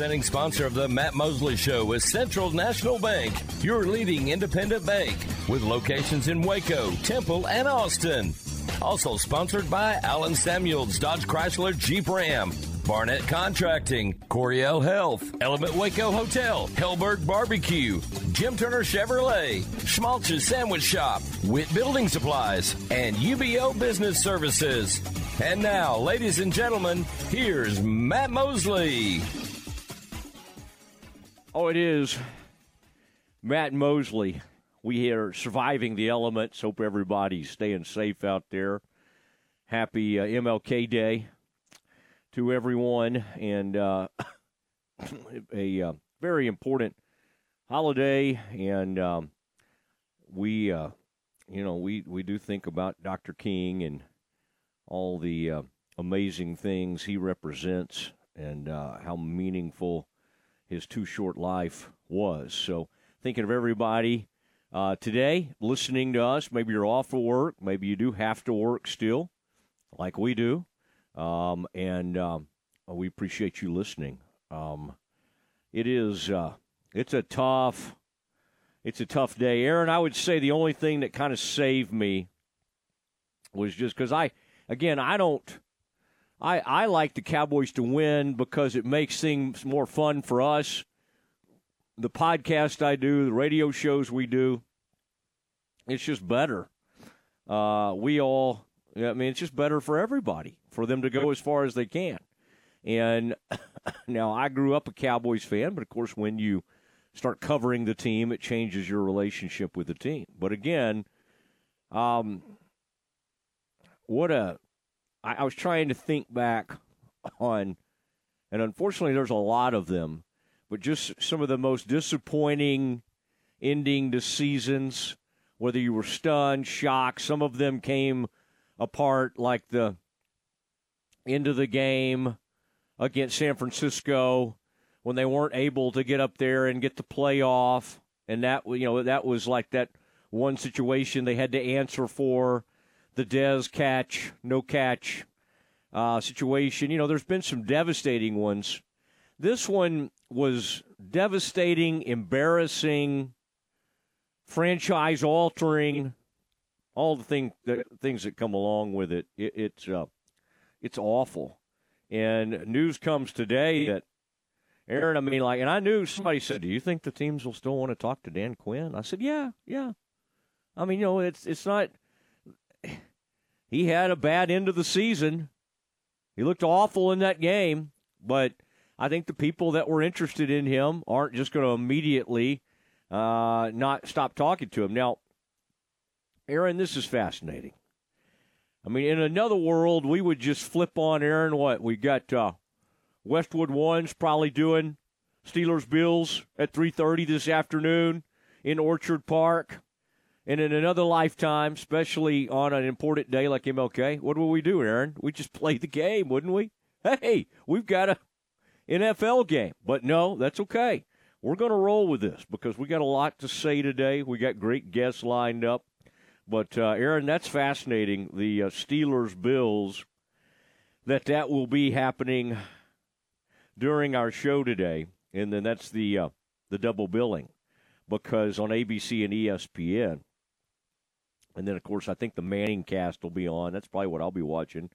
Presenting sponsor of the Matt Mosley Show is Central National Bank, your leading independent bank with locations in Waco, Temple, and Austin. Also sponsored by Allen Samuels, Dodge Chrysler Jeep Ram, Barnett Contracting, Coryell Health, Element Waco Hotel, Helberg Barbecue, Jim Turner Chevrolet, Schmaltz's Sandwich Shop, Witt Building Supplies, and UBEO Business Services. And now, ladies and gentlemen, here's Matt Mosley. Oh, it is Matt Mosley. We are surviving the elements. Hope everybody's staying safe out there. Happy uh, MLK Day to everyone, and uh, a uh, very important holiday. And um, we, uh, you know, we we do think about Dr. King and all the uh, amazing things he represents, and uh, how meaningful his too short life was. So, thinking of everybody uh, today listening to us. Maybe you're off of work. Maybe you do have to work still, like we do. Um, and um, we appreciate you listening. Um, it is uh, it's a tough it's a tough day, Aaron. I would say the only thing that kind of saved me was just because I again I don't I, I like the Cowboys to win because it makes things more fun for us. The podcast I do, the radio shows we do, it's just better. Uh, we all, I mean, it's just better for everybody for them to go as far as they can. And now I grew up a Cowboys fan, but of course, when you start covering the team, it changes your relationship with the team. But again, um, what a I, I was trying to think back on, and unfortunately, there's a lot of them, but just some of the most disappointing ending to seasons, whether you were stunned, shocked. Some of them came apart, like the end of the game against San Francisco when they weren't able to get up there and get the playoff, and that you know that was like that one situation they had to answer for the Dez catch, no catch uh, situation. You know, there's been some devastating ones. This one was devastating, embarrassing, franchise altering, all the thing that things that come along with it. it it's uh, it's awful. And news comes today that Aaron, I mean, like, and I knew somebody said, "Do you think the teams will still want to talk to Dan Quinn?" I said, "Yeah, yeah." I mean, you know, it's it's not he had a bad end of the season. He looked awful in that game, but I think the people that were interested in him aren't just going to immediately uh, not stop talking to him. Now, Aaron, this is fascinating. I mean, in another world, we would just flip on Aaron. What we got? Uh, Westwood One's probably doing Steelers Bills at three thirty this afternoon in Orchard Park. And in another lifetime, especially on an important day like MLK, what will we do, Aaron? We just play the game, wouldn't we? Hey, we've got a NFL game. But no, that's okay. We're going to roll with this because we got a lot to say today. We got great guests lined up. But uh, Aaron, that's fascinating. The uh, Steelers Bills that that will be happening during our show today, and then that's the uh, the double billing because on ABC and ESPN and then, of course, I think the Manning cast will be on. That's probably what I'll be watching.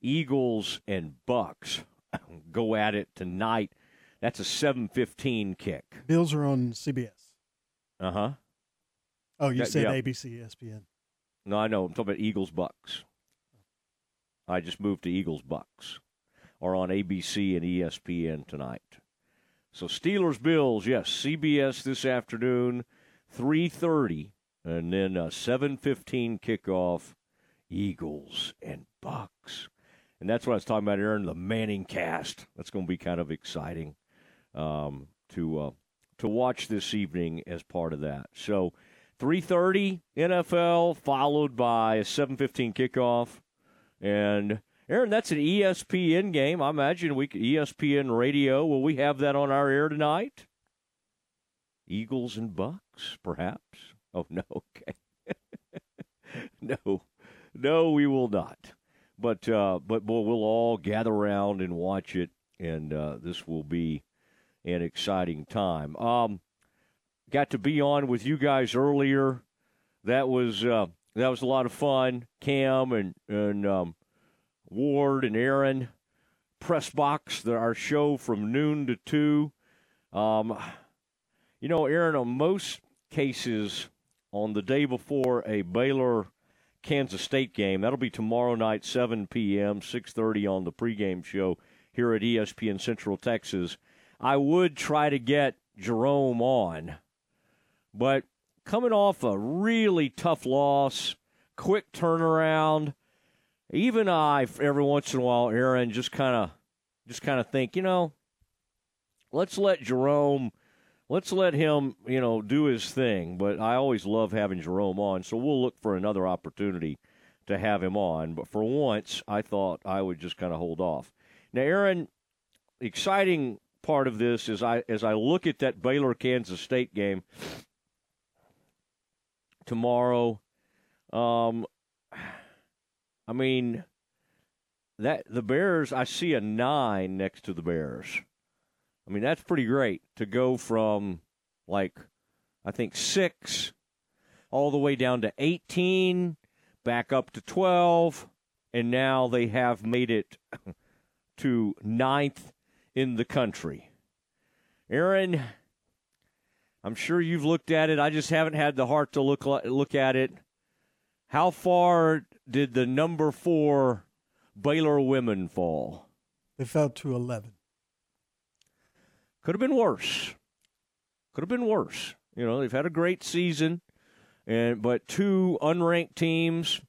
Eagles and Bucks go at it tonight. That's a 7:15 kick. Bills are on CBS. Uh huh. Oh, you that, said yeah. ABC, ESPN. No, I know. I'm talking about Eagles Bucks. I just moved to Eagles Bucks. Are on ABC and ESPN tonight. So Steelers Bills, yes, CBS this afternoon, 3:30 and then a 7:15 kickoff, Eagles and Bucks, and that's what I was talking about, Aaron. The Manning cast. That's going to be kind of exciting um, to uh, to watch this evening as part of that. So. 3:30 NFL followed by a 7:15 kickoff and Aaron that's an ESPN game. I imagine we ESPN radio will we have that on our air tonight? Eagles and Bucks perhaps. Oh no, okay. no, no, we will not. But uh, but we'll all gather around and watch it, and uh, this will be an exciting time. Um, got to be on with you guys earlier. That was uh, that was a lot of fun. Cam and and um, Ward and Aaron, press box. Our show from noon to two. Um, you know, Aaron, on most cases, on the day before a Baylor Kansas State game, that'll be tomorrow night, 7 p.m., 6:30 on the pregame show here at ESPN Central Texas. I would try to get Jerome on, but coming off a really tough loss, quick turnaround, even I every once in a while, Aaron, just kind of just kind of think, you know, let's let Jerome let's let him, you know, do his thing. But I always love having Jerome on, so we'll look for another opportunity to have him on. But for once, I thought I would just kind of hold off. Now, Aaron, exciting part of this is I as I look at that Baylor Kansas State game tomorrow. Um, I mean, that the Bears. I see a nine next to the Bears. I mean, that's pretty great to go from like, I think six all the way down to 18, back up to 12, and now they have made it to ninth in the country. Aaron, I'm sure you've looked at it. I just haven't had the heart to look look at it. How far did the number four Baylor women fall? They fell to 11. Could have been worse. Could have been worse. You know, they've had a great season, and but two unranked teams.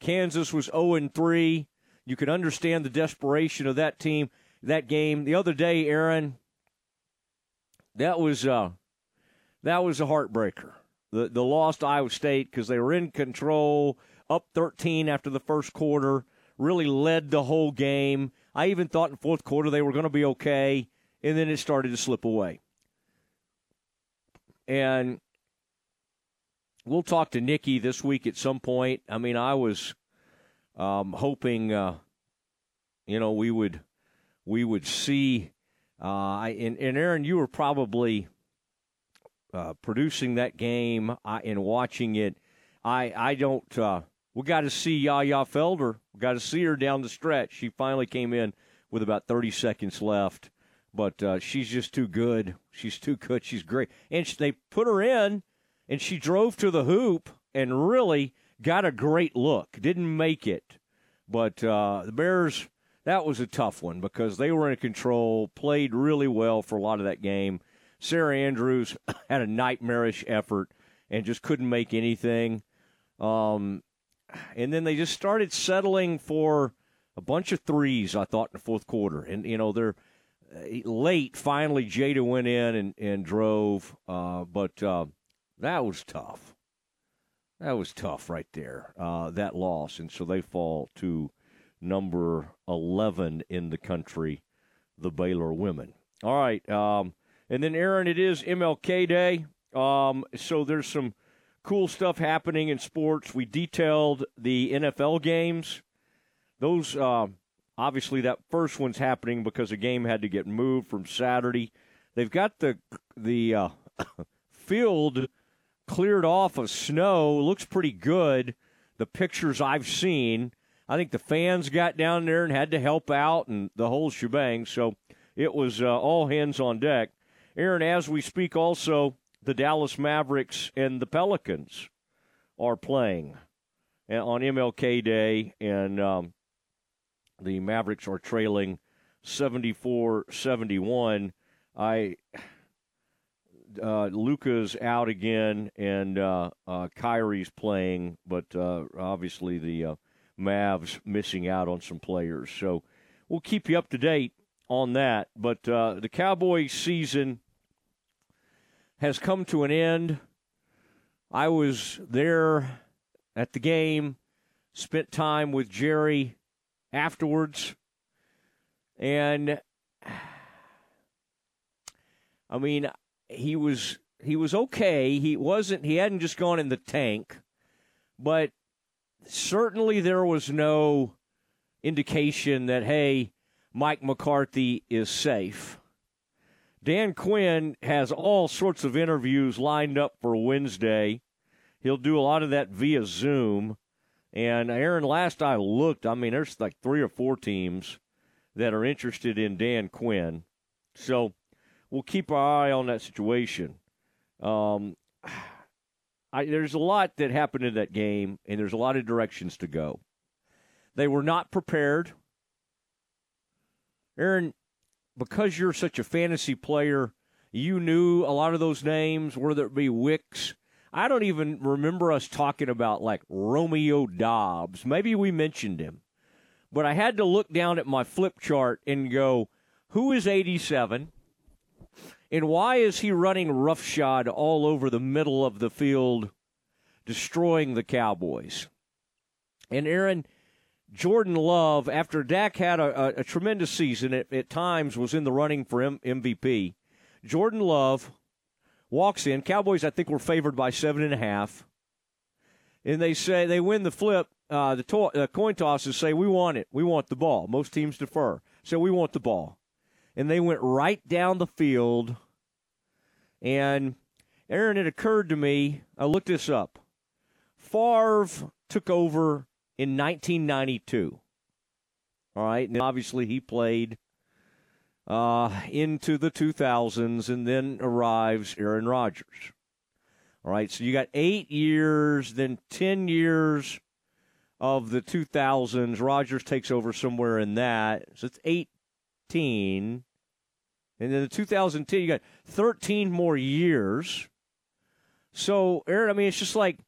Kansas was 0 and 3. You could understand the desperation of that team, that game. The other day, Aaron, that was uh, that was a heartbreaker. The the loss to Iowa State because they were in control, up 13 after the first quarter, really led the whole game. I even thought in fourth quarter they were going to be okay and then it started to slip away. And we'll talk to Nikki this week at some point. I mean, I was um, hoping, uh, you know, we would we would see. Uh, and, and Aaron, you were probably uh, producing that game and watching it. I I don't. Uh, we got to see Yaya Felder. We got to see her down the stretch. She finally came in with about 30 seconds left but uh, she's just too good. She's too good. She's great. And she, they put her in, and she drove to the hoop and really got a great look. Didn't make it, but uh, the Bears. That was a tough one because they were in control, played really well for a lot of that game. Sarah Andrews had a nightmarish effort and just couldn't make anything. Um, and then they just started settling for a bunch of threes. I thought in the fourth quarter, and you know they're late, finally, Jada went in and, and drove, uh, but uh, that was tough. That was tough right there, uh, that loss. And so they fall to number 11 in the country, the Baylor women. All right. Um, and then, Aaron, it is MLK Day. Um, so there's some cool stuff happening in sports. We detailed the NFL games. Those uh, Obviously, that first one's happening because a game had to get moved from Saturday. They've got the the uh, field cleared off of snow. Looks pretty good. The pictures I've seen. I think the fans got down there and had to help out and the whole shebang. So it was uh, all hands on deck. Aaron, as we speak, also the Dallas Mavericks and the Pelicans are playing uh, on MLK Day, and um, the Mavericks are trailing 74-71. I uh, Luka's out again, and uh, uh, Kyrie's playing, but uh, obviously the uh, Mavs missing out on some players. So we'll keep you up to date on that. But uh, the Cowboys season has come to an end. I was there at the game, spent time with Jerry afterwards. And I mean, he was he was okay. He wasn't he hadn't just gone in the tank, but certainly there was no indication that hey, Mike McCarthy is safe. Dan Quinn has all sorts of interviews lined up for Wednesday. He'll do a lot of that via Zoom. And Aaron, last I looked, I mean, there's like three or four teams that are interested in Dan Quinn. So we'll keep our eye on that situation. Um, I, there's a lot that happened in that game, and there's a lot of directions to go. They were not prepared. Aaron, because you're such a fantasy player, you knew a lot of those names, whether it be Wicks. I don't even remember us talking about like Romeo Doubs. Maybe we mentioned him. But I had to look down at my flip chart and go, who is 87? And why is he running roughshod all over the middle of the field, destroying the Cowboys? And Aaron, Jordan Love, after Dak had a, a, a tremendous season, at, at, times was in the running for M- MVP. Jordan Love walks in. Cowboys, I think, were favored by seven and a half. And they say they win the flip. Uh, the to- uh, coin tosses say, We want it. We want the ball. Most teams defer. So we want the ball and they went right down the field. And Aaron, it occurred to me, I looked this up. Favre took over in 1992. All right, and obviously he played uh, into the 2000s, and then arrives Aaron Rodgers. All right, so you got eight years, then 10 years of the 2000s. Rodgers takes over somewhere in that. So it's 18. And then the 2010, you got 13 more years. So, Aaron, I mean, it's just like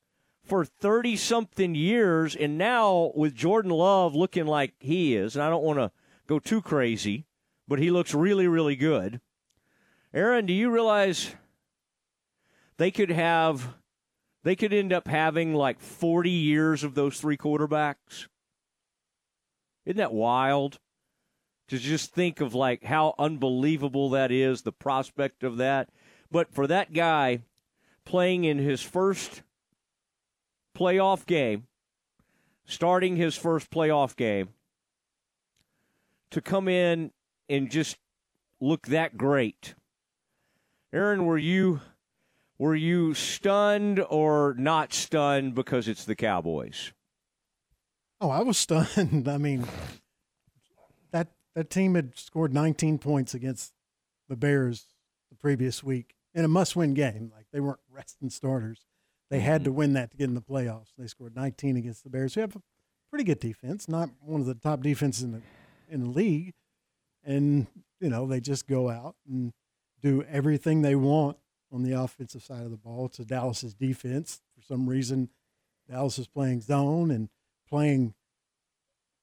for 30 something years, and now with Jordan Love looking like he is, and I don't want to go too crazy, but he looks really, really good. Aaron, do you realize they could have, they could end up having like 40 years of those three quarterbacks? Isn't that wild? to just think of like how unbelievable that is, the prospect of that. But for that guy playing in his first playoff game, starting his first playoff game, to come in and just look that great. Aaron, were you were you stunned or not stunned because it's the Cowboys? Oh, I was stunned. I mean, that that team had scored 19 points against the Bears the previous week in a must-win game. Like they weren't resting starters; they mm-hmm. had to win that to get in the playoffs. They scored 19 against the Bears, who have a pretty good defense, not one of the top defenses in the in the league. And you know they just go out and do everything they want on the offensive side of the ball to Dallas's defense. For some reason, Dallas is playing zone and playing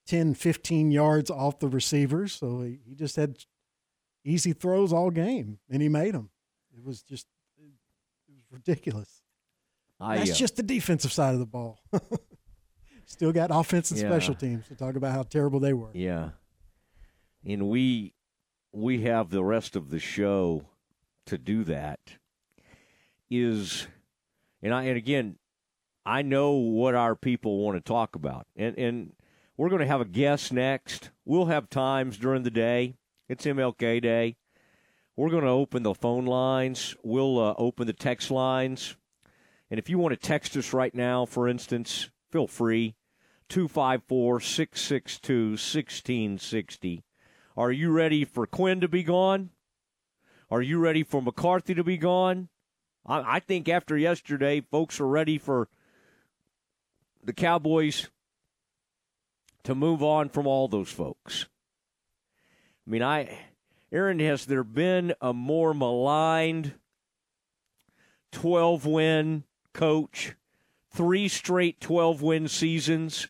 10, 15 yards off the receivers. So he, he just had easy throws all game, and he made them. It was just it was ridiculous. I, That's uh, just the defensive side of the ball. Still got offense and yeah. special teams to talk about how terrible they were. Yeah, and we we have the rest of the show to do that. Is and I and again, I know what our people want to talk about, and and we're going to have a guest next. We'll have times during the day. It's MLK Day. We're going to open the phone lines. We'll uh, open the text lines. And if you want to text us right now, for instance, feel free. 254 662 1660. Are you ready for Quinn to be gone? Are you ready for McCarthy to be gone? I, I think after yesterday, folks are ready for the Cowboys to move on from all those folks. I mean, I, Aaron, has there been a more maligned 12 win coach, three straight 12 win seasons?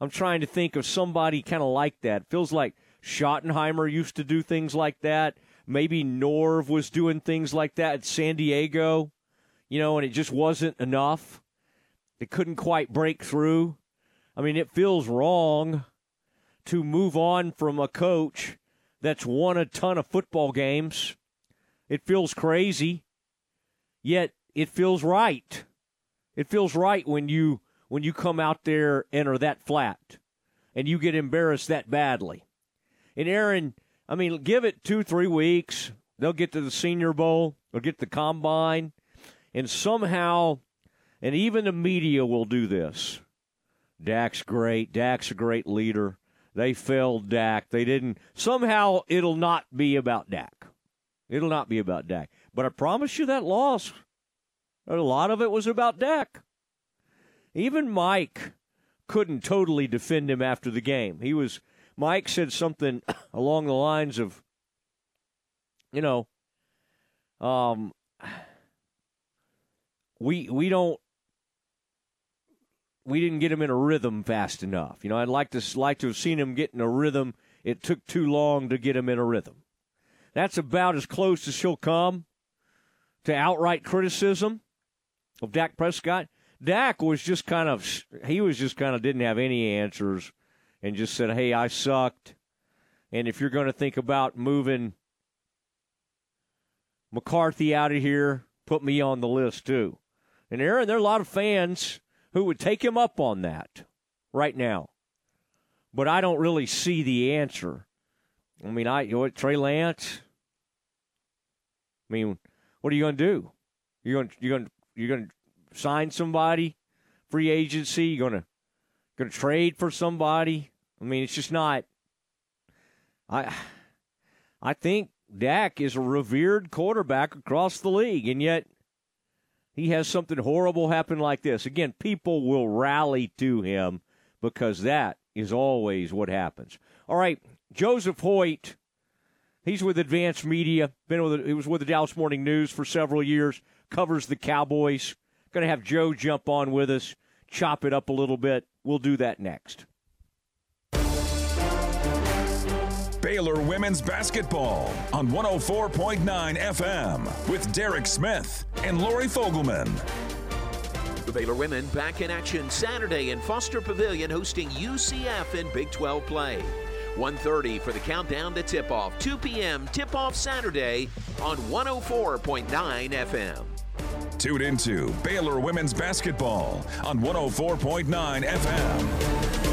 I'm trying to think of somebody kind of like that. Feels like Schottenheimer used to do things like that. Maybe Norv was doing things like that at San Diego, you know, and it just wasn't enough. It couldn't quite break through. I mean, it feels wrong to move on from a coach that's won a ton of football games. It feels crazy, yet it feels right. It feels right when you when you come out there and are that flat and you get embarrassed that badly. And Aaron, I mean, give it two, three weeks. they'll get to the Senior Bowl, they'll get the combine, and somehow, and even the media will do this. Dak's great. Dak's a great leader. They failed Dak. They didn't. Somehow it'll not be about Dak. It'll not be about Dak. But I promise you that loss, a lot of it was about Dak. Even Mike couldn't totally defend him after the game. He was Mike said something along the lines of, you know, um, we we don't we didn't get him in a rhythm fast enough. You know, I'd like to like to have seen him get in a rhythm. It took too long to get him in a rhythm. That's about as close as she'll come to outright criticism of Dak Prescott. Dak was just kind of he was just kind of didn't have any answers and just said, "Hey, I sucked." And if you're going to think about moving McCarthy out of here, put me on the list too. And Aaron, there are a lot of fans who would take him up on that right now. But I don't really see the answer. I mean, I you know, Trey Lance. I mean, what are you going to do? You're going you're going you're going to sign somebody, free agency. You're going to going to trade for somebody. I mean, it's just not. I I think Dak is a revered quarterback across the league, and yet he has something horrible happen like this. Again, people will rally to him because that is always what happens. All right, Joseph Hoyt. He's with Advanced Media. Been with he was with the Dallas Morning News for several years. Covers the Cowboys. Going to have Joe jump on with us, chop it up a little bit. We'll do that next. Baylor women's basketball on 104.9 FM with Derek Smith and Lori Fogleman. The Baylor women back in action Saturday in Foster Pavilion hosting UCF in Big 12 play. 1.30 for the countdown to tip-off. 2 p.m. tip-off Saturday on 104.9 FM. Tune into Baylor women's basketball on 104.9 FM.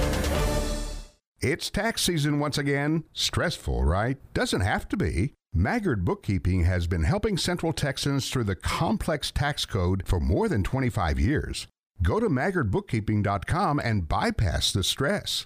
It's tax season once again. Stressful, right? Doesn't have to be. Maggard Bookkeeping has been helping Central Texans through the complex tax code for more than 25 years. Go to maggardbookkeeping.com and bypass the stress.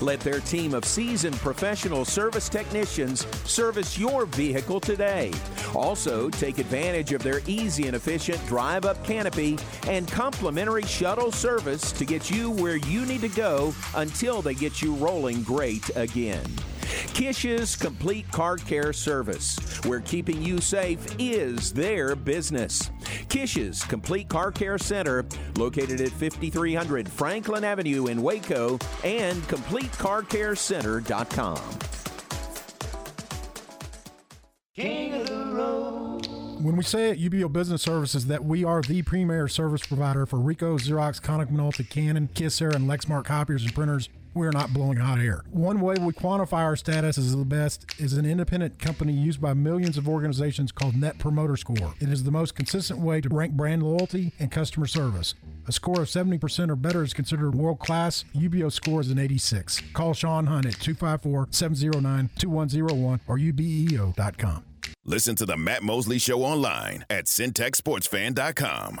Let their team of seasoned professional service technicians service your vehicle today. Also, take advantage of their easy and efficient drive up canopy and complimentary shuttle service to get you where you need to go until they get you rolling great again. Kish's Complete Car Care Service, where keeping you safe is their business. Kish's Complete Car Care Center, located at 5300 Franklin Avenue in Waco, and CompleteCarCareCenter.com. King of the Road. When we say at UBEO Business Services that we are the premier service provider for Ricoh, Xerox, Konica Minolta, Canon, Kisser, and Lexmark copiers and printers, we're not blowing hot air. One way we quantify our status as the best is an independent company used by millions of organizations called Net Promoter Score. It is the most consistent way to rank brand loyalty and customer service. A score of 70% or better is considered world class. UBEO score is an 86. Call Sean Hunt at 254 709 2101 or ubeo.com. Listen to the Matt Mosley Show online at centexsportsfan.com.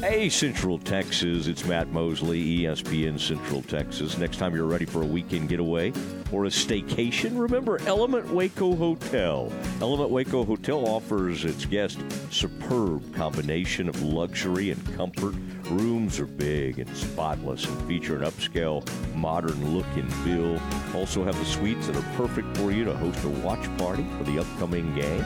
Hey, Central Texas. It's Matt Mosley, ESPN Central Texas. Next time you're ready for a weekend getaway or a staycation, remember Element Waco Hotel. Element Waco Hotel offers its guests superb combination of luxury and comfort. Rooms are big and spotless and feature an upscale, modern look and feel. Also have the suites that are perfect for you to host a watch party for the upcoming game.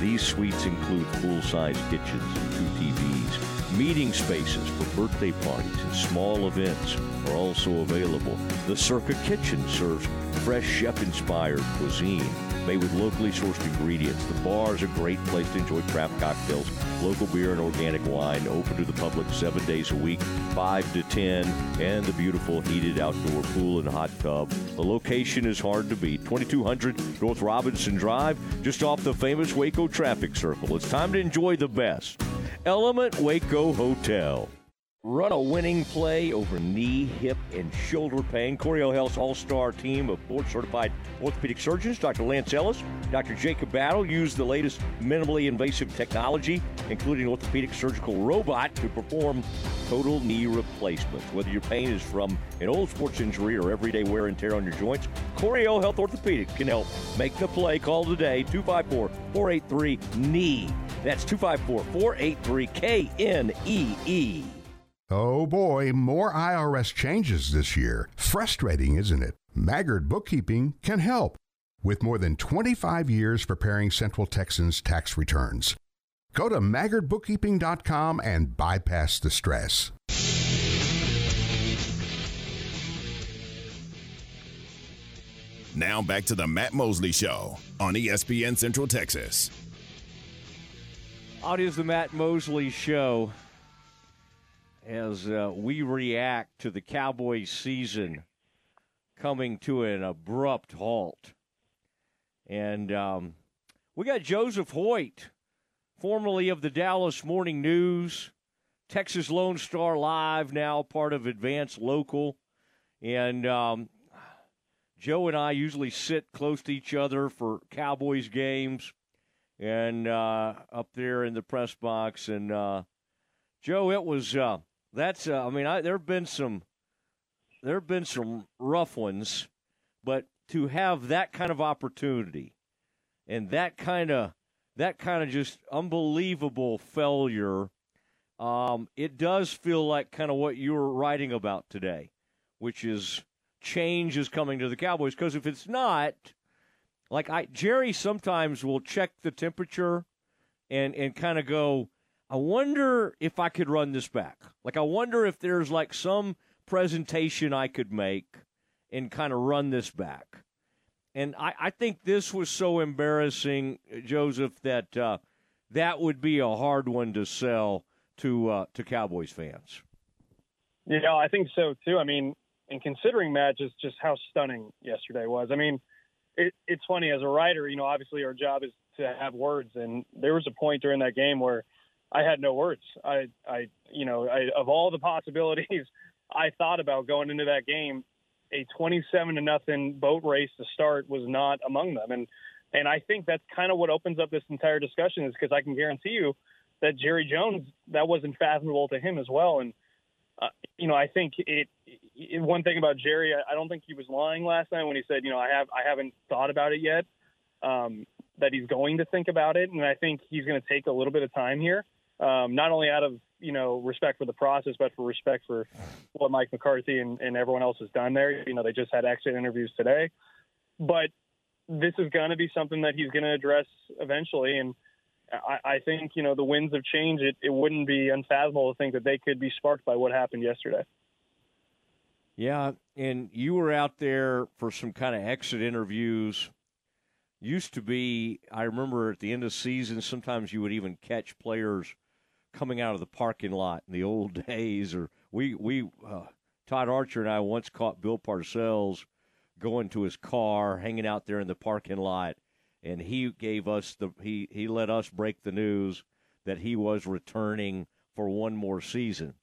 These suites include full-size kitchens and two TVs Meeting spaces for birthday parties and small events are also available. The Circa Kitchen serves fresh chef-inspired cuisine made with locally sourced ingredients. The bar is a great place to enjoy craft cocktails, local beer, and organic wine. Open to the public seven days a week, 5 to 10, and the beautiful heated outdoor pool and hot tub. The location is hard to beat 2200 North Robinson Drive, just off the famous Waco traffic circle. It's time to enjoy the best. Element Waco Hotel. Run a winning play over knee, hip, and shoulder pain. Coryell Health's all star team of board certified orthopedic surgeons, Dr. Lance Ellis, Dr. Jacob Battle, use the latest minimally invasive technology, including orthopedic surgical robot, to perform total knee replacements. Whether your pain is from an old sports injury or everyday wear and tear on your joints, Coryell Health Orthopedics can help. Make the play. Call today 254 483 KNEE. That's 254 483 KNEE. Oh boy, more IRS changes this year. Frustrating, isn't it? Maggard Bookkeeping can help with more than 25 years preparing Central Texans tax returns. Go to maggardbookkeeping.com and bypass the stress. Now back to the Matt Mosley Show on ESPN Central Texas. It is the Matt Mosley Show as uh, we react to the Cowboys season coming to an abrupt halt. And um, we got Joseph Hoyt, formerly of the Dallas Morning News, Texas Lone Star Live, now part of Advance Local. And um, Joe and I usually sit close to each other for Cowboys games and uh, up there in the press box. And uh, Joe, it was uh, that's uh, I mean I, there have been some there have been some rough ones, but to have that kind of opportunity and that kind of that kind of just unbelievable failure, um, it does feel like kind of what you were writing about today, which is change is coming to the Cowboys. Because if it's not, like I Jerry sometimes will check the temperature and and kind of go, I wonder if I could run this back. Like, I wonder if there's like some presentation I could make and kind of run this back. And I, I think this was so embarrassing, Joseph, that uh, that would be a hard one to sell to uh, to Cowboys fans. Know, I think so too. I mean, and considering Matt just just how stunning yesterday was. I mean, it, it's funny as a writer. You know, obviously our job is to have words, and there was a point during that game where I had no words. I, I, you know, I, of all the possibilities I thought about going into that game, a 27 to nothing boat race to start was not among them. And, and I think that's kind of what opens up this entire discussion is because I can guarantee you that Jerry Jones, that wasn't fathomable to him as well. And, uh, you know, I think it, it, one thing about Jerry, I, I don't think he was lying last night when he said, you know, I have, I haven't thought about it yet. Um, that he's going to think about it. And I think he's going to take a little bit of time here um, not only out of you know respect for the process, but for respect for what Mike McCarthy and, and everyone else has done there. You know, they just had exit interviews today, but this is going to be something that he's going to address eventually. And I, I, think you know the winds of change. It, it wouldn't be unfathomable to think that they could be sparked by what happened yesterday. Yeah, and you were out there for some kind of exit interviews used to be i remember at the end of season sometimes you would even catch players coming out of the parking lot in the old days, or we we uh, Todd Archer and I once caught Bill Parcells going to his car, hanging out there in the parking lot, and he gave us the he he let us break the news that he was returning for one more season.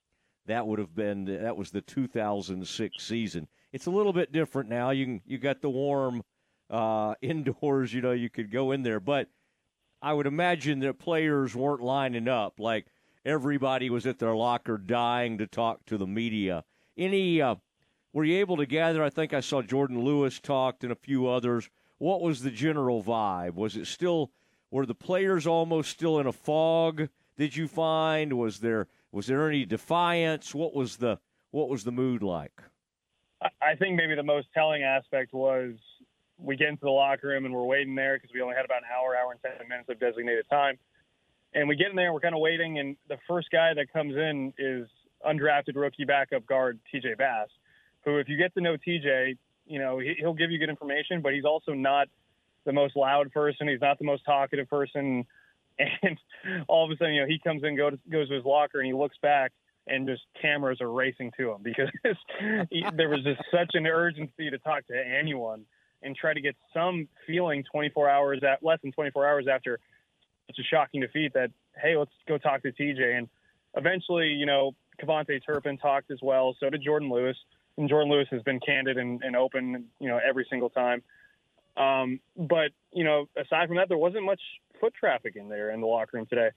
That would have been that was the 2006 season. It's a little bit different now. You can, you got the warm uh, indoors. You know you could go in there, but I would imagine that players weren't lining up like everybody was at their locker dying to talk to the media. Any uh, were you able to gather? I think I saw Jourdan Lewis talked and a few others. What was the general vibe? Was it still were the players almost still in a fog? Did you find was there was there any defiance? What was the what was the mood like? I think maybe the most telling aspect was we get into the locker room and we're waiting there because we only had about an hour, hour and ten minutes of designated time. And we get in there we're kind of waiting, and the first guy that comes in is undrafted rookie backup guard TJ Bass, who, if you get to know TJ, you know he'll give you good information, but he's also not the most loud person. He's not the most talkative person. And all of a sudden, you know, he comes in, goes goes to his locker, and he looks back, and just cameras are racing to him because he, there was just such an urgency to talk to anyone and try to get some feeling 24 hours at less than 24 hours after such a shocking defeat that hey, let's go talk to TJ. And eventually, you know, KaVontae Turpin talked as well. So did Jourdan Lewis, and Jourdan Lewis has been candid and, and open, you know, every single time. Um, but you know, aside from that, there wasn't much foot traffic in there in the locker room today.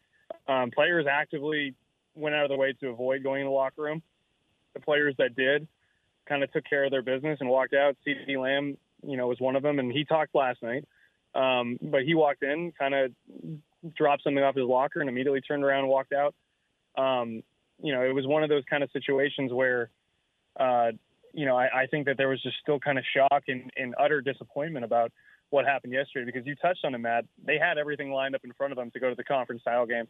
Um, players actively went out of their way to avoid going in the locker room. The players that did kind of took care of their business and walked out. CeeDee Lamb, you know, was one of them, and he talked last night. Um, but he walked in, kind of dropped something off his locker, and immediately turned around and walked out. Um, you know, it was one of those kind of situations where, uh, you know, I, I, think that there was just still kind of shock and, and, utter disappointment about what happened yesterday because you touched on it, Matt. They had everything lined up in front of them to go to the conference title game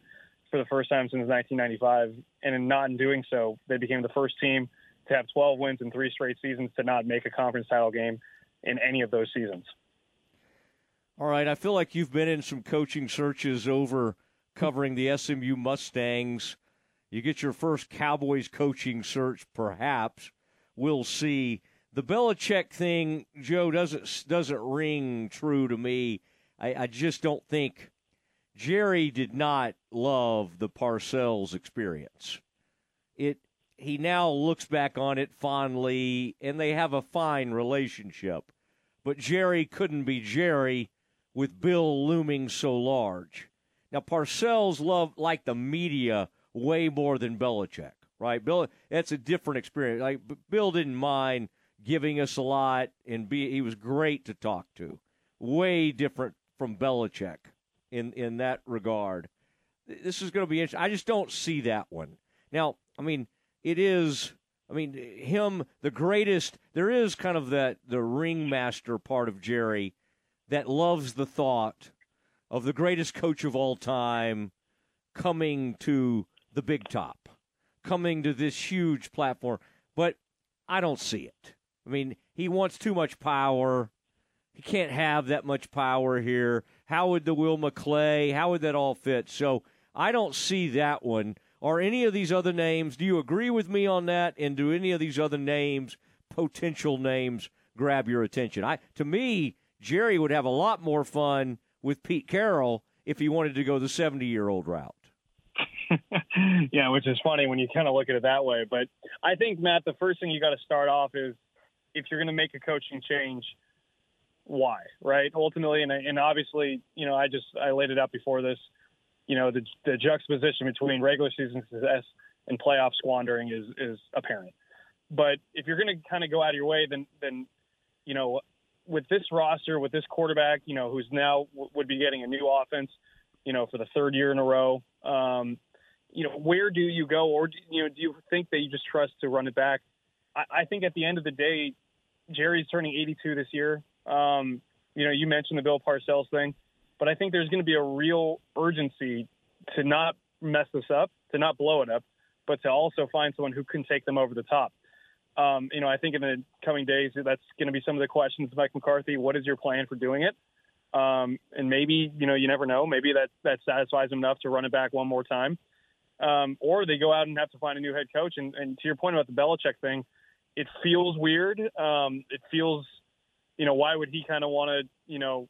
for the first time since 1995, and in not in doing so, they became the first team to have 12 wins in three straight seasons to not make a conference title game in any of those seasons. All right, I feel like you've been in some coaching searches over covering the SMU Mustangs. You get your first Cowboys coaching search, perhaps. We'll see. The Belichick thing, Joe, doesn't doesn't ring true to me. I, I just don't think Jerry did not love the Parcells experience. It he now looks back on it fondly, and they have a fine relationship. But Jerry couldn't be Jerry with Bill looming so large. Now Parcells love like the media way more than Belichick, right? Bill, that's a different experience. Like Bill didn't mind giving us a lot, and be he was great to talk to. Way different from Belichick in in that regard. This is going to be interesting. I just don't see that one. Now, I mean, it is. I mean, him the greatest. There is kind of that the ringmaster part of Jerry that loves the thought of the greatest coach of all time coming to the big top, coming to this huge platform. But I don't see it. I mean, he wants too much power. He can't have that much power here. How would the Will McClay? How would that all fit? So I don't see that one. Are any of these other names? Do you agree with me on that? And do any of these other names, potential names, grab your attention? I to me, Jerry would have a lot more fun with Pete Carroll if he wanted to go the 70 year old route. yeah, which is funny when you kind of look at it that way. But I think, Matt, the first thing you got to start off is if you're going to make a coaching change, why, right? Ultimately, and, and obviously, you know, I just I laid it out before this. You know, the, the juxtaposition between regular season success and playoff squandering is is apparent. But if you're going to kind of go out of your way, then then you know with this roster, with this quarterback, you know, who's now would be getting a new offense, you know, for the third year in a row. Um, you know, where do you go, or do, you know, do you think that you just trust to run it back? I, I think at the end of the day, Jerry's turning 82 this year. Um, you know, you mentioned the Bill Parcells thing, but I think there's going to be a real urgency to not mess this up, to not blow it up, but to also find someone who can take them over the top um, you know, I think in the coming days, that's going to be some of the questions Mike McCarthy. What is your plan for doing it? Um, and maybe, you know, you never know. Maybe that, that satisfies them enough to run it back one more time. Um, or they go out and have to find a new head coach. And, and to your point about the Belichick thing, it feels weird. Um, it feels, you know, why would he kind of want to, you know,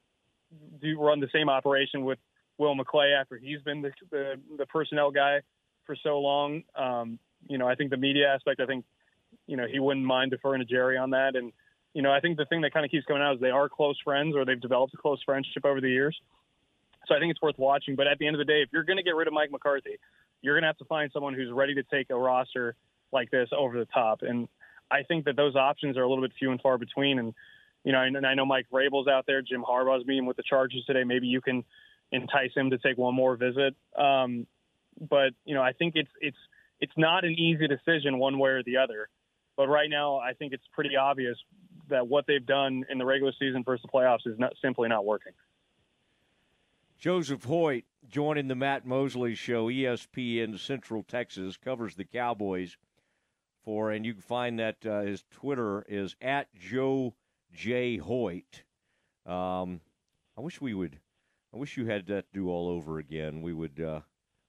do run the same operation with Will McClay after he's been the, the, the personnel guy for so long? Um, you know, I think the media aspect, I think you know, he wouldn't mind deferring to Jerry on that. And, you know, I think the thing that kind of keeps coming out is they are close friends or they've developed a close friendship over the years. So I think it's worth watching. But at the end of the day, if you're going to get rid of Mike McCarthy, you're going to have to find someone who's ready to take a roster like this over the top. And I think that those options are a little bit few and far between. And you know, and I know Mike Vrabel's out there. Jim Harbaugh's meeting with the Chargers today. Maybe you can entice him to take one more visit. Um, but you know, I think it's it's it's not an easy decision one way or the other. But right now, I think it's pretty obvious that what they've done in the regular season versus the playoffs is not simply not working. Joseph Hoyt joining the Matt Mosley Show, ESPN Central Texas, covers the Cowboys for, and you can find that uh, his Twitter is at Joe J Hoyt. Um, I wish we would. I wish you had that do all over again. We would. Uh,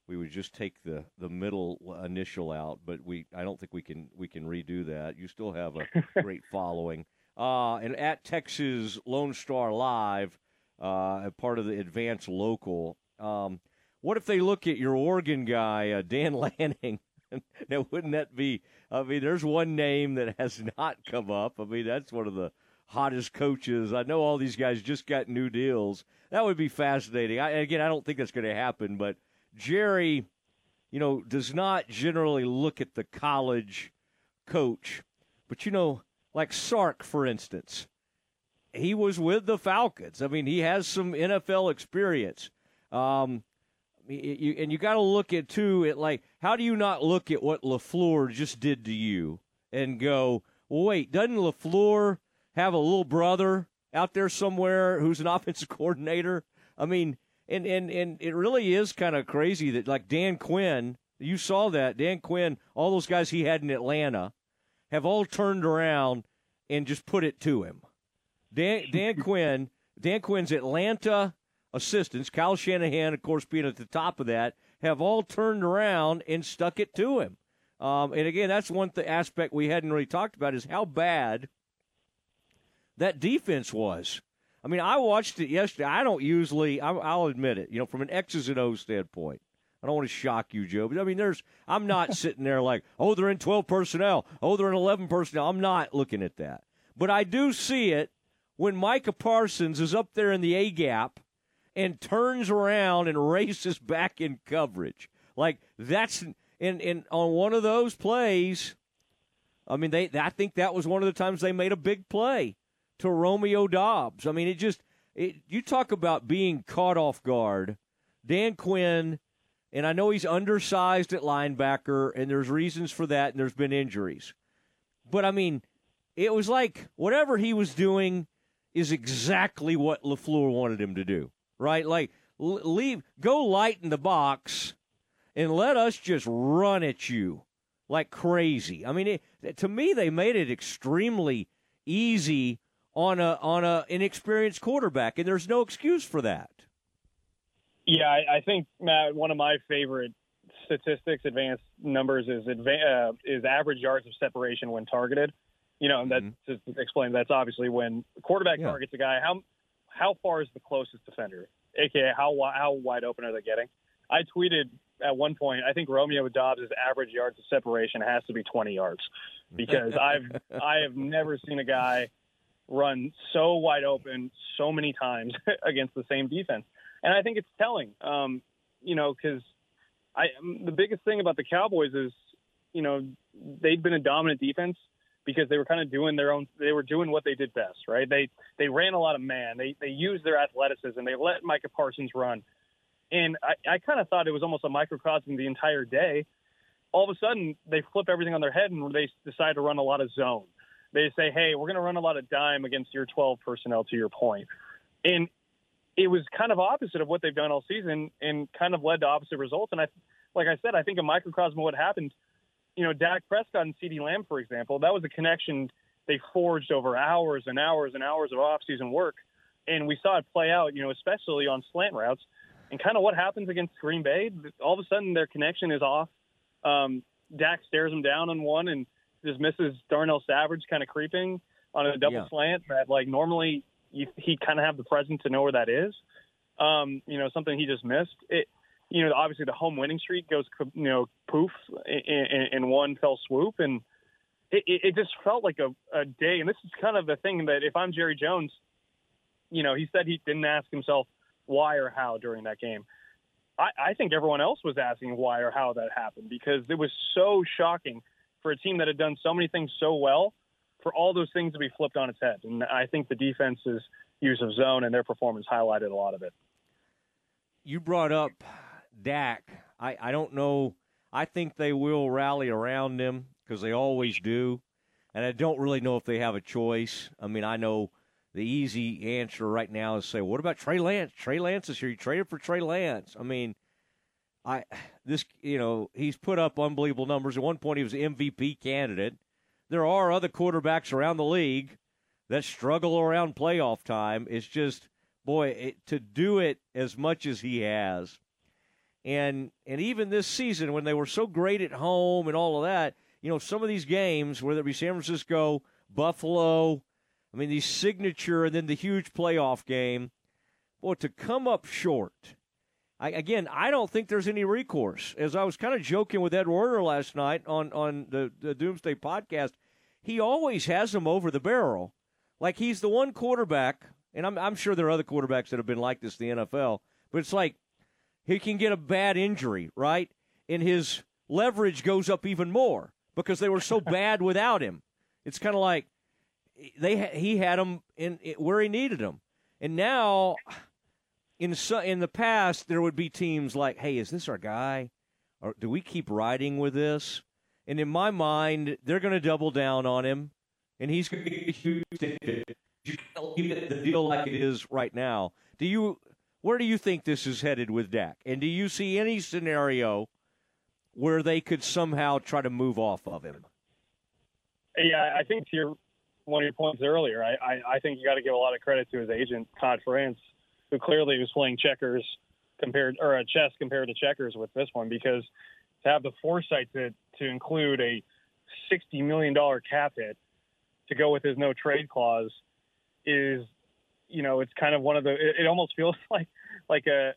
we would just take the, the middle initial out, but we I don't think we can we can redo that. You still have a great following. Uh, and at Texas Lone Star Live, uh, part of the Advance Local. Um, what if they look at your Oregon guy, uh, Dan Lanning? now, wouldn't that be? I mean, there's one name that has not come up. I mean, that's one of the hottest coaches. I know all these guys just got new deals. That would be fascinating. I, again, I don't think that's going to happen, but Jerry, you know, does not generally look at the college coach. But, you know, like Sark, for instance, he was with the Falcons. I mean, he has some NFL experience. Um, you, and you got to look at too at like how do you not look at what LaFleur just did to you and go, well, wait, doesn't LaFleur have a little brother out there somewhere who's an offensive coordinator? I mean, and and and it really is kind of crazy that like Dan Quinn, you saw that Dan Quinn, all those guys he had in Atlanta, have all turned around and just put it to him. Dan Dan Quinn, Dan Quinn's Atlanta assistants, Kyle Shanahan, of course, being at the top of that, have all turned around and stuck it to him. Um, and again, that's one th- aspect we hadn't really talked about is how bad that defense was. I mean, I watched it yesterday. I don't usually, I'll admit it, you know, from an X's and O's standpoint. I don't want to shock you, Joe, but I mean, there's, I'm not sitting there like, oh, they're in 12 personnel. Oh, they're in 11 personnel. I'm not looking at that. But I do see it when Micah Parsons is up there in the A gap and turns around and races back in coverage. Like, that's, and, and on one of those plays, I mean, they, I think that was one of the times they made a big play to Romeo Doubs. I mean, it just it, you talk about being caught off guard. Dan Quinn, and I know he's undersized at linebacker, and there's reasons for that, and there's been injuries. But I mean, it was like whatever he was doing is exactly what LaFleur wanted him to do, right? Like leave, go light in the box, and let us just run at you like crazy. I mean, it, to me, they made it extremely easy on a on a inexperienced quarterback, and there's no excuse for that. Yeah, I, I think Matt. One of my favorite statistics, advanced numbers, is adva- uh, is average yards of separation when targeted. You know, and that's mm-hmm. to explain. That's obviously when quarterback yeah. targets a guy. How how far is the closest defender? AKA, how how wide open are they getting? I tweeted at one point. I think Romeo Doubs' average yards of separation has to be 20 yards because I've I have never seen a guy run so wide open so many times against the same defense. And I think it's telling, um, you know, because I the biggest thing about the Cowboys is, you know, they'd been a dominant defense because they were kind of doing their own. They were doing what they did best, right? They they ran a lot of man. They they used their athleticism. They let Micah Parsons run, and I, I kind of thought it was almost a microcosm the entire day. All of a sudden, they flip everything on their head and they decide to run a lot of zone they say, hey, we're going to run a lot of dime against your 12 personnel, to your point. And it was kind of opposite of what they've done all season and kind of led to opposite results. And I, like I said, I think a microcosm of what happened, you know, Dak Prescott and CeeDee Lamb, for example, that was a connection they forged over hours and hours and hours of offseason work. And we saw it play out, you know, especially on slant routes. And kind of what happens against Green Bay, all of a sudden their connection is off. Um, Dak stares him down on one, and just misses Darnell Savage kind of creeping on a double yeah. slant that like normally you, he kind of have the presence to know where that is. Um, you know, something he just missed. It, you know, obviously the home winning streak goes, you know, poof in, in, in one fell swoop, and it, it just felt like a, a day. And this is kind of the thing that if I'm Jerry Jones, you know, he said he didn't ask himself why or how during that game. I, I think everyone else was asking why or how that happened because it was so shocking for a team that had done so many things so well for all those things to be flipped on its head. And I think the defense's use of zone and their performance highlighted a lot of it. You brought up Dak. I, I don't know. I think they will rally around him because they always do. And I don't really know if they have a choice. I mean, I know the easy answer right now is say, what about Trey Lance? Trey Lance is here. You traded for Trey Lance. I mean, I this you know he's put up unbelievable numbers. At one point, he was MVP candidate. There are other quarterbacks around the league that struggle around playoff time. It's just boy it, to do it as much as he has, and and even this season when they were so great at home and all of that, you know, some of these games, whether it be San Francisco, Buffalo, I mean, the signature and then the huge playoff game, boy, to come up short. I, again, I don't think there's any recourse. As I was kind of joking with Ed Werder last night on, on the, the Doomsday podcast, he always has him over the barrel. Like he's the one quarterback, and I'm, I'm sure there are other quarterbacks that have been like this in the NFL, but it's like he can get a bad injury, right? And his leverage goes up even more because they were so bad without him. It's kind of like they he had him in, in where he needed him, and now in in the past there would be teams like, hey, is this our guy, or do we keep riding with this? And in my mind, they're going to double down on him, and he's going to get huge. You can't leave the deal like it is right now. Do you? Where do you think this is headed with Dak? And do you see any scenario where they could somehow try to move off of him? Yeah, I think to your one of your points earlier, I, I, I think you got to give a lot of credit to his agent Todd France, who clearly was playing checkers compared or a chess compared to checkers with this one because to have the foresight to to include a sixty million dollar cap hit to go with his no trade clause is you know it's kind of one of the it, it almost feels like like a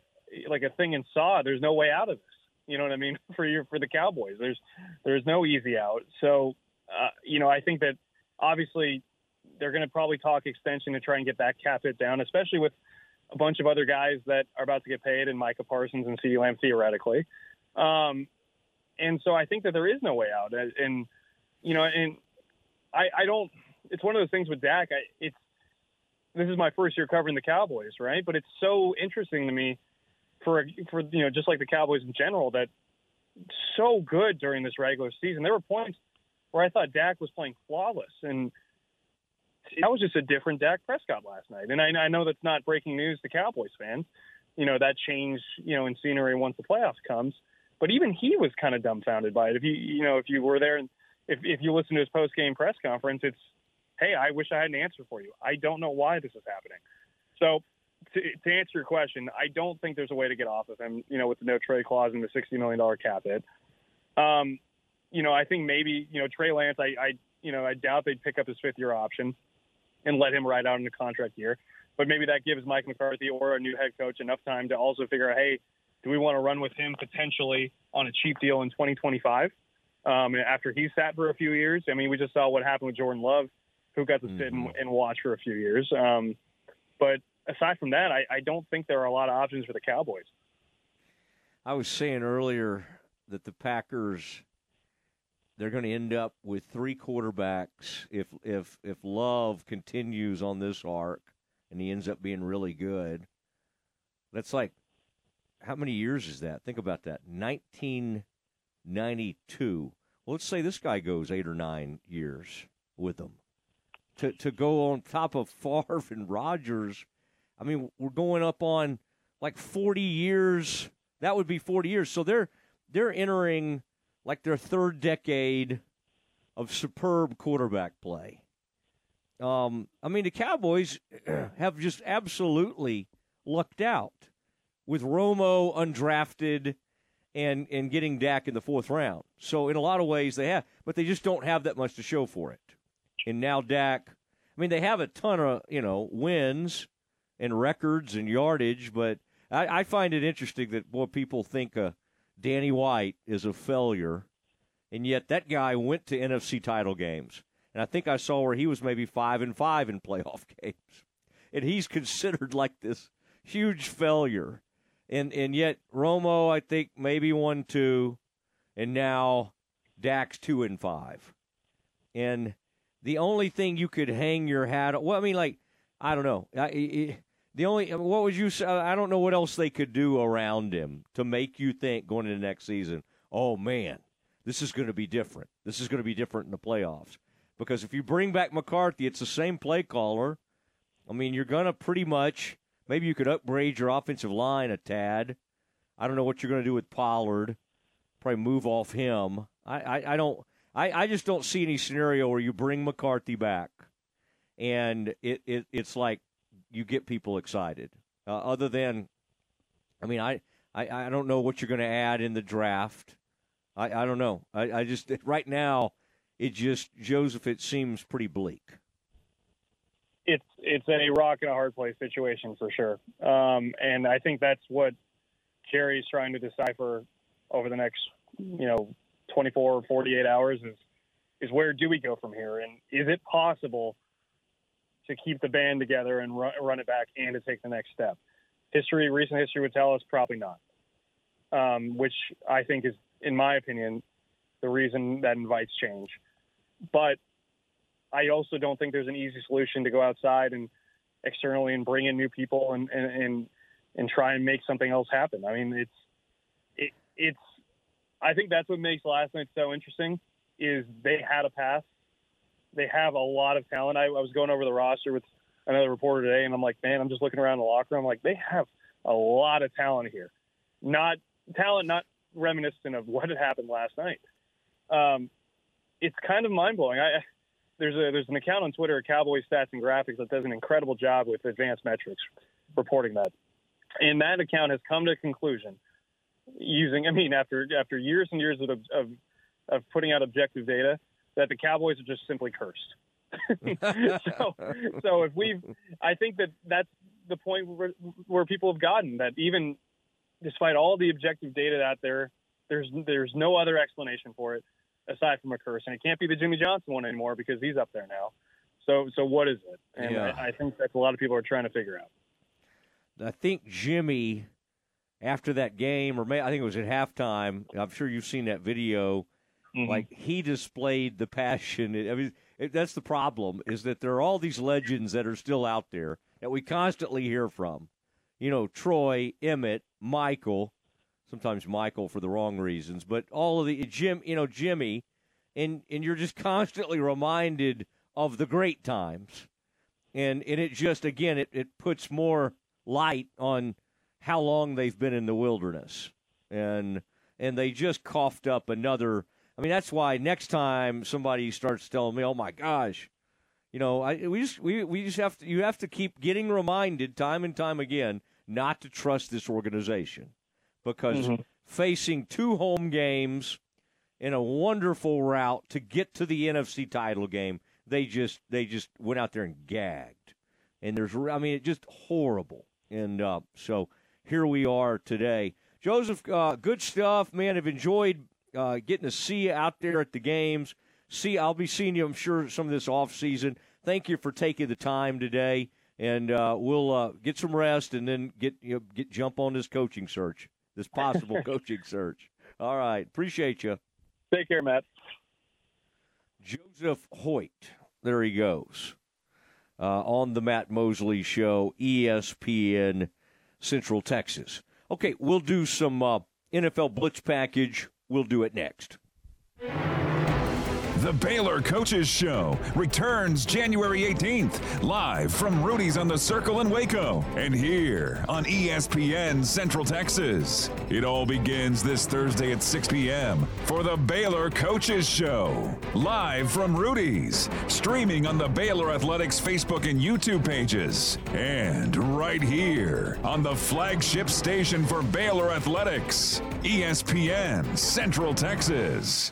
like a thing in Saw. There's no way out of this. You know what I mean? For your for the Cowboys, there's there's no easy out. So uh, you know I think that obviously they're going to probably talk extension to try and get that cap hit down, especially with a bunch of other guys that are about to get paid and Micah Parsons and CeeDee Lamb theoretically. Um, and so I think that there is no way out. And, you know, and I, I don't, it's one of those things with Dak. I, it's, this is my first year covering the Cowboys, right? But it's so interesting to me for, for, you know, just like the Cowboys in general that so good during this regular season. There were points where I thought Dak was playing flawless, and that was just a different Dak Prescott last night. And I, I know that's not breaking news to Cowboys fans. You know that change, you know, in scenery once the playoffs comes. But even he was kind of dumbfounded by it. If you, you know, if you were there and if if you listen to his post game press conference, it's, hey, I wish I had an answer for you. I don't know why this is happening. So to, to answer your question, I don't think there's a way to get off of him. You know, with the no trade clause and the sixty million dollar cap hit. Um, you know, I think maybe, you know, Trey Lance, I, I, you know, I doubt they'd pick up his fifth year option and let him ride out in the contract year. But maybe that gives Mike McCarthy or a new head coach enough time to also figure out, hey, do we want to run with him potentially on a cheap deal in 2025 um, after he sat for a few years? I mean, we just saw what happened with Jordan Love, who got to mm-hmm. sit and, mm-hmm. and, watch for a few years. Um, but aside from that, I, I don't think there are a lot of options for the Cowboys. I was saying earlier that the Packers they're going to end up with three quarterbacks if if if Love continues on this arc and he ends up being really good. That's like how many years is that? Think about that. 1992. Well, let's say this guy goes 8 or 9 years with them. To to go on top of Favre and Rodgers, I mean, we're going up on like 40 years. That would be 40 years. So they're they're entering like their third decade of superb quarterback play. Um, I mean, the Cowboys have just absolutely lucked out with Romo undrafted and and getting Dak in the fourth round. So in a lot of ways they have, but they just don't have that much to show for it. And now Dak, I mean, they have a ton of you know wins and records and yardage, but I, I find it interesting that boy people think uh, Danny White is a failure, and yet that guy went to NFC title games. And I think I saw where he was maybe five and five in playoff games, and he's considered like this huge failure. and and yet Romo, I think maybe one two, and now Dak's two and five, and the only thing you could hang your hat. On, well, I mean, like I don't know. I, the only what would you say? Uh, I don't know what else they could do around him to make you think going into next season. Oh man, this is going to be different. This is going to be different in the playoffs because if you bring back McCarthy, it's the same play caller. I mean, you're going to pretty much maybe you could upgrade your offensive line a tad. I don't know what you're going to do with Pollard. Probably move off him. I, I, I don't. I, I just don't see any scenario where you bring McCarthy back, and it, it it's like you get people excited. Uh, other than, I mean, I, I, I don't know what you're going to add in the draft. I, I don't know. I, I just right now, it just Joseph. It seems pretty bleak. It's it's a rock and a hard place situation for sure, um, and I think that's what Jerry's trying to decipher over the next you know 24 or 48 hours is is where do we go from here, and is it possible to keep the band together and run, run it back and to take the next step? History, recent history would tell us probably not, um, which I think is, in my opinion, the reason that invites change. But I also don't think there's an easy solution to go outside and externally and bring in new people and and and, and try and make something else happen. I mean, it's it, it's I think that's what makes last night so interesting is they had a pass. They have a lot of talent. I, I was going over the roster with another reporter today, and I'm like, man, I'm just looking around the locker room. I'm like, they have a lot of talent here. Not talent, not reminiscent of what had happened last night. Um, it's kind of mind blowing. I there's a there's an account on Twitter, Cowboy Stats and Graphics, that does an incredible job with advanced metrics reporting that. And that account has come to a conclusion using, I mean, after after years and years of of, of putting out objective data, that the Cowboys are just simply cursed. so so if we've, I think that that's the point where, where people have gotten that even despite all the objective data out there, there's there's no other explanation for it aside from a curse, and it can't be the Jimmy Johnson one anymore because he's up there now. So so what is it? And Yeah. I, I think that's a lot of people are trying to figure out. I think Jimmy, after that game, or may, I think it was at halftime. I'm sure you've seen that video. Mm-hmm. Like he displayed the passion. I mean, it, that's the problem is that there are all these legends that are still out there that we constantly hear from. You know, Troy, Emmett, Michael, sometimes Michael for the wrong reasons, but all of the Jim, you know, Jimmy, and and you're just constantly reminded of the great times and and it just again it, it puts more light on how long they've been in the wilderness and and they just coughed up another i mean that's why next time somebody starts telling me oh my gosh you know I, we just we, we just have to you have to keep getting reminded time and time again not to trust this organization because Mhm. facing two home games in a wonderful route to get to the NFC title game. They just they just went out there and gagged, and there's I mean it just horrible. And uh, so here we are today, Joseph. Uh, good stuff, man. I've enjoyed uh, getting to see you out there at the games. See, I'll be seeing you. I'm sure some of this off season. Thank you for taking the time today, and uh, we'll uh, get some rest and then get you know, get jump on this coaching search, this possible coaching search. All right, appreciate you. Take care, Matt. Joseph Hoyt. There he goes. Uh, on the Matt Mosley Show, ESPN Central Texas. Okay, we'll do some uh, NFL Blitz package. We'll do it next. The Baylor Coaches Show returns January 18th, live from Rudy's on the Circle in Waco, and here on ESPN Central Texas. It all begins this Thursday at 6 p.m. for the Baylor Coaches Show, live from Rudy's, streaming on the Baylor Athletics Facebook and YouTube pages, and right here on the flagship station for Baylor Athletics, ESPN Central Texas.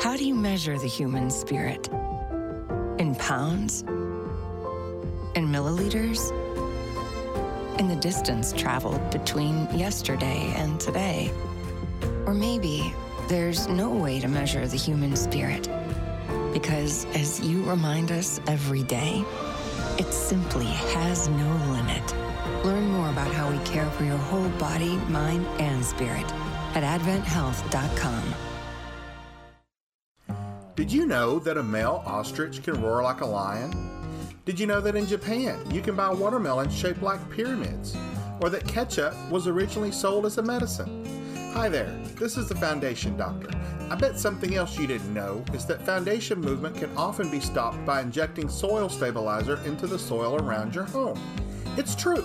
How do you measure the human spirit? In pounds? In milliliters? In the distance traveled between yesterday and today? Or maybe there's no way to measure the human spirit. Because as you remind us every day, it simply has no limit. Learn more about how we care for your whole body, mind, and spirit at AdventHealth.com. Did you know that a male ostrich can roar like a lion? Did you know that in Japan you can buy watermelons shaped like pyramids? Or that ketchup was originally sold as a medicine? Hi there, this is the Foundation Doctor. I bet something else you didn't know is that foundation movement can often be stopped by injecting soil stabilizer into the soil around your home. It's true.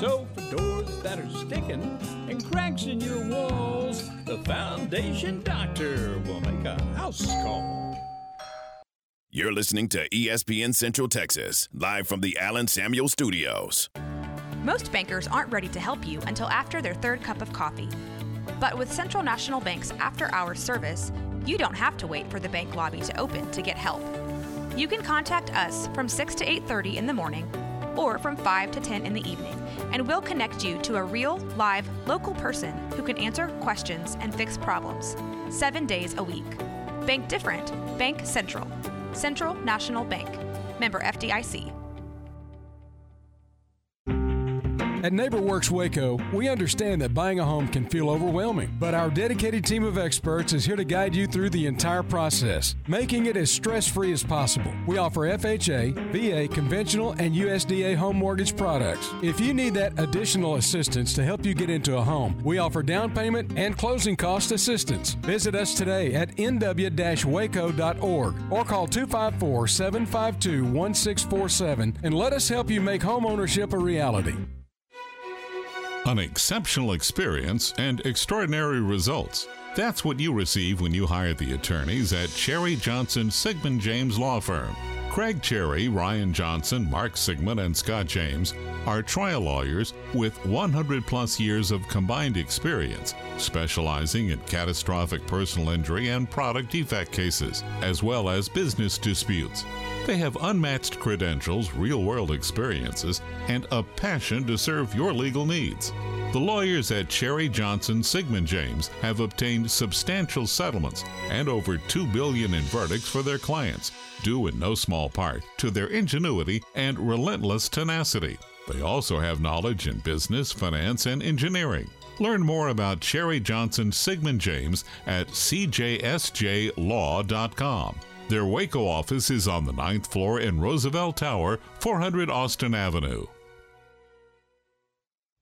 So, for doors that are sticking and cracks in your walls, the Foundation Doctor will make a house call. You're listening to ESPN Central Texas, live from the Allen Samuel Studios. Most bankers aren't ready to help you until after their third cup of coffee. But with Central National Bank's after hours service, you don't have to wait for the bank lobby to open to get help. You can contact us from 6 to 8:30 in the morning or from 5 to 10 in the evening, and we'll connect you to a real, live, local person who can answer questions and fix problems 7 days a week. Bank different. Bank Central. Central National Bank. Member FDIC. At NeighborWorks Waco, we understand that buying a home can feel overwhelming, but our dedicated team of experts is here to guide you through the entire process, making it as stress free as possible. We offer FHA, VA, conventional, and USDA home mortgage products. If you need that additional assistance to help you get into a home, we offer down payment and closing cost assistance. Visit us today at nw waco.org or call 254 752 1647 and let us help you make home ownership a reality. An exceptional experience and extraordinary results. That's what you receive when you hire the attorneys at Cherry Johnson Siegmund James Law Firm. Craig Cherry, Ryan Johnson, Mark Siegmund, and Scott James are trial lawyers with 100 plus years of combined experience, specializing in catastrophic personal injury and product defect cases, as well as business disputes. They have unmatched credentials, real world experiences, and a passion to serve your legal needs. The lawyers at Cherry Johnson Siegmund James have obtained substantial settlements and over 2 billion in verdicts for their clients, due in no small part to their ingenuity and relentless tenacity. They also have knowledge in business, finance, and engineering. Learn more about Cherry Johnson Siegmund James at cjsjlaw.com. Their Waco office is on the ninth floor in Roosevelt Tower, 400 Austin Avenue.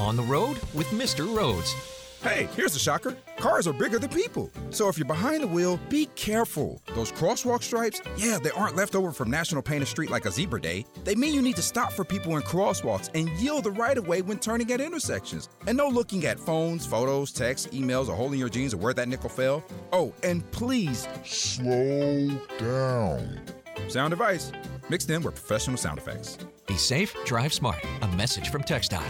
On the road with Mr. Rhodes. Hey, here's a shocker. Cars are bigger than people. So if you're behind the wheel, be careful. Those crosswalk stripes, yeah, they aren't left over from National Paint a Street like a zebra day. They mean you need to stop for people in crosswalks and yield the right of way when turning at intersections. And no looking at phones, photos, texts, emails, or holding your jeans or where that nickel fell. Oh, and please slow down. Sound advice mixed in with professional sound effects. Be safe, drive smart. A message from TxDOT.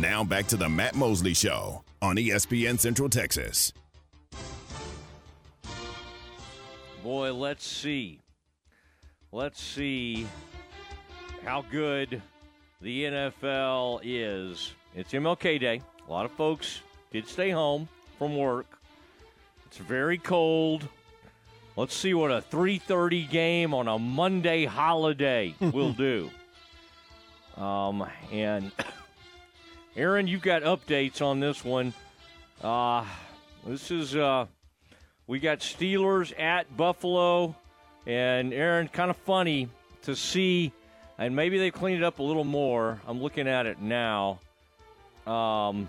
Now back to the Matt Mosley Show on ESPN Central Texas. Boy, let's see. Let's see how good the NFL is. It's MLK Day. A lot of folks did stay home from work. It's very cold. Let's see what a 3:30 game on a Monday holiday will do. Um, and Aaron, you've got updates on this one. Uh, this is uh, we got Steelers at Buffalo, and Aaron, kind of funny to see, and maybe they cleaned it up a little more. I'm looking at it now. Um,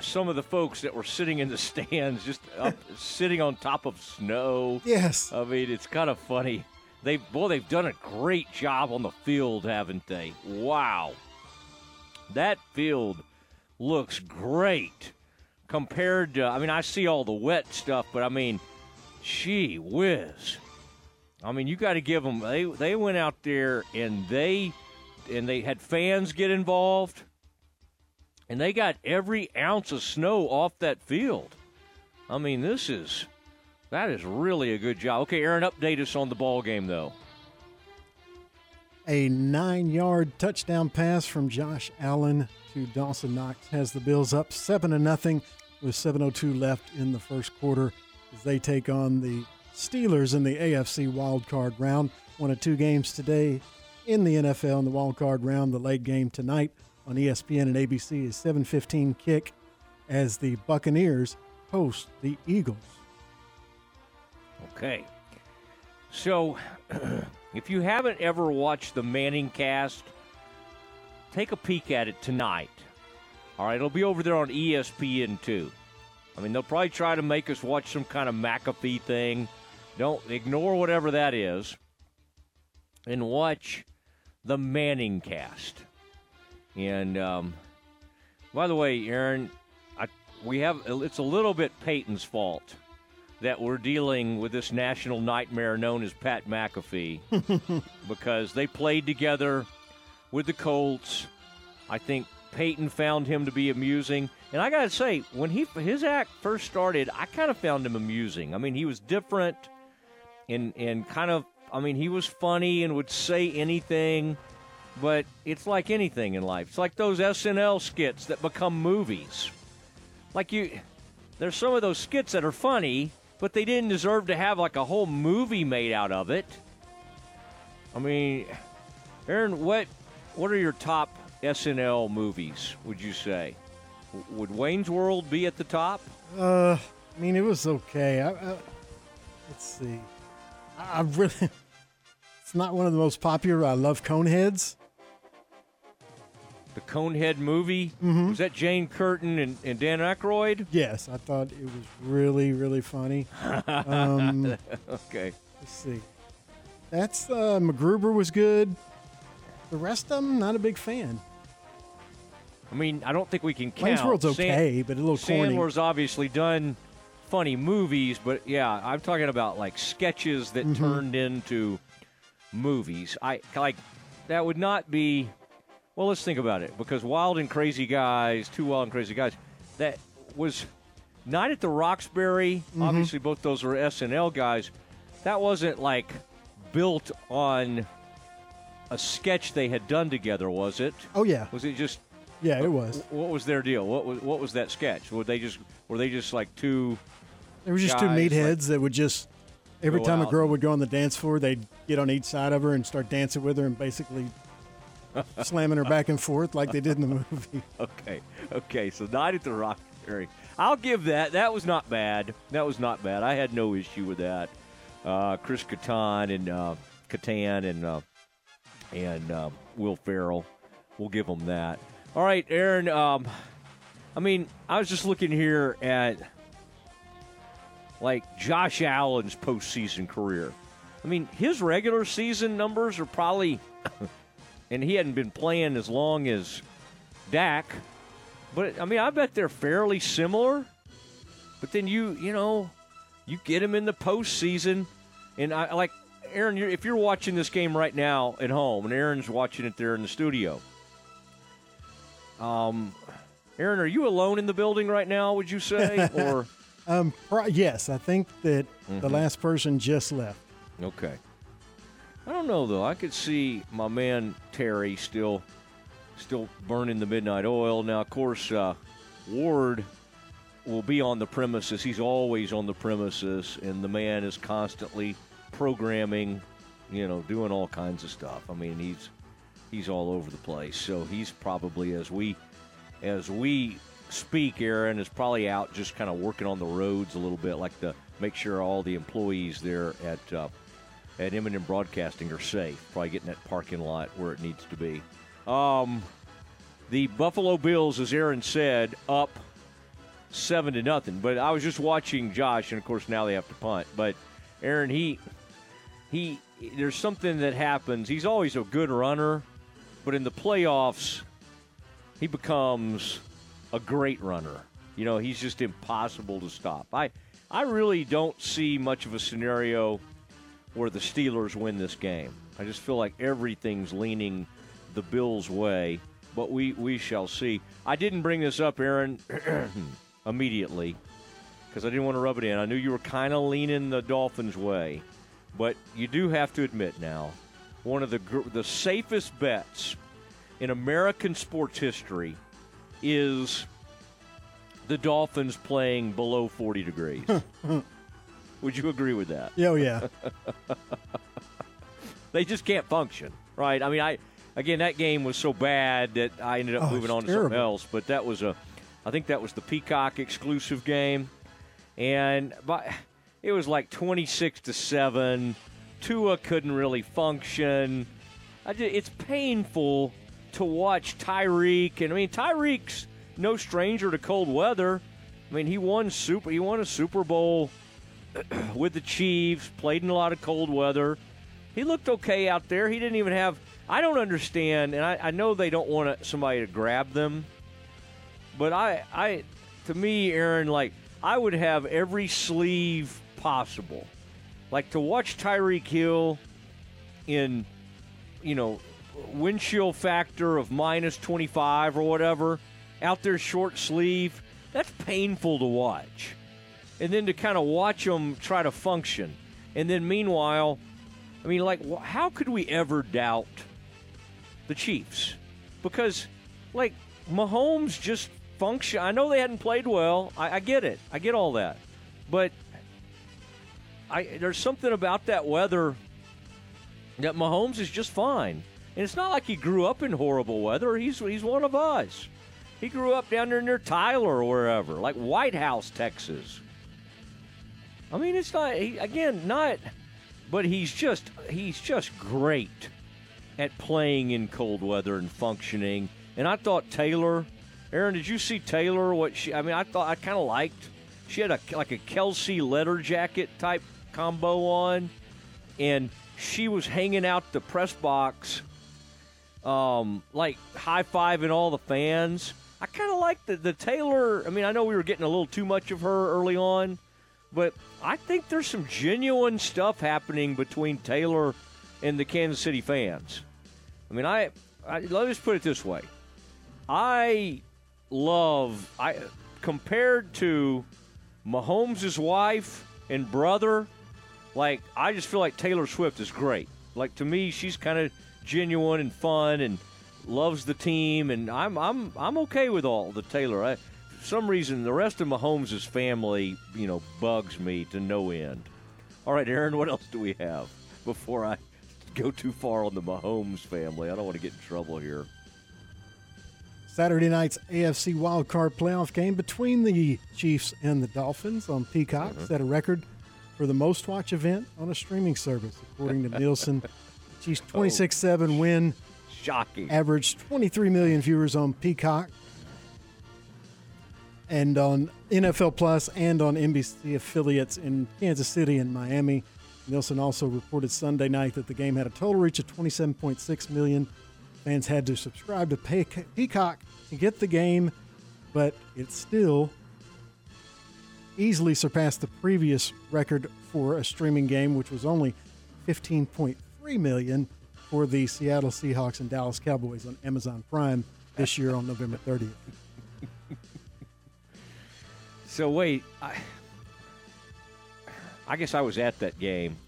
some of the folks that were sitting in the stands, just up, sitting on top of snow. Yes, I mean it's kind of funny. They boy, they've done a great job on the field, haven't they? Wow. That field looks great compared to. I mean, I see all the wet stuff, but I mean, gee whiz. I mean, you got to give them. They they went out there and they and they had fans get involved, and they got every ounce of snow off that field. I mean, this is that is really a good job. Okay, Aaron, update us on the ball game though a nine yard touchdown pass from Josh Allen to Dawson Knox has the Bills up 7 to nothing with 7.02 left in the first quarter as they take on the Steelers in the AFC wildcard round. One of two games today in the NFL in the wildcard round. The late game tonight on ESPN and ABC is 7:15 kick as the Buccaneers host the Eagles. Okay. So If you haven't ever watched the Manning cast, take a peek at it tonight. All right, it'll be over there on ESPN too. I mean, they'll probably try to make us watch some kind of McAfee thing. Don't ignore whatever that is, and watch the Manning cast. And um, by the way, Aaron, I, we have it's a little bit Peyton's fault that we're dealing with this national nightmare known as Pat McAfee because they played together with the Colts. I think Peyton found him to be amusing. And I got to say, when he his act first started, I kind of found him amusing. I mean, he was different and and kind of I mean, he was funny and would say anything, but it's like anything in life. It's like those SNL skits that become movies. Like you there's some of those skits that are funny, but they didn't deserve to have like a whole movie made out of it. I mean, Aaron, what what are your top SNL movies? Would you say? Would Wayne's World be at the top? Uh, I mean, it was okay. I, I, let's see. I, I really, it's not one of the most popular. I love Coneheads the Conehead movie. Mm-hmm. Was that Jane Curtin and, and, Dan Aykroyd? Yes, I thought it was really, really funny. um, okay. Let's see. That's uh, MacGruber was good. The rest of them, not a big fan. I mean, I don't think we can count. Wayne's World's okay, but a little corny. Sandler's obviously done funny movies, but yeah, I'm talking about like sketches that mm-hmm. turned into movies. I like that would not be well, let's think about it because Wild and Crazy Guys, two Wild and Crazy Guys, that was Night at the Roxbury. Mm-hmm. Obviously, both those were SNL guys. That wasn't like built on a sketch they had done together, was it? Oh yeah. Was it just? Yeah, it was. What was their deal? What was what was that sketch? Were they just were they just like two? There were just two meatheads that would just every time a girl would go on the dance floor, they'd get on each side of her and start dancing with her and basically slamming her back and forth like they did in the movie. Okay, okay. So Night at the Roxbury. I'll give that. That was not bad. That was not bad. I had no issue with that. Uh, Chris Kattan and uh, Kattan and uh, and uh, Will Ferrell. We'll give them that. All right, Aaron. Um, I mean, I was just looking here at like Josh Allen's postseason career. I mean, his regular season numbers are probably, and he hadn't been playing as long as Dak, but I mean, I bet they're fairly similar. But then you, you know, you get him in the postseason, and I like Aaron. You're, if you're watching this game right now at home, and Aaron's watching it there in the studio, um, Aaron, are you alone in the building right now? Would you say, or Um, yes, I think that the Mhm. last person just left. Okay. I don't know though. I could see my man Terry still, still burning the midnight oil. Now, of course, uh, Ward will be on the premises. He's always on the premises, and the man is constantly programming. You know, doing all kinds of stuff. I mean, he's he's all over the place. So he's probably as we as we speak, Aaron is probably out just kind of working on the roads a little bit, like to make sure all the employees there at uh, at M&M Broadcasting are safe. Probably getting that parking lot where it needs to be. Um, the Buffalo Bills, as Aaron said, up seven to nothing. But I was just watching Josh, and of course now they have to punt. But Aaron, he he, there's something that happens. He's always a good runner, but in the playoffs, he becomes a great runner. You know, he's just impossible to stop. I I really don't see much of a scenario where the Steelers win this game. I just feel like everything's leaning the Bills' way, but we we shall see. I didn't bring this up, Aaron, immediately because I didn't want to rub it in. I knew you were kind of leaning the Dolphins' way, but you do have to admit now, one of the the safest bets in American sports history is the Dolphins playing below 40 degrees. Would you agree with that? Oh, yeah. they just can't function, right? I mean, I again that game was so bad that I ended up Oh, moving on to something else. But that was a, I think that was the Peacock exclusive game, and but it was like twenty six to seven. Tua couldn't really function. I ju- it's painful to watch Tyreek, and I mean Tyreek's no stranger to cold weather. I mean he won super, he won a Super Bowl with the Chiefs, played in a lot of cold weather. He looked okay out there. He didn't even have. I don't understand, and I, I know they don't want somebody to grab them, but I, I, to me, Aaron, like I would have every sleeve possible, like to watch Tyreek Hill in, you know, windshield factor of minus twenty five or whatever, out there short sleeve. That's painful to watch and then to kind of watch them try to function. And then meanwhile, I mean, like, how could we ever doubt the Chiefs? Because, like, Mahomes just function. I know they hadn't played well. I, I get it. I get all that. But I there's something about that weather that Mahomes is just fine. And it's not like he grew up in horrible weather. He's he's one of us. He grew up down there near Tyler or wherever, like White House, Texas. I mean, it's not he, again not, but he's just he's just great at playing in cold weather and functioning. And I thought Taylor, Aaron, did you see Taylor? What she? I mean, I thought I kind of liked. She had a like a Kelsey leather jacket type combo on, and she was hanging out the press box, um, like high fiving all the fans. I kind of like the the Taylor. I mean, I know we were getting a little too much of her early on, but I think there's some genuine stuff happening between Taylor and the Kansas City fans. I mean, I, I let me just put it this way: I love I compared to Mahomes' wife and brother. like I just feel like Taylor Swift is great. Like to me, she's kind of genuine and fun and loves the team, and I'm I'm I'm okay with all the Taylor. I, some reason, the rest of Mahomes' family, you know, bugs me to no end. All right, Aaron, what else do we have before I go too far on the Mahomes family? I don't want to get in trouble here. Saturday night's AFC wildcard playoff game between the Chiefs and the Dolphins on Peacock Mhm. set a record for the most watch event on a streaming service, according to Nielsen. Chiefs 26 7 win. Shocking. Averaged 23 million viewers on Peacock and on NFL Plus and on NBC affiliates in Kansas City and Miami. Nielsen also reported Sunday night that the game had a total reach of 27.6 million. Fans had to subscribe to Peacock to get the game, but it still easily surpassed the previous record for a streaming game, which was only 15.3 million for the Seattle Seahawks and Dallas Cowboys on Amazon Prime this year on November 30th. So wait, I, I guess I was at that game.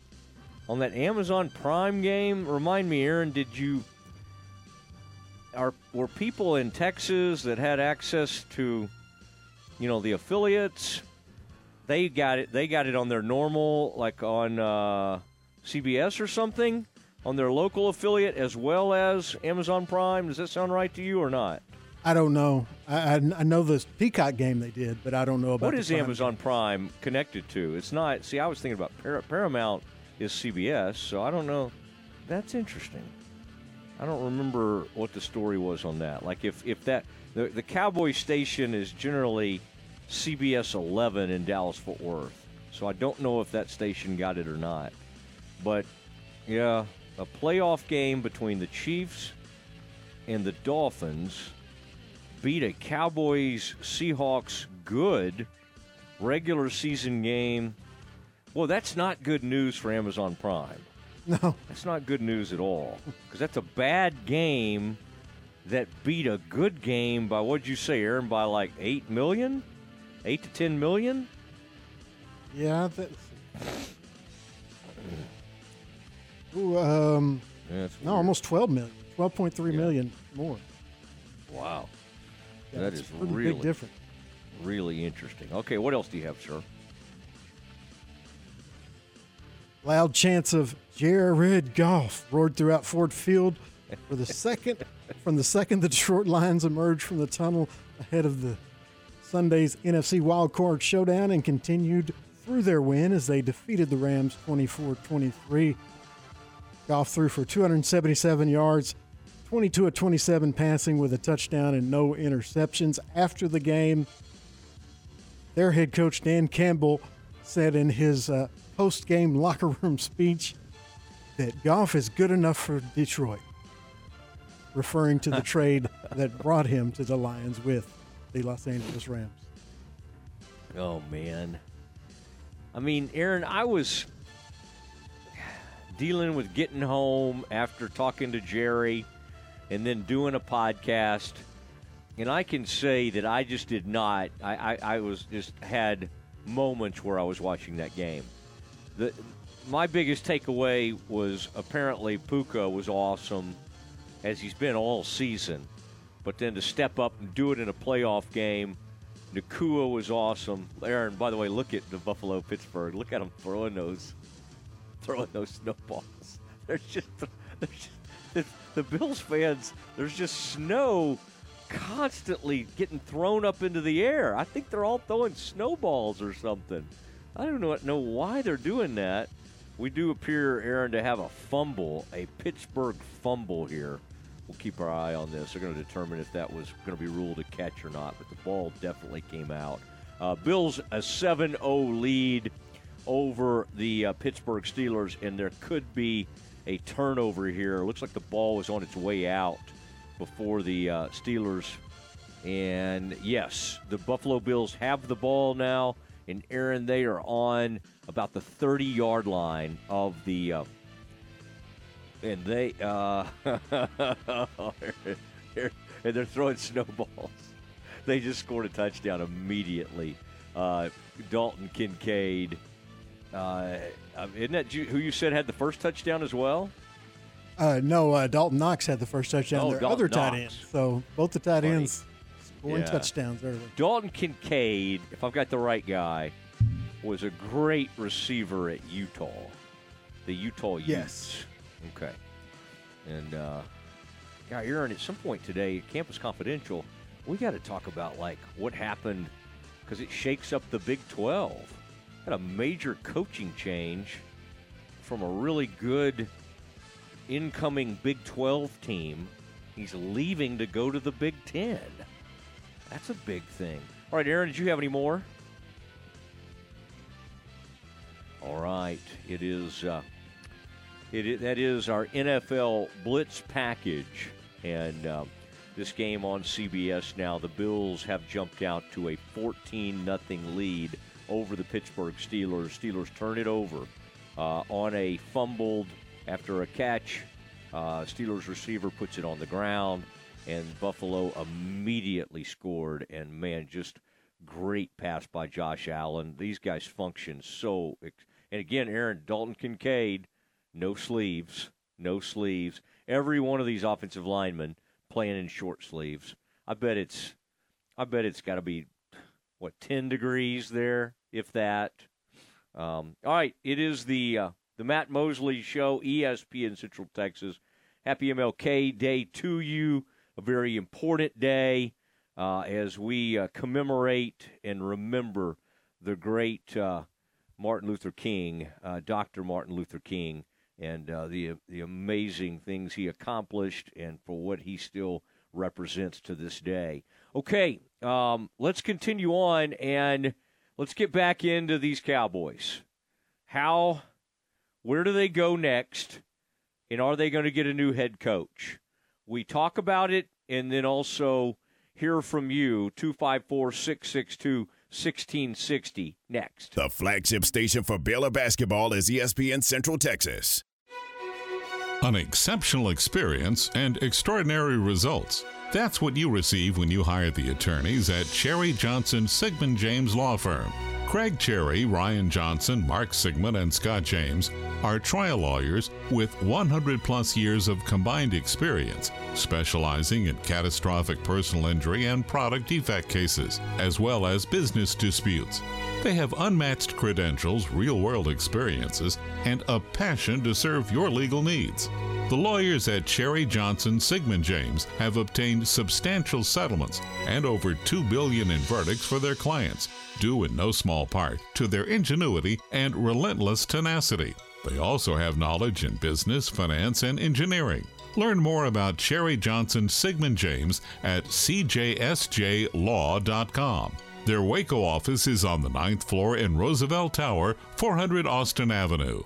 On that Amazon Prime game, remind me, Aaron, did you are were people in Texas that had access to you know the affiliates? They got it they got it on their normal like on uh, CBS or something on their local affiliate as well as Amazon Prime. Does that sound right to you or not? I don't know. I, I, I know the Peacock game they did, but I don't know about What is Prime Amazon Prime connected to? It's not. See, I was thinking about Par- Paramount is CBS, so I don't know. That's interesting. I don't remember what the story was on that. Like if if that the the Cowboy station is generally CBS 11 in Dallas Fort Worth, so I don't know if that station got it or not. But yeah, a playoff game between the Chiefs and the Dolphins beat a Cowboys Seahawks good regular season game. Well, that's not good news for Amazon Prime. No. That's not good news at all. Because that's a bad game that beat a good game by, what'd you say, Aaron, by like 8 million? 8 to 10 million? Yeah. That, Ooh, um, Yeah, that's no, almost 12 million. 12.3 million more. Wow. Yeah, that it's is a pretty really big difference. Really interesting. Okay, what else do you have, sir? Loud chants of Jared Goff roared throughout Ford Field for the second from the second the Detroit Lions emerged from the tunnel ahead of the Sunday's NFC wildcard showdown and continued through their win as they defeated the Rams 24-23. Goff threw for 277 yards, 22 of 27 passing with a touchdown and no interceptions. After the game, their head coach Dan Campbell said in his uh, post-game locker room speech that Goff is good enough for Detroit, referring to the trade that brought him to the Lions with the Los Angeles Rams. Oh man. I mean, Aaron, I was dealing with getting home after talking to Jerry and then doing a podcast. And I can say that I just did not I, I, I was just had moments where I was watching that game. The my biggest takeaway was apparently Puka was awesome as he's been all season. But then to step up and do it in a playoff game Nacua was awesome. Aaron, by the way, look at the Buffalo Pittsburgh. Look at them throwing those, throwing those snowballs. There's just, there's just the, Bills fans. There's just snow constantly getting thrown up into the air. I think they're all throwing snowballs or something. I don't know, know why they're doing that. We do appear, Aaron, to have a fumble, a Pittsburgh fumble here. We'll keep our eye on this. They're going to determine if that was going to be ruled a catch or not, but the ball definitely came out. Uh, Bills a 7 0 lead over the uh, Pittsburgh Steelers, and there could be a turnover here. Looks like the ball was on its way out before the uh, Steelers. And yes, the Buffalo Bills have the ball now, and Aaron, they are on about the 30 yard line of the. Uh, and they uh, and they're throwing snowballs. They just scored a touchdown immediately. Uh, Dalton Kincaid Uh, isn't that who you said had the first touchdown as well? Uh, no, uh, Dawson Knox had the first touchdown. Oh, Their Dalton other tight Knox. end. So both the tight Funny. ends scoring Yeah. touchdowns early. Dalton Kincaid, if I've got the right guy, was a great receiver at Utah. The Utah Utes. Yes. Okay. And uh yeah, Aaron, at some point today, Campus Confidential, we got to talk about like what happened because it shakes up the Big 12. Had a major coaching change from a really good incoming Big 12 team. He's leaving to go to the Big 10. That's a big thing. All right, Aaron, did you have any more? All right, it is. Uh, it is, that is our NFL Blitz package, and um, this game on CBS now. The Bills have jumped out to a 14 nothing lead over the Pittsburgh Steelers. Steelers turn it over uh, on a fumbled after a catch. Uh, Steelers receiver puts it on the ground, and Buffalo immediately scored. And man, just great pass by Josh Allen. These guys function so. ex- And again, Aaron Dalton Kincaid, no sleeves, no sleeves. Every one of these offensive linemen playing in short sleeves. I bet it's, I bet it's got to be, what ten degrees there, if that. Um, all right, it is the uh, the Matt Mosley Show, ESPN Central Texas. Happy MLK Day to you. A very important day uh, as we uh, commemorate and remember the great uh, Martin Luther King, uh, Dr. Martin Luther King, and uh, the the amazing things he accomplished, and for what he still represents to this day. Okay, um, let's continue on and let's get back into these Cowboys. How, where do they go next? And are they going to get a new head coach? We talk about it and then also hear from you 254 662 1660 next. The flagship station for Baylor basketball is ESPN Central Texas. An exceptional experience and extraordinary results. That's what you receive when you hire the attorneys at Cherry Johnson Siegmund James Law Firm. Craig Cherry, Ryan Johnson, Mark Siegmund, and Scott James are trial lawyers with 100 plus years of combined experience, specializing in catastrophic personal injury and product defect cases, as well as business disputes. They have unmatched credentials, real world experiences, and a passion to serve your legal needs. The lawyers at Cherry Johnson Siegmund James have obtained substantial settlements and over 2 billion in verdicts for their clients, due in no small part to their ingenuity and relentless tenacity. They also have knowledge in business, finance, and engineering. Learn more about Cherry Johnson Siegmund James at cjsjlaw.com. Their Waco office is on the ninth floor in Roosevelt Tower, 400 Austin Avenue.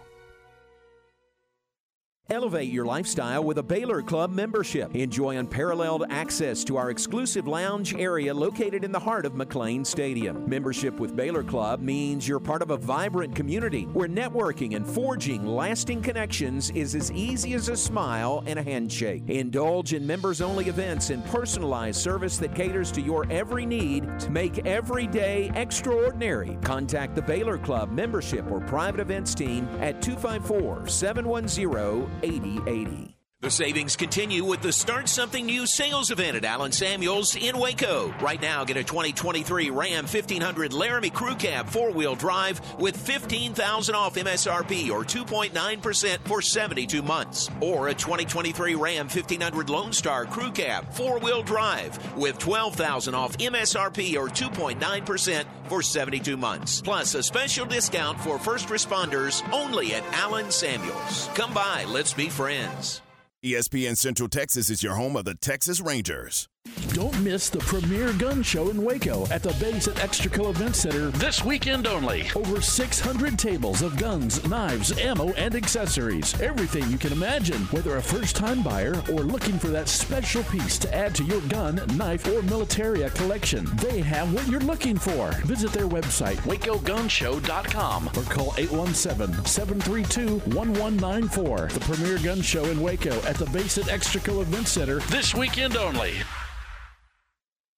Elevate your lifestyle with a Baylor Club membership. Enjoy unparalleled access to our exclusive lounge area located in the heart of McLane Stadium. Membership with Baylor Club means you're part of a vibrant community where networking and forging lasting connections is as easy as a smile and a handshake. Indulge in members only events and personalized service that caters to your every need to make every day extraordinary. Contact the Baylor Club membership or private events team at 254 710 8080. The savings continue with the Start Something New sales event at Allen Samuels in Waco. Right now, get a 2023 Ram 1500 Laramie Crew Cab four-wheel drive with 15000 off MSRP or 2.9% for 72 months. Or a 2023 Ram 1500 Lone Star Crew Cab four-wheel drive with 12000 off MSRP or 2.9% for 72 months. Plus a special discount for first responders only at Allen Samuels. Come by, let's be friends. ESPN Central Texas is your home of the Texas Rangers. Don't miss the premier gun show in Waco at the Base at Extraco Event Center this weekend only. Over 600 tables of guns, knives, ammo, and accessories. Everything you can imagine, whether a first time buyer or looking for that special piece to add to your gun, knife, or militaria collection. They have what you're looking for. Visit their website, wacogunshow.com, or call 817 732 1194. The premier gun show in Waco at the Base at Extraco Event Center this weekend only.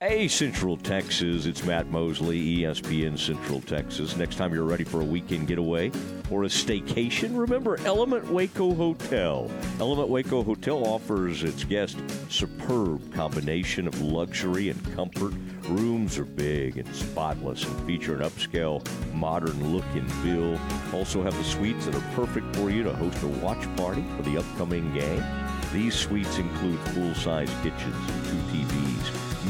Hey, Central Texas, it's Matt Mosley, ESPN Central Texas. Next time you're ready for a weekend getaway or a staycation, remember Element Waco Hotel. Element Waco Hotel offers its guests superb combination of luxury and comfort. Rooms are big and spotless and feature an upscale, modern look and feel. Also have the suites that are perfect for you to host a watch party for the upcoming game. These suites include full-size kitchens and two TVs.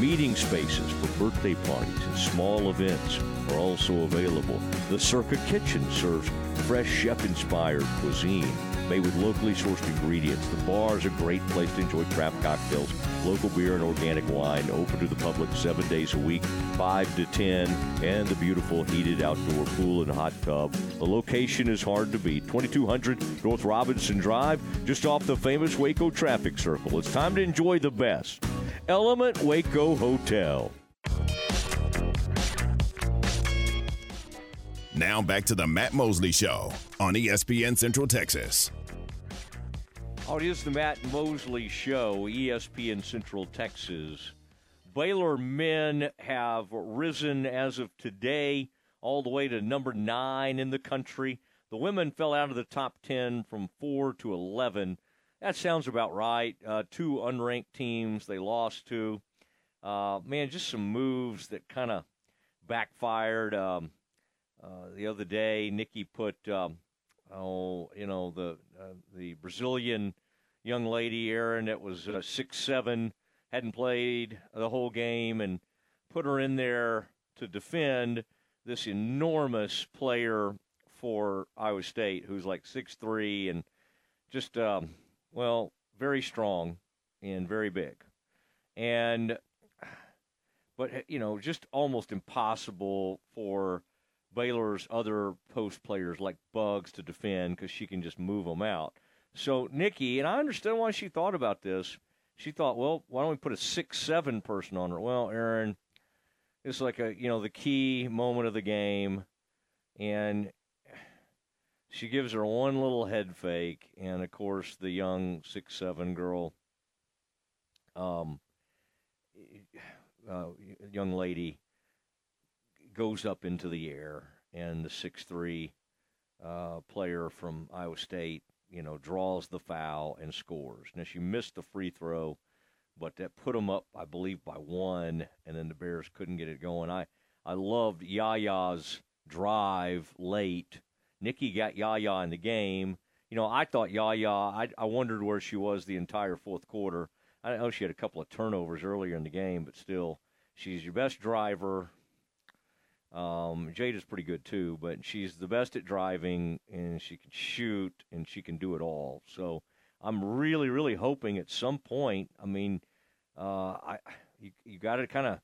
Meeting spaces for birthday parties and small events are also available. The Circa Kitchen serves fresh chef-inspired cuisine made with locally sourced ingredients. The bar is a great place to enjoy craft cocktails, local beer, and organic wine. Open to the public seven days a week, 5 to 10, and the beautiful heated outdoor pool and hot tub. The location is hard to beat 2200 North Robinson Drive, just off the famous Waco traffic circle. It's time to enjoy the best. Element Waco Hotel. Now back to the Matt Mosley Show on ESPN Central Texas. Oh, it is the Matt Mosley Show, ESPN Central Texas. Baylor men have risen as of today all the way to number nine in the country. The women fell out of the top 10 from 4 to 11. That sounds about right. Uh, two unranked teams they lost to. Uh, man, just some moves that kind of backfired. Um, uh, the other day, Nikki put um, oh, you know, the the Brazilian young lady, Erin, that was uh, six seven, hadn't played the whole game, and put her in there to defend this enormous player for Iowa State, who's like six three and just um, well, very strong and very big, and but you know, just almost impossible for Baylor's other post players like Bugs to defend because she can just move them out. So Nikki, and I understand why she thought about this. She thought, well, why don't we put a six seven person on her? Well, Aaron, it's like a you know the key moment of the game, and she gives her one little head fake, and of course the young six seven girl, um, uh, young lady goes up into the air, and the six three uh, player from Iowa State, you know, draws the foul and scores. Now she missed the free throw, but that put them up, I believe, by one, and then the Bears couldn't get it going. I I loved Yaya's drive late. Nikki got Yaya in the game. You know, I thought Yaya. I I wondered where she was the entire fourth quarter. I know she had a couple of turnovers earlier in the game, but still, she's your best driver. Um, Jada's pretty good too, but she's the best at driving, and she can shoot, and she can do it all. So I'm really, really hoping at some point. I mean, uh, I you, you got to kind of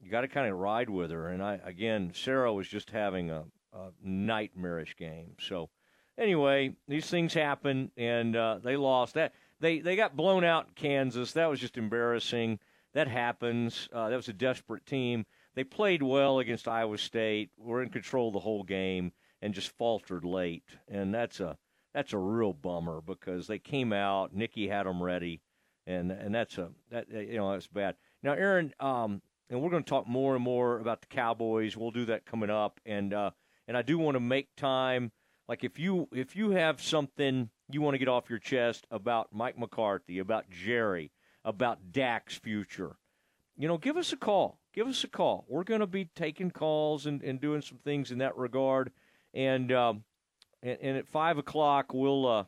you got to kind of ride with her. And I again, Sarah was just having a, a nightmarish game. So anyway, these things happen, and uh, they lost that. They they got blown out in Kansas. That was just embarrassing. That happens. Uh, that was a desperate team they played well against Iowa State, were in control the whole game, and just faltered late. And that's a that's a real bummer because they came out, Nikki had them ready, and and that's a that you know that's bad. Now, Aaron, um, and we're going to talk more and more about the Cowboys. We'll do that coming up, and uh, and I do want to make time. Like if you if you have something you want to get off your chest about Mike McCarthy, about Jerry, about Dak's future, you know, give us a call give us a call. We're going to be taking calls and, and doing some things in that regard. And um, and, and, at five o'clock, we'll uh,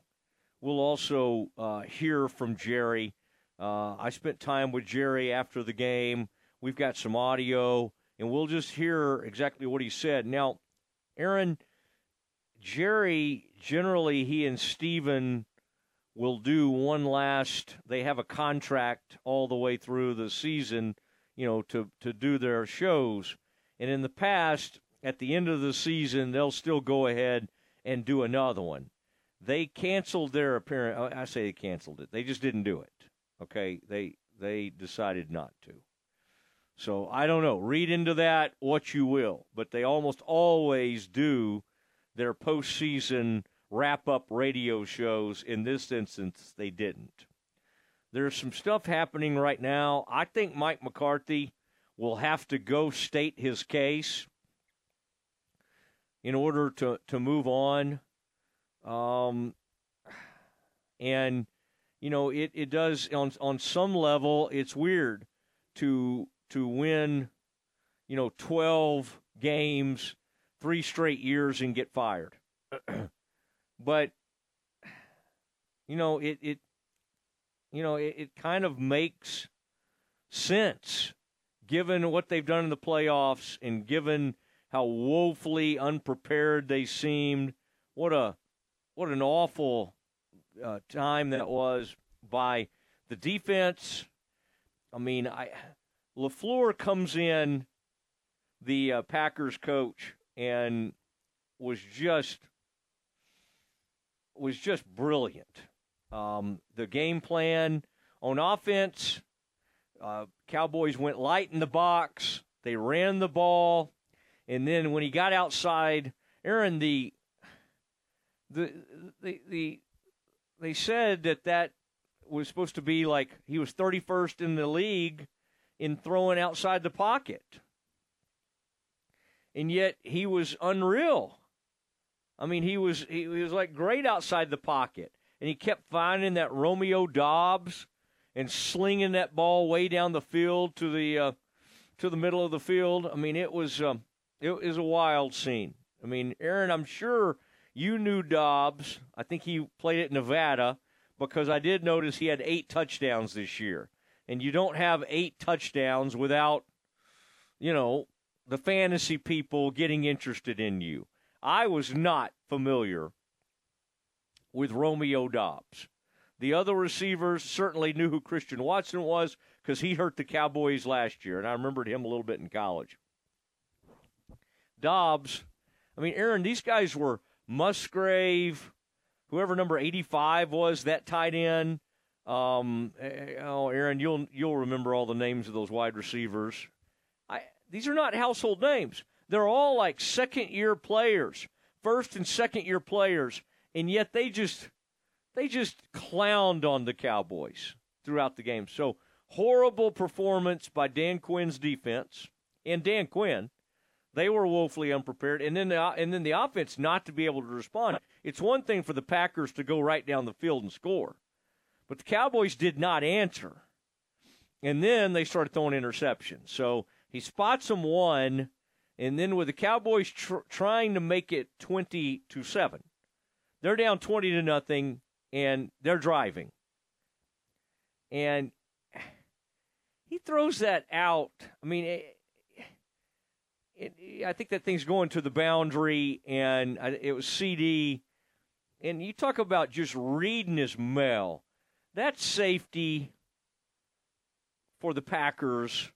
we'll also uh, hear from Jerry. Uh, I spent time with Jerry after the game. We've got some audio, and we'll just hear exactly what he said. Now, Aaron, Jerry generally he and Steven will do one last. They have a contract all the way through the season you know, to, to do their shows. And in the past, at the end of the season, they'll still go ahead and do another one. They canceled their appearance. Oh, I say they canceled it. They just didn't do it. Okay, they they decided not to. So I don't know. Read into that what you will, but they almost always do their postseason wrap up radio shows. In this instance, they didn't. There's some stuff happening right now. I think Mike McCarthy will have to go state his case in order to, to move on. Um, and, you know, it, it does, on, on some level, it's weird to, to win, you know, 12 games, three straight years, and get fired. but, you know, it, it you know, it, it kind of makes sense given what they've done in the playoffs and given how woefully unprepared they seemed. What a what an awful uh, time that was by the defense. I mean, I LaFleur comes in, the uh, Packers coach, and was just was just brilliant. Um, the game plan on offense, uh, Cowboys went light in the box. They ran the ball, and then when he got outside, Aaron the the the, the they said that that was supposed to be like he was 31st in the league in throwing outside the pocket. And yet he was unreal. I mean, he was he was like great outside the pocket and he kept finding that Romeo Doubs and slinging that ball way down the field to the uh, to the middle of the field. I mean, it was um, it was a wild scene. I mean, Aaron, I'm sure you knew Doubs. I think he played at Nevada because I did notice he had eight touchdowns this year, and you don't have eight touchdowns without, you know, the fantasy people getting interested in you. I was not familiar with Romeo Doubs. The other receivers certainly knew who Christian Watson was because he hurt the Cowboys last year, and I remembered him a little bit in college. Doubs, I mean, Aaron, these guys were Musgrave, whoever number 85 was, that tight end. Um, eh, oh, Aaron, you'll you'll remember all the names of those wide receivers. I, these are not household names. They're all like second year players, first and second year players and yet they just they just clowned on the Cowboys throughout the game. So horrible performance by Dan Quinn's defense and Dan Quinn. They were woefully unprepared, and then the and then the offense not to be able to respond. It's one thing for the Packers to go right down the field and score, but the Cowboys did not answer, and then they started throwing interceptions. So he spots them one, and then with the Cowboys tr- trying to make it twenty to seven, they're down 20 to nothing and they're driving. And he throws that out. I mean, it, it, I think that thing's going to the boundary, and it was CD. And you talk about just reading his mail. That safety for the Packers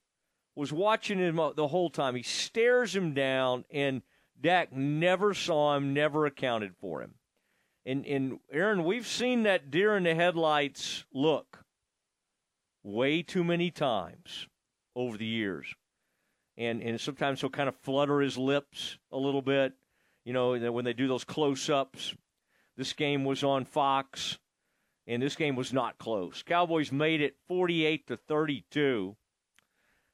was watching him the whole time. He stares him down, and Dak never saw him, never accounted for him. And, and Aaron, we've seen that deer in the headlights look way too many times over the years. And, and sometimes he'll kind of flutter his lips a little bit, you know, when they do those close ups. This game was on Fox, and this game was not close. Cowboys made it 48 to 32.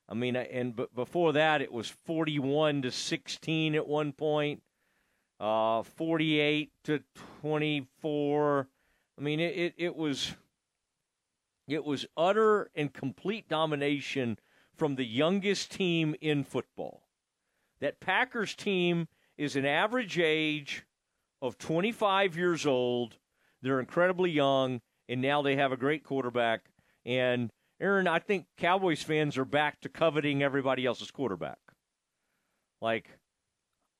I mean, and but before that, it was 41 to 16 at one point uh, 48 to 24. I mean, it, it, it was it was utter and complete domination from the youngest team in football. That Packers team is an average age of 25 years old. They're incredibly young, and now they have a great quarterback. And Aaron, I think Cowboys fans are back to coveting everybody else's quarterback. Like,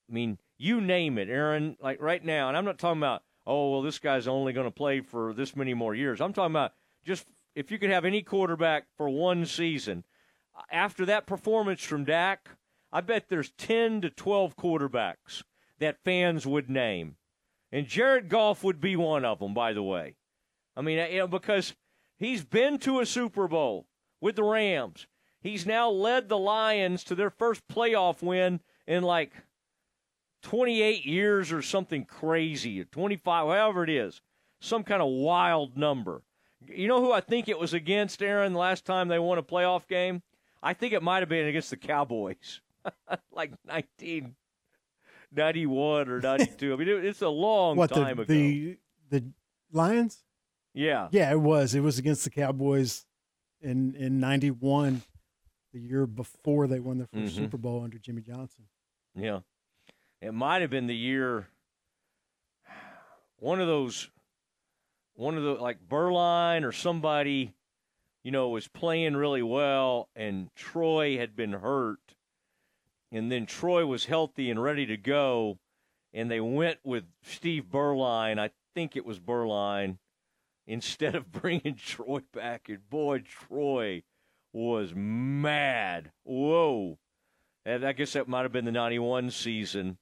I mean, you name it, Aaron, like right now, and I'm not talking about, oh, well, this guy's only going to play for this many more years. I'm talking about just if you could have any quarterback for one season. After that performance from Dak, I bet there's 10 to 12 quarterbacks that fans would name. And Jared Goff would be one of them, by the way. I mean, you know, because he's been to a Super Bowl with the Rams. He's now led the Lions to their first playoff win in like 28 years or something crazy, 25, however it is, some kind of wild number. You know who I think it was against, Aaron, the last time they won a playoff game? I think it might have been against the Cowboys, like 1991 or 92. I mean, it's a long what, time the, ago. The, the Lions? Yeah. Yeah, it was. It was against the Cowboys in in 91, the year before they won their 1st Mhm. Super Bowl under Jimmy Johnson. Yeah. It might have been the year one of those one of the like Beuerlein or somebody, you know, was playing really well and Troy had been hurt. And then Troy was healthy and ready to go and they went with Steve Beuerlein. I think it was Beuerlein instead of bringing Troy back and boy Troy was mad. Whoa. And I guess that might have been the 91 season.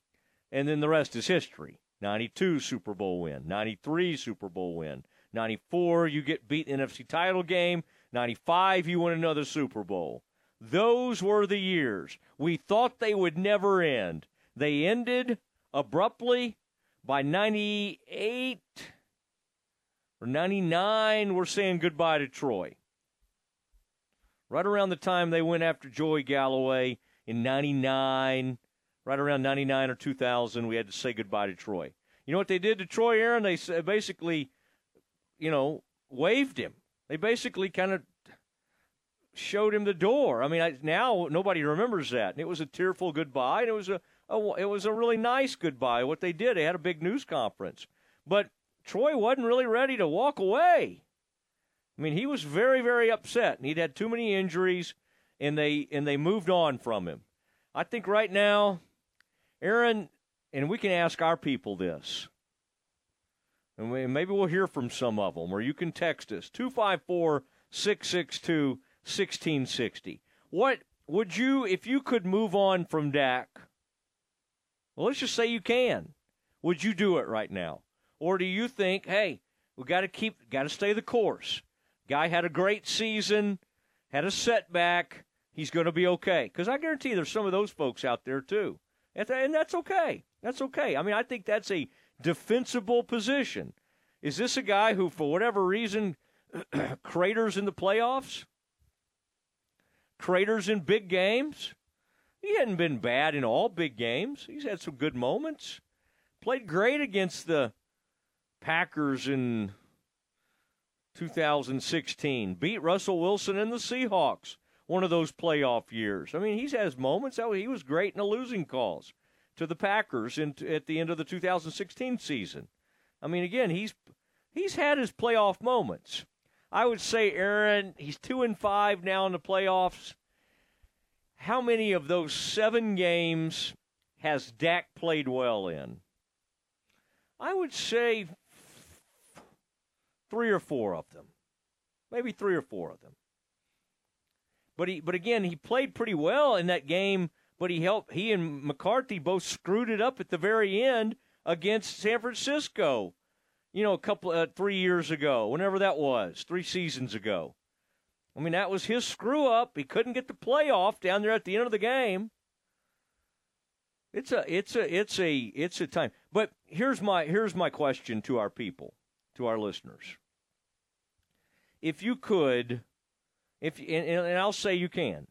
And then the rest is history. 92 Super Bowl win, 93 Super Bowl win, 94 you get beat in NFC title game, 95 you win another Super Bowl. Those were the years. We thought they would never end. They ended abruptly by 98 or 99 we're saying goodbye to Troy. Right around the time they went after Joey Galloway in 99, right around 99 or 2000, we had to say goodbye to Troy. You know what they did to Troy Aaron? They basically, you know, waved him. They basically kind of showed him the door. I mean, I, now nobody remembers that. And it was a tearful goodbye, and it was a, a it was a really nice goodbye. What they did, they had a big news conference, but Troy wasn't really ready to walk away. I mean, he was very, very upset, and he'd had too many injuries, and they and they moved on from him. I think right now, Aaron, and we can ask our people this, and we, maybe we'll hear from some of them, or you can text us 254 662 1660. What would you, if you could move on from Dak? Well, let's just say you can. Would you do it right now? Or do you think, hey, we got to keep, got to stay the course? Guy had a great season, had a setback. He's going to be okay. Because I guarantee there's some of those folks out there too. And that's okay. That's okay. I mean, I think that's a defensible position. Is this a guy who, for whatever reason, craters in the playoffs? Craters in big games? He hadn't been bad in all big games. He's had some good moments. Played great against the Packers in 2016. Beat Russell Wilson and the Seahawks one of those playoff years. I mean, he's has moments. Oh, he was great in a losing cause to the Packers in, at the end of the 2016 season. I mean, again, he's he's had his playoff moments. I would say, Aaron, he's two and five now in the playoffs. How many of those seven games has Dak played well in? I would say three or four of them, maybe three or four of them. But he, but again, he played pretty well in that game. But he helped. He and McCarthy both screwed it up at the very end against San Francisco. You know, a couple, uh, three years ago, whenever that was, three seasons ago. I mean, that was his screw up. He couldn't get the playoff down there at the end of the game. It's a, it's a, it's a, it's a time. But here's my, here's my question to our people, to our listeners. If you could if and, and I'll say you can,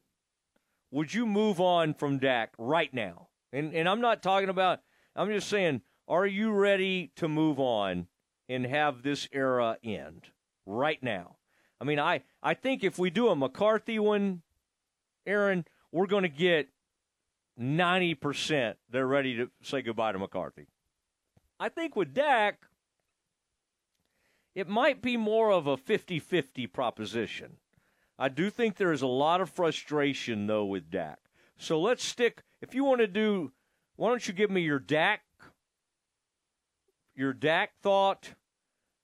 would you move on from Dak right now? And and I'm not talking about. I'm just saying, are you ready to move on and have this era end right now? I mean, I I think if we do a McCarthy one, Aaron, we're going to get ninety percent. They're ready to say goodbye to McCarthy. I think with Dak, it might be more of a 50-50 proposition. I do think there is a lot of frustration though with Dak. So let's stick. If you want to do, why don't you give me your Dak, your Dak thought,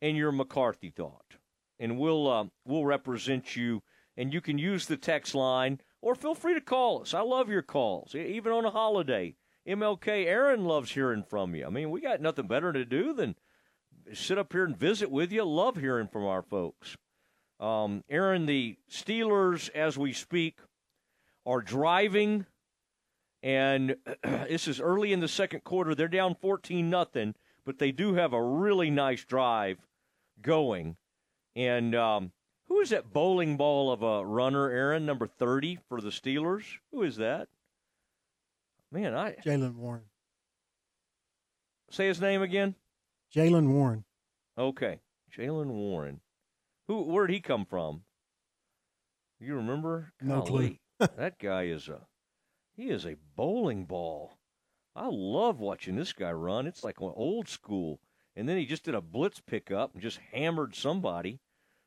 and your McCarthy thought, and we'll uh, we'll represent you. And you can use the text line or feel free to call us. I love your calls, even on a holiday. MLK Aaron loves hearing from you. I mean, we got nothing better to do than sit up here and visit with you. Love hearing from our folks. Um, Aaron, the Steelers, as we speak, are driving, and this is early in the second quarter. They're down 14 nothing, but they do have a really nice drive going. And um, who is that bowling ball of a runner, Aaron, number 30 for the Steelers? Who is that? Man, I Jaylen Warren. Say his name again. Jaylen Warren. Okay, Jaylen Warren. Who? Where'd he come from? You remember? No Golly, clue. that guy is a he is a bowling ball. I love watching this guy run. It's like old school. And then he just did a blitz pickup and just hammered somebody.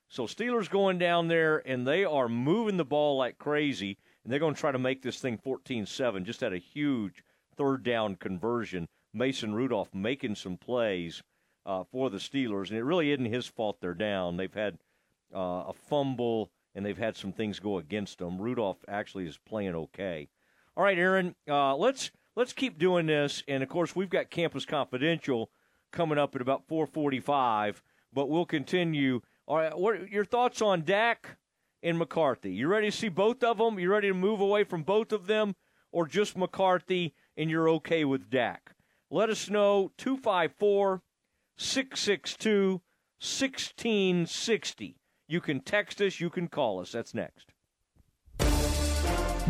So Steelers going down there and they are moving the ball like crazy and they're going to try to make this thing 14-7. Just had a huge third down conversion. Mason Rudolph making some plays uh, for the Steelers, and it really isn't his fault they're down. They've had uh, a fumble and they've had some things go against them. Rudolph actually is playing okay. All right, Aaron, uh, let's let's keep doing this, and of course we've got Campus Confidential coming up at about 4:45, but we'll continue. All right, what your thoughts on Dak and McCarthy? You ready to see both of them? You ready to move away from both of them, or just McCarthy, and you're okay with Dak? Let us know 254 662 1660. You can text us, you can call us. That's next.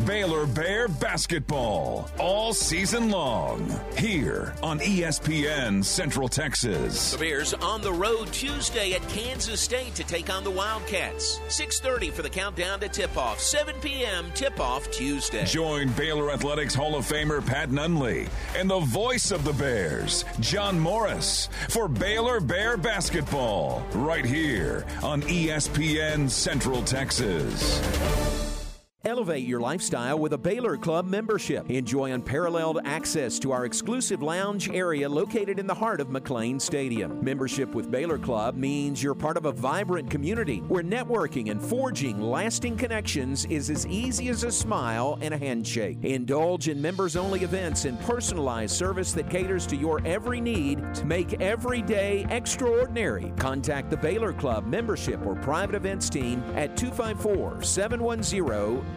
Baylor Bear basketball all season long here on ESPN Central Texas. The Bears on the road Tuesday at Kansas State to take on the Wildcats. 6:30 for the countdown to tip-off. 7 p.m. tip-off Tuesday. Join Baylor Athletics Hall of Famer Pat Nunley and the voice of the Bears, John Morris, for Baylor Bear basketball right here on ESPN Central Texas. Elevate your lifestyle with a Baylor Club membership. Enjoy unparalleled access to our exclusive lounge area located in the heart of McLane Stadium. Membership with Baylor Club means you're part of a vibrant community where networking and forging lasting connections is as easy as a smile and a handshake. Indulge in members only events and personalized service that caters to your every need to make every day extraordinary. Contact the Baylor Club membership or private events team at 254 710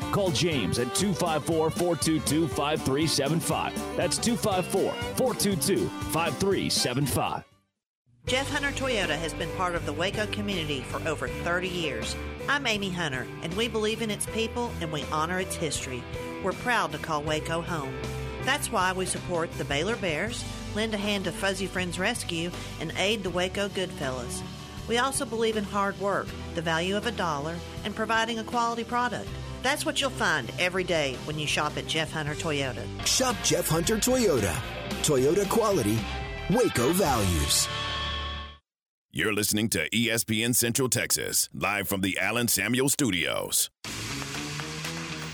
Call James at 254 422 5375. That's 254 422 5375. Jeff Hunter Toyota has been part of the Waco community for over 30 years. I'm Amy Hunter, and we believe in its people and we honor its history. We're proud to call Waco home. That's why we support the Baylor Bears, lend a hand to Fuzzy Friends Rescue, and aid the Waco Goodfellas. We also believe in hard work, the value of a dollar, and providing a quality product. That's what you'll find every day when you shop at Jeff Hunter Toyota. Shop Jeff Hunter Toyota. Toyota quality, Waco values. You're listening to ESPN Central Texas, live from the Allen Samuel Studios.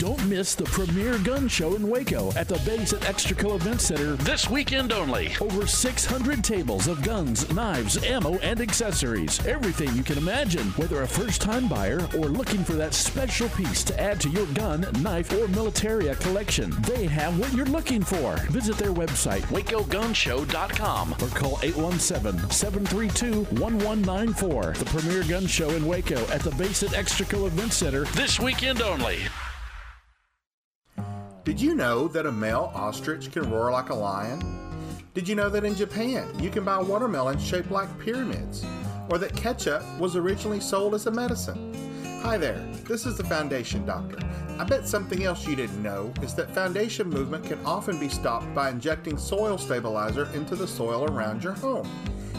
Don't miss the premier gun show in Waco at the Base at Extraco Event Center this weekend only. Over 600 tables of guns, knives, ammo, and accessories. Everything you can imagine, whether a first time buyer or looking for that special piece to add to your gun, knife, or militaria collection. They have what you're looking for. Visit their website, wacogunshow.com, or call 817 732 1194. The premier gun show in Waco at the Base at Extraco Event Center this weekend only. Did you know that a male ostrich can roar like a lion? Did you know that in Japan you can buy watermelons shaped like pyramids? Or that ketchup was originally sold as a medicine? Hi there, this is the Foundation Doctor. I bet something else you didn't know is that foundation movement can often be stopped by injecting soil stabilizer into the soil around your home.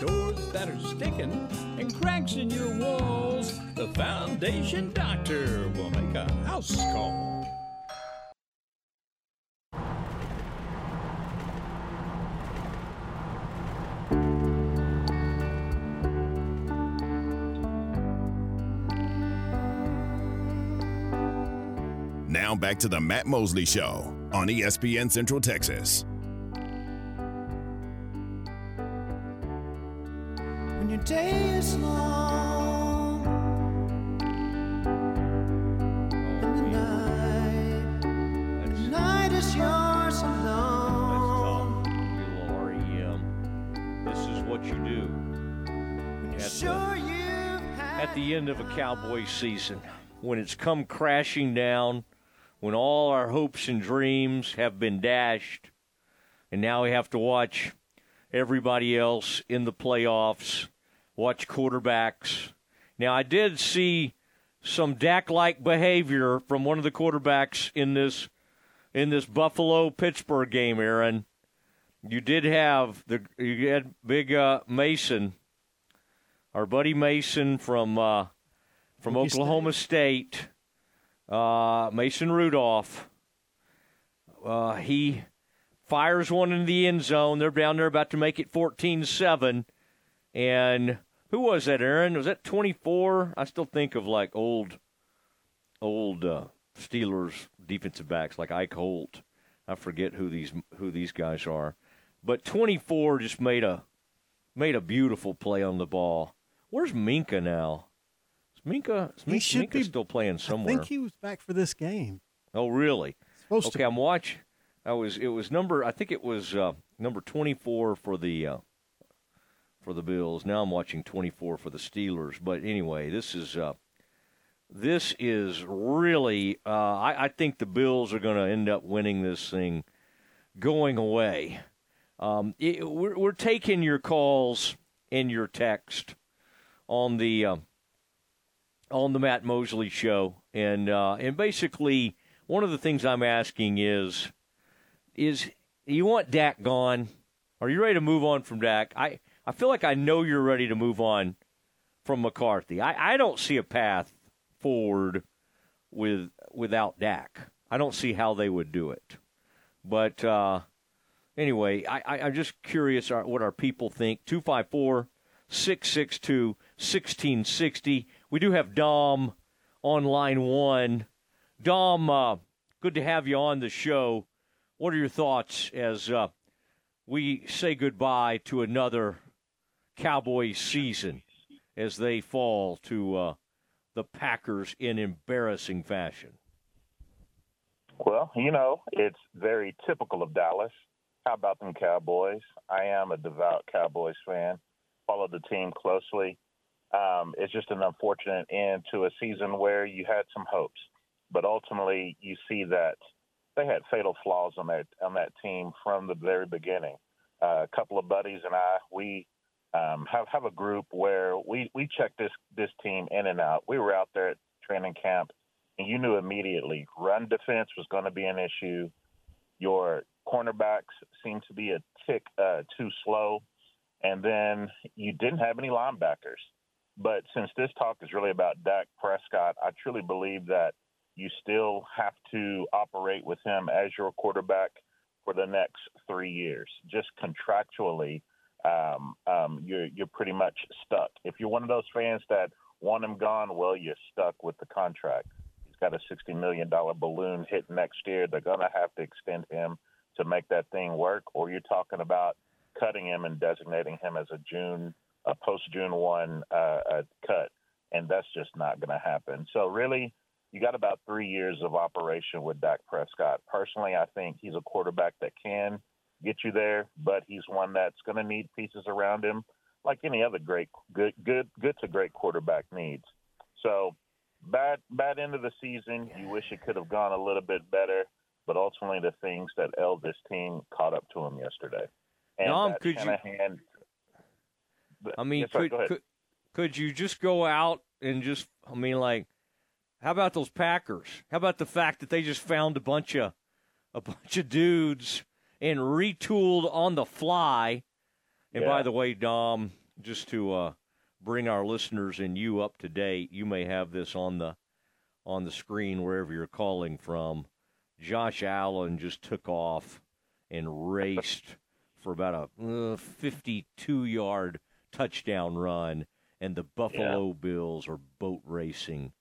doors that are sticking and cracks in your walls, the Foundation Doctor will make a house call. Now back to the Matt Mosley Show on ESPN Central Texas. End of a Cowboy season. When it's come crashing down, when all our hopes and dreams have been dashed, and now we have to watch everybody else in the playoffs, watch quarterbacks. Now, I did see some Dak-like behavior from one of the quarterbacks in this in this Buffalo Pittsburgh game, Aaron. You did have the you had Big uh, Mason, our buddy Mason from uh, from Okie State. Oklahoma State, uh, Mason Rudolph. Uh, he fires one in the end zone. They're down there about to make it 14-7. And who was that, Aaron? Was that 24? I still think of like old old uh, Steelers defensive backs like Ike Holt. I forget who these who these guys are. But 24 just made a made a beautiful play on the ball. Where's Minkah now? Is Minkah, is He Minkah, should Minkah be- still playing somewhere. I think he was back for this game. Oh, really? Supposed okay, to. I'm watching. I was. It was number. I think it was uh, number 24 for the uh, for the Bills. Now I'm watching 24 for the Steelers. But anyway, this is uh, this is really. Uh, I, I think the Bills are going to end up winning this thing, going away. Um, it, we're, we're taking your calls and your text on the uh, on the Matt Mosley show, and uh, and basically one of the things I'm asking is is you want Dak gone? Are you ready to move on from Dak? I I feel like I know you're ready to move on from McCarthy. I, I don't see a path forward with without Dak. I don't see how they would do it. But uh, anyway, I, I, I'm just curious what our people think. 254 662 1660. We do have Dom on line one. Dom, uh, good to have you on the show. What are your thoughts as uh, we say goodbye to another Cowboys season as they fall to uh, the Packers in embarrassing fashion? Well, you know, it's very typical of Dallas. How about them Cowboys? I am a devout Cowboys fan, follow the team closely. Um, it's just an unfortunate end to a season where you had some hopes, but ultimately you see that they had fatal flaws on that on that team from the very beginning. Uh, a couple of buddies and I, we um, have have a group where we we check this this team in and out. We were out there at training camp and you knew immediately run defense was going to be an issue. Your cornerbacks seemed to be a tick uh, too slow, and then you didn't have any linebackers. But since this talk is really about Dak Prescott, I truly believe that you still have to operate with him as your quarterback for the next three years. Just contractually, um, um, you're you're pretty much stuck. If you're one of those fans that want him gone, well, you're stuck with the contract. He's got a sixty million dollar balloon hit next year. They're gonna have to extend him to make that thing work, or you're talking about cutting him and designating him as a June, a post June one uh, cut, and that's just not to happen. So really, you got about three years of operation with Dak Prescott. Personally, I think he's a quarterback that can get you there, but he's one that's going to need pieces around him, like any other great, good, good, good to great quarterback needs. So, bad, bad end of the season. You wish it could have gone a little bit better, but ultimately the things that ailed this team caught up to him yesterday. And Dom, could Shanahan, you? I mean, yes, could, could could you just go out and just? I mean, like, how about those Packers? How about the fact that they just found a bunch of a bunch of dudes and retooled on the fly? And Yeah. by the way, Dom, just to uh, bring our listeners and you up to date, you may have this on the on the screen wherever you're calling from. Josh Allen just took off and raced for about a uh, 52 yard touchdown run, and the Buffalo Bills are boat racing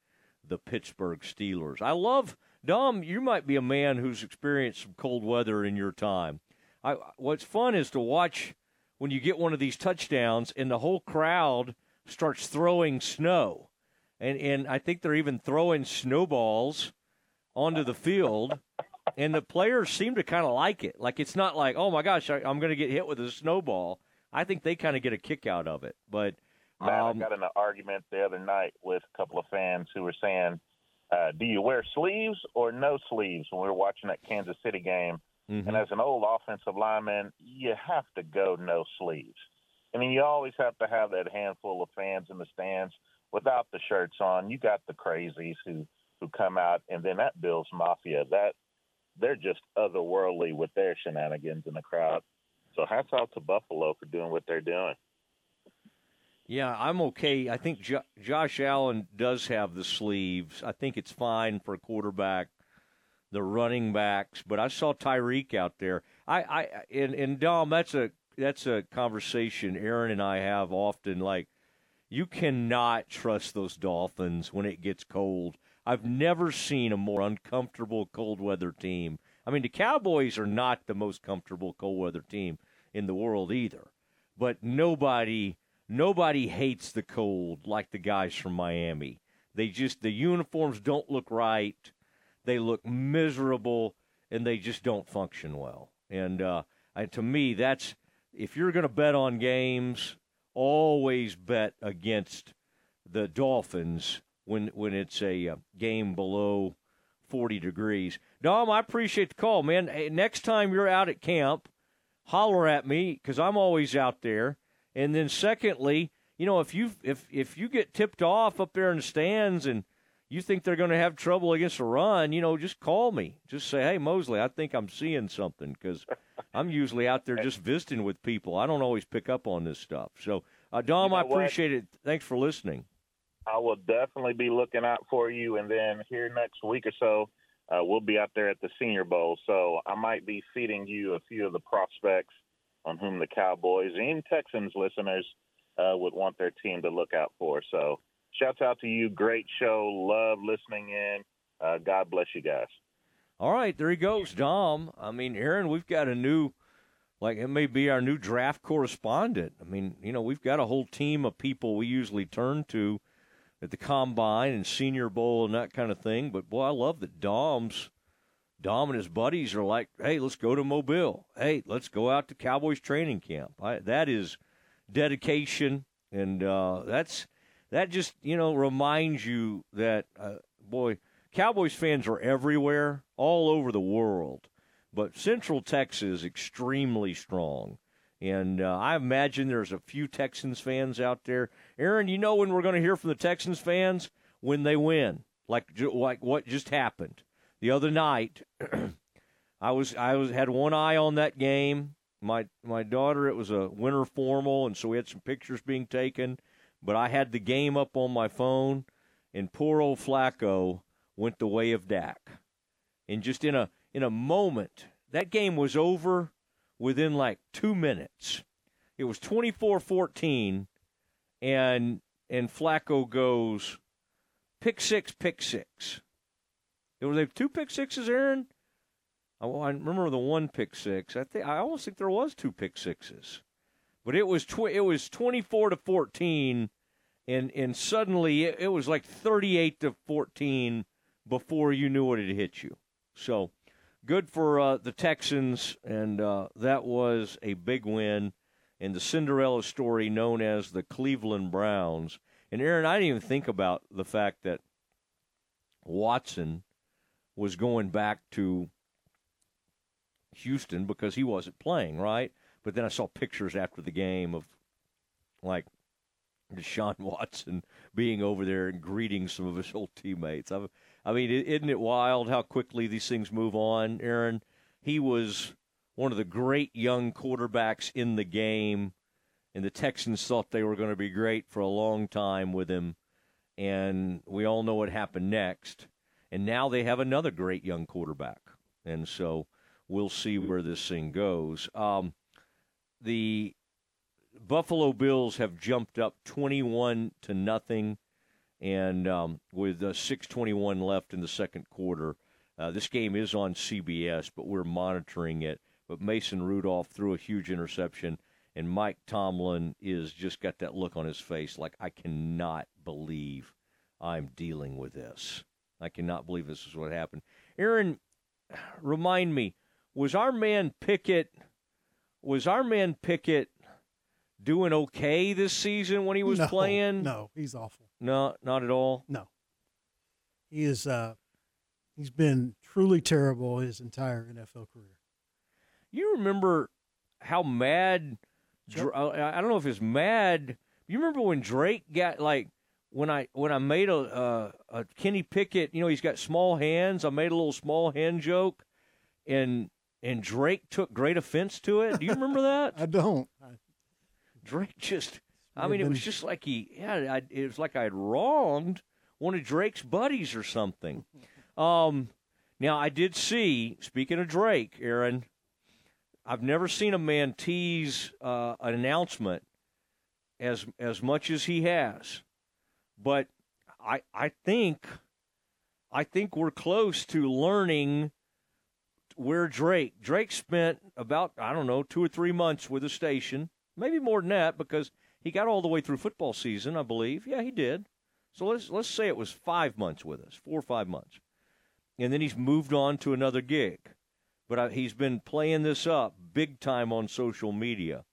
the Pittsburgh Steelers. I love Dom. You might be a man who's experienced some cold weather in your time. I, what's fun is to watch when you get one of these touchdowns and the whole crowd starts throwing snow, and and I think they're even throwing snowballs onto the field. And the players seem to kind of like it. Like it's not like, oh my gosh, I, I'm going to get hit with a snowball. I think they kind of get a kick out of it. But Man, um, I got in an argument the other night with a couple of fans who were saying, uh, "Do you wear sleeves or no sleeves?" When we were watching that Kansas City game, Mhm. and as an old offensive lineman, you have to go no sleeves. I mean, you always have to have that handful of fans in the stands without the shirts on. You got the crazies who who come out, and then that Bills Mafia that they're just otherworldly with their shenanigans in the crowd. So hats off to Buffalo for doing what they're doing. Yeah, I'm okay. I think jo- Josh Allen does have the sleeves. I think it's fine for a quarterback, the running backs. But I saw Tyreek out there. I, I and, and Dom, that's a that's a conversation Aaron and I have often. Like, you cannot trust those Dolphins when it gets cold. I've never seen a more uncomfortable cold weather team. I mean, the Cowboys are not the most comfortable cold weather team in the world either. But nobody nobody hates the cold like the guys from Miami. They just the uniforms don't look right. They look miserable and they just don't function well. And uh to me that's if you're going to bet on games, always bet against the Dolphins when when it's a uh, game below 40 degrees. Dom, I appreciate the call, man. Hey, next time you're out at camp, holler at me because I'm always out there. And then secondly, you know, if you if if you get tipped off up there in the stands and you think they're going to have trouble against a run, you know, just call me. Just say, "Hey, Mosley, I think I'm seeing something," because I'm usually out there just visiting with people. I don't always pick up on this stuff. So, uh, Dom, You I know what? appreciate it. Thanks for listening. I will definitely be looking out for you. And then here next week or so, uh, we'll be out there at the Senior Bowl. So I might be feeding you a few of the prospects on whom the Cowboys and Texans listeners uh, would want their team to look out for. So shouts out to you. Great show. Love listening in. Uh, God bless you guys. All right, there he goes, Dom. I mean, Aaron, we've got a new, like it may be our new draft correspondent. I mean, you know, we've got a whole team of people we usually turn to at the combine and Senior Bowl and that kind of thing. But boy, I love that Dom's. Dom and his buddies are like, "Hey, let's go to Mobile. Hey, let's go out to Cowboys training camp." I, that is dedication, and uh, that's that just you know reminds you that uh, boy, Cowboys fans are everywhere, all over the world, but Central Texas is extremely strong. And uh, I imagine there's a few Texans fans out there. Aaron, you know when we're going to hear from the Texans fans when they win. like like what just happened the other night. I was I was had one eye on that game. My my daughter, it was a winter formal, and so we had some pictures being taken. But I had the game up on my phone, and poor old Flacco went the way of Dak. And just in a in a moment, that game was over within like two minutes. It was 24-14, and and Flacco goes pick six, pick six. Was like two pick sixes, Aaron. I, I remember the one pick six. I think I almost think there was two pick sixes, but it was tw- it was twenty four to fourteen, and and suddenly it, it was like thirty eight to fourteen before you knew it had hit you. So good for uh, the Texans, and uh, that was a big win. And the Cinderella story known as the Cleveland Browns. And Aaron, I didn't even think about the fact that Watson was going back to Houston because he wasn't playing, right? But then I saw pictures after the game of like Deshaun Watson being over there and greeting some of his old teammates. I, I mean, isn't it wild how quickly these things move on, Aaron? He was one of the great young quarterbacks in the game, and the Texans thought they were going to be great for a long time with him. And we all know what happened next. And now they have another great young quarterback. And so we'll see where this thing goes. Um, the Buffalo Bills have jumped up 21 to nothing, and um, with uh, 6:21 left in the second quarter, uh, this game is on CBS, but we're monitoring it. But Mason Rudolph threw a huge interception, and Mike Tomlin is just got that look on his face, like I cannot believe I'm dealing with this. I cannot believe this is what happened. Aaron, remind me, was our man Pickett was our man Pickett doing okay this season when he was no, playing? No, he's awful. No, not at all. No. He is uh he's been truly terrible his entire NFL career. You remember how mad. I don't know if it's mad. You remember when Drake got like when I when I made a uh, a Kenny Pickett, you know, he's got small hands. I made a little small hand joke, and and Drake took great offense to it. Do you remember that? I don't. Drake just, I mean, it was just like he, yeah, I, it was like I had wronged one of Drake's buddies or something. Um, now I did see. Speaking of Drake, Aaron, I've never seen a man tease uh, an announcement as as much as he has, but I I think I think we're close to learning where Drake Drake spent about I don't know two or three months with the station, maybe more than that because he got all the way through football season, I believe. Yeah, he did. So let's let's say it was five months with us, four or five months, and then he's moved on to another gig. But I, he's been playing this up big time on social media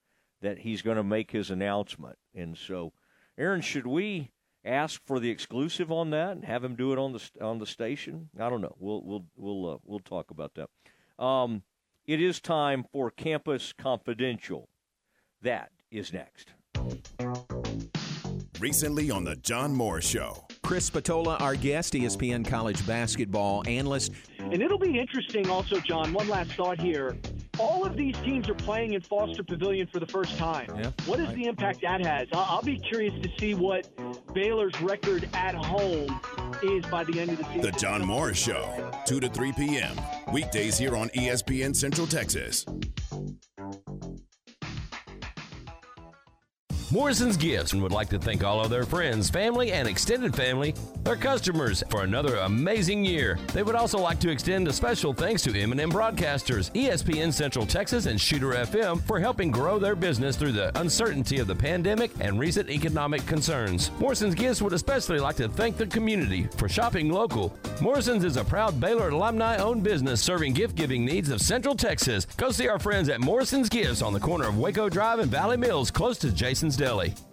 that he's going to make his announcement, and so Aaron, should we? Ask for the exclusive on that and have him do it on the on the station. I don't know. We'll we'll we'll uh, we'll talk about that. Um, it is time for Campus Confidential. That is next. Recently on The John Moore Show. Chris Spatola, our guest, ESPN college basketball analyst. And it'll be interesting also, John. One last thought here. All of these teams are playing in Foster Pavilion for the first time. Yeah. What is the impact that has? I- I'll be curious to see what Baylor's record at home is by the end of the season. The John Morris Show, 2 to 3 p.m. Weekdays here on ESPN Central Texas. Morrison's Gifts would like to thank all of their friends, family, and extended family, their customers, for another amazing year. They would also like to extend a special thanks to M&M Broadcasters, ESPN Central Texas, and Shooter FM for helping grow their business through the uncertainty of the pandemic and recent economic concerns. Morrison's Gifts would especially like to thank the community for shopping local. Morrison's is a proud Baylor alumni-owned business serving gift-giving needs of Central Texas. Go see our friends at Morrison's Gifts on the corner of Waco Drive and Valley Mills, close to Jason's Deli.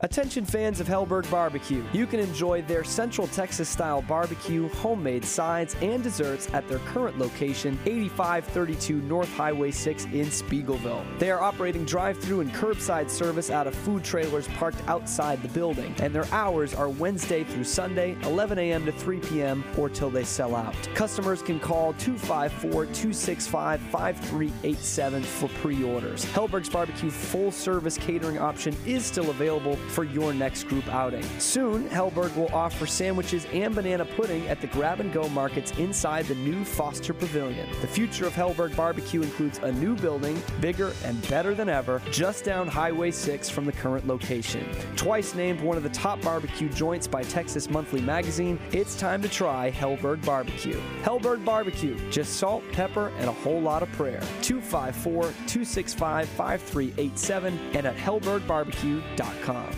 Attention fans of Helberg Barbecue. You can enjoy their Central Texas style barbecue, homemade sides, and desserts at their current location, 8532 North Highway 6 in Speegleville. They are operating drive through and curbside service out of food trailers parked outside the building, and their hours are Wednesday through Sunday, 11 a.m. to 3 p.m., or till they sell out. Customers can call 254 265 5387 for pre orders. Helberg's Barbecue full service catering option is still available for your next group outing. Soon, Helberg will offer sandwiches and banana pudding at the grab and go markets inside the new Foster Pavilion. The future of Helberg Barbecue includes a new building, bigger and better than ever, just down Highway 6 from the current location. Twice named one of the top barbecue joints by Texas Monthly Magazine, it's time to try Helberg Barbecue. Helberg Barbecue, just salt, pepper, and a whole lot of prayer. 254 265 5387 and at helbergbarbecue.com.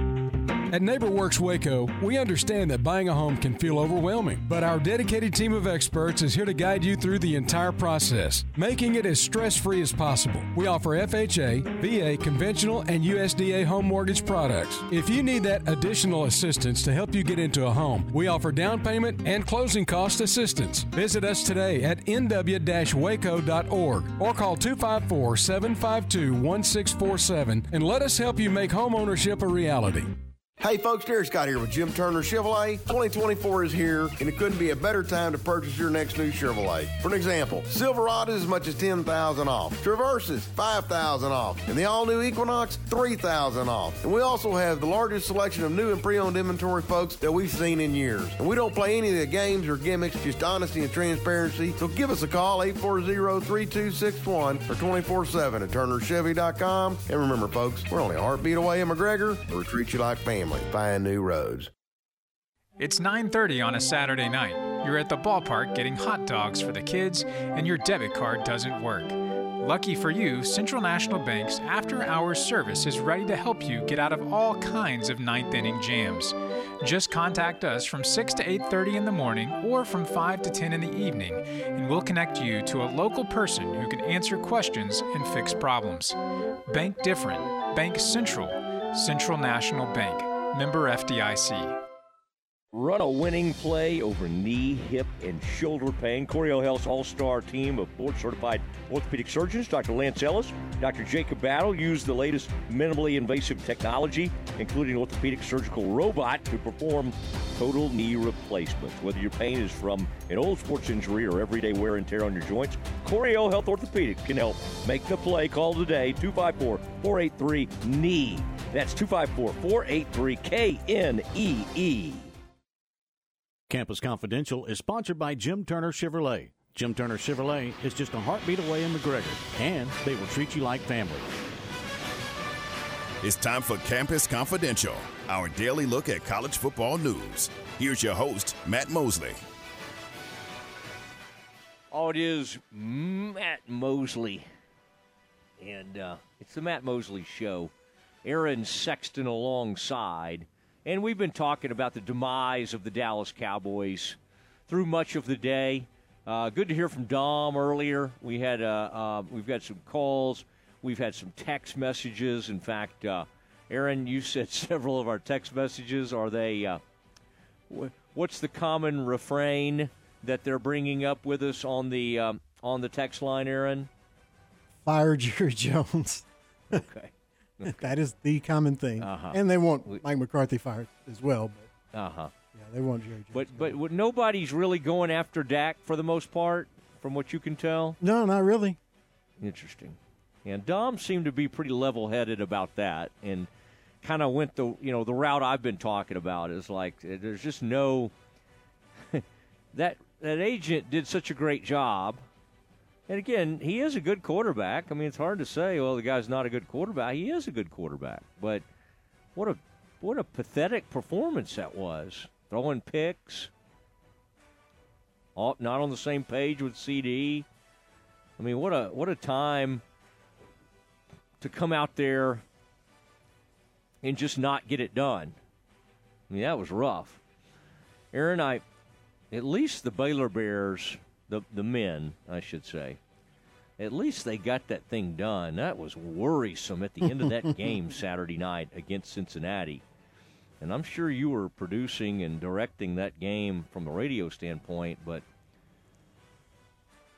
At NeighborWorks Waco, we understand that buying a home can feel overwhelming, but our dedicated team of experts is here to guide you through the entire process, making it as stress free as possible. We offer FHA, VA, conventional, and USDA home mortgage products. If you need that additional assistance to help you get into a home, we offer down payment and closing cost assistance. Visit us today at nw waco.org or call 254 752 1647 and let us help you make home ownership a reality. Hey folks, Derek Scott here with Jim Turner Chevrolet. 2024 is here, and it couldn't be a better time to purchase your next new Chevrolet. For an example, is as much as 10000 off, Traverses 5000 off, and the all-new Equinox 3000 off. And we also have the largest selection of new and pre-owned inventory, folks, that we've seen in years. And we don't play any of the games or gimmicks, just honesty and transparency. So give us a call, 840-3261 or 24-7 at turnerchevy.com. And remember, folks, we're only a heartbeat away in McGregor, or we treat you like family. Find new. It's 9:30 on a Saturday night. You're at the ballpark getting hot dogs for the kids and your debit card doesn't work. Lucky for you, Central National Bank's after-hours service is ready to help you get out of all kinds of ninth inning jams. Just contact us from 6 to 8:30 in the morning or from 5 to 10 in the evening, and we'll connect you to a local person who can answer questions and fix problems. Bank different. Bank Central. Central National Bank. Member FDIC. Run a winning play over knee, hip, and shoulder pain. Coryell Health's all star team of board certified orthopedic surgeons, Dr. Lance Ellis, Dr. Jacob Battle, use the latest minimally invasive technology, including orthopedic surgical robot, to perform total knee replacements. Whether your pain is from an old sports injury or everyday wear and tear on your joints, Coryell Health Orthopedic can help. Make the play. Call today 254 483 KNEE. That's 254 483 KNEE. Campus Confidential is sponsored by Jim Turner Chevrolet. Jim Turner Chevrolet is just a heartbeat away in McGregor, and they will treat you like family. It's time for Campus Confidential, our daily look at college football news. Here's your host, Matt Mosley. Oh, it is Matt Mosley. And uh, it's the Matt Mosley Show. Aaron Sexton alongside. And we've been talking about the demise of the Dallas Cowboys through much of the day. Uh, good to hear from Dom earlier. We had uh, uh, we've got some calls. We've had some text messages. In fact, uh, Aaron, you said several of our text messages. Are they? Uh, what's the common refrain that they're bringing up with us on the um, on the text line, Aaron? Fire Jerry Jones. Okay. That is the common thing, Uh-huh. and they want Mike McCarthy fired as well. But Uh huh. yeah, they want Jerry Jones. But but what- nobody's really going after Dak for the most part, from what you can tell. No, not really. Interesting. And Dom seemed to be pretty level-headed about that, and kind of went the you know the route I've been talking about is like eh, there's just no that that agent did such a great job, And again, he is a good quarterback. I mean, it's hard to say, well, the guy's not a good quarterback. He is a good quarterback, but what a what a pathetic performance that was. Throwing picks, all, not on the same page with CD. I mean, what a what a time to come out there and just not get it done. I mean, that was rough. Aaron, I at least the Baylor Bears, the the men, I should say, at least they got that thing done. That was worrisome at the end of that game Saturday night against Cincinnati. And I'm sure you were producing and directing that game from a radio standpoint, but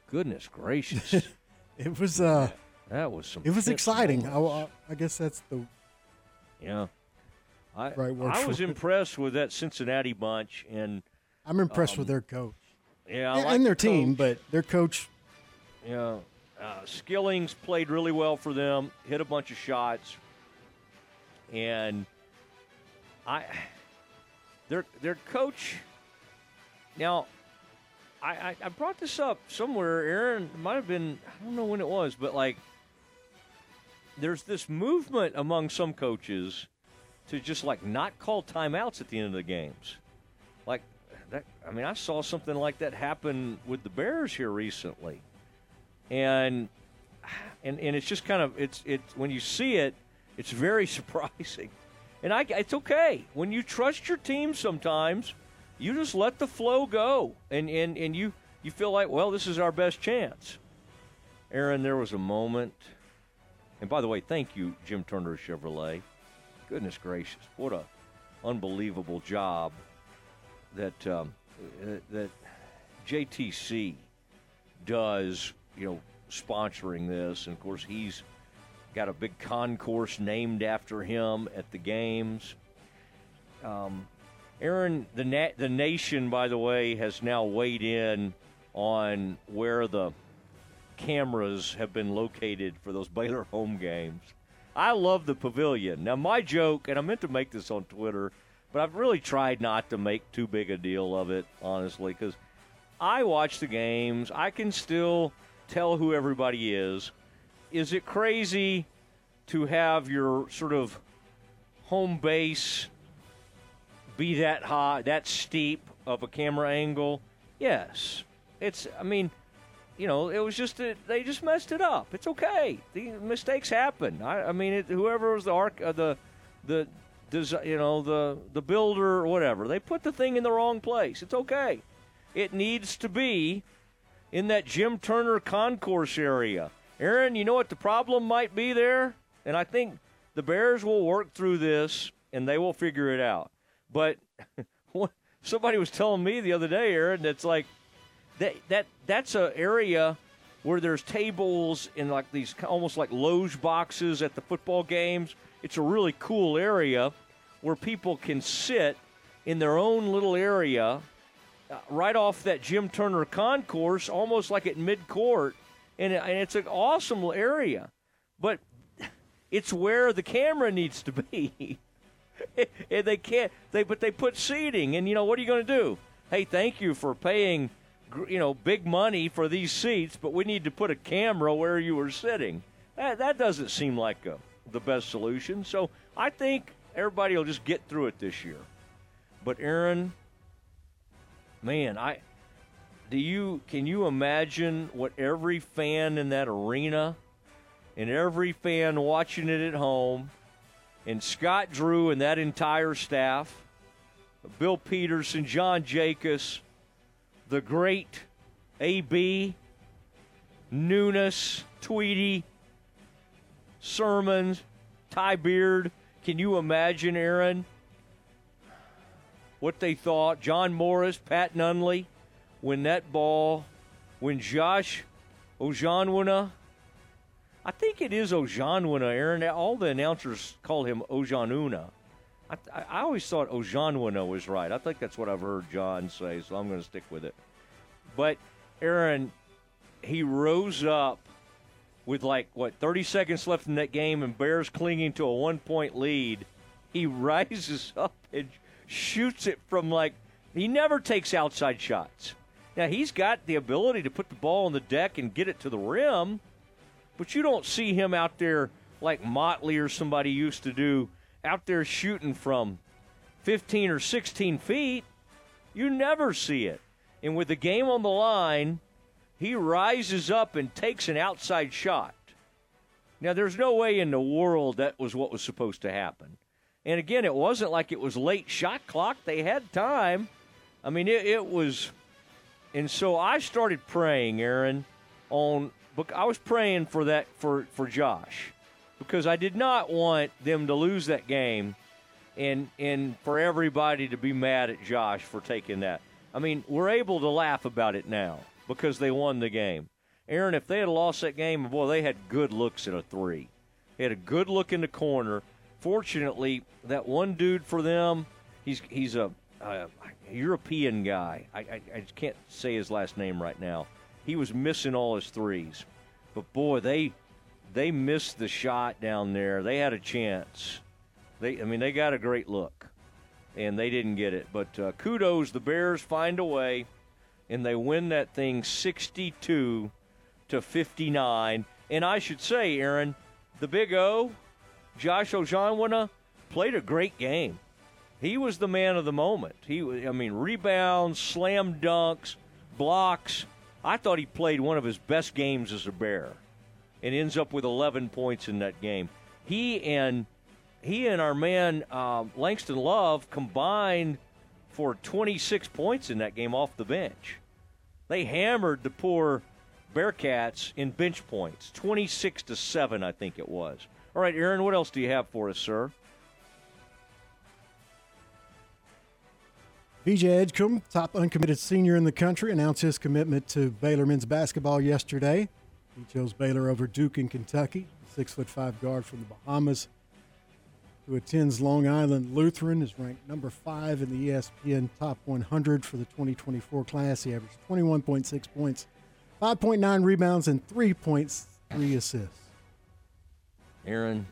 goodness gracious. it was uh that was some it was exciting. I. I, I guess that's the Yeah. I, Right I was it. impressed with that Cincinnati bunch, and I'm impressed with um, their coach. Yeah, I and, like their the team, but their coach Yeah, uh, Skillings played really well for them. Hit a bunch of shots, and I, their their coach. Now, I, I I brought this up somewhere. Aaron might have been I don't know when it was, but like, there's this movement among some coaches to just like not call timeouts at the end of the games, that. I mean, I saw something like that happen with the Bears here recently and and and it's just kind of it's it when you see it, it's very surprising. And I, it's okay when you trust your team. Sometimes you just let the flow go, and and and you you feel like, well, this is our best chance. Aaron, there was a moment, and by the way, thank you, Jim Turner Chevrolet. Goodness gracious, what a unbelievable job that um, uh, that JTC does, you know, sponsoring this. And of course, he's got a big concourse named after him at the games. Um, Aaron, the na- the nation, by the way, has now weighed in on where the cameras have been located for those Baylor home games. I love the pavilion. Now, my joke, and I meant to make this on Twitter, but I've really tried not to make too big a deal of it, honestly, because I watch the games. I can still tell who everybody is. Is it crazy to have your sort of home base be that high, that steep of a camera angle? Yes. It's, I mean, you know, it was just that they just messed it up. It's okay. The mistakes happen. I, I mean, it, whoever was the arc, uh, the, the, desi- you know, the the builder or whatever, they put the thing in the wrong place. It's okay. It needs to be in that Jim Turner concourse area. Aaron, you know what the problem might be there? And I think the Bears will work through this and they will figure it out. But somebody was telling me the other day, Aaron, that's like that that that's an area where there's tables and like these almost like loge boxes at the football games. It's a really cool area where people can sit in their own little area uh, right off that Jim Turner concourse, almost like at mid court, and, and it's an awesome area. But it's where the camera needs to be. and they can't. They but they put seating, and you know what are you going to do? Hey, thank you for paying, you know, big money for these seats, but we need to put a camera where you were sitting. That that doesn't seem like a, the best solution. So I think everybody will just get through it this year. But Aaron, man, I do you can you imagine what every fan in that arena and every fan watching it at home and Scott Drew and that entire staff, Bill Peterson, John Jacobs, the great AB, Nunes, Tweedy, Sermons, Ty Beard. Can you imagine, Aaron, what they thought? John Morris, Pat Nunley, when that ball, when Josh Ojanwina, I think it is Ojanwina, Aaron. All the announcers call him Ojanuna. I, I, always thought Ojanwina was right. I think that's what I've heard John say, so I'm going to stick with it. But, Aaron, he rose up with like, what, 30 seconds left in that game and Bears clinging to a one point lead. He rises up and shoots it from like, he never takes outside shots. Now he's got the ability to put the ball on the deck and get it to the rim, but you don't see him out there like Motley or somebody used to do, out there shooting from 15 or 16 feet. You never see it. And with the game on the line, he rises up and takes an outside shot. Now, there's no way in the world that was what was supposed to happen. And again, it wasn't like it was late shot clock. They had time. I mean, it, it was. And so I started praying, Aaron, on. I was praying for that for, for Josh because I did not want them to lose that game and and for everybody to be mad at Josh for taking that. I mean, we're able to laugh about it now because they won the game. Aaron, if they had lost that game, boy, they had good looks at a three. They had a good look in the corner. Fortunately, that one dude for them, he's he's a, a European guy. I, I, I can't say his last name right now. He was missing all his threes, but boy, they they missed the shot down there. They had a chance. They, I mean, they got a great look, and they didn't get it. But uh, kudos, the Bears find a way, and they win that thing 62 to 59. And I should say, Aaron, the Big O, Josh Ojianwuna, played a great game. He was the man of the moment. He, I mean, rebounds, slam dunks, blocks. I thought he played one of his best games as a Bear, and ends up with 11 points in that game. He and he and our man uh, Langston Love combined for 26 points in that game off the bench. They hammered the poor Bearcats in bench points, 26 to 7, I think it was. All right, Aaron, what else do you have for us, sir? VJ Edgecombe, top uncommitted senior in the country, announced his commitment to Baylor men's basketball yesterday. He chose Baylor over Duke in Kentucky. Six foot five guard from the Bahamas who attends Long Island Lutheran, is ranked number five in the ESPN Top 100 for the 2024 class. He averaged 21.6 points, 5.9 rebounds, and 3.3 assists. Aaron,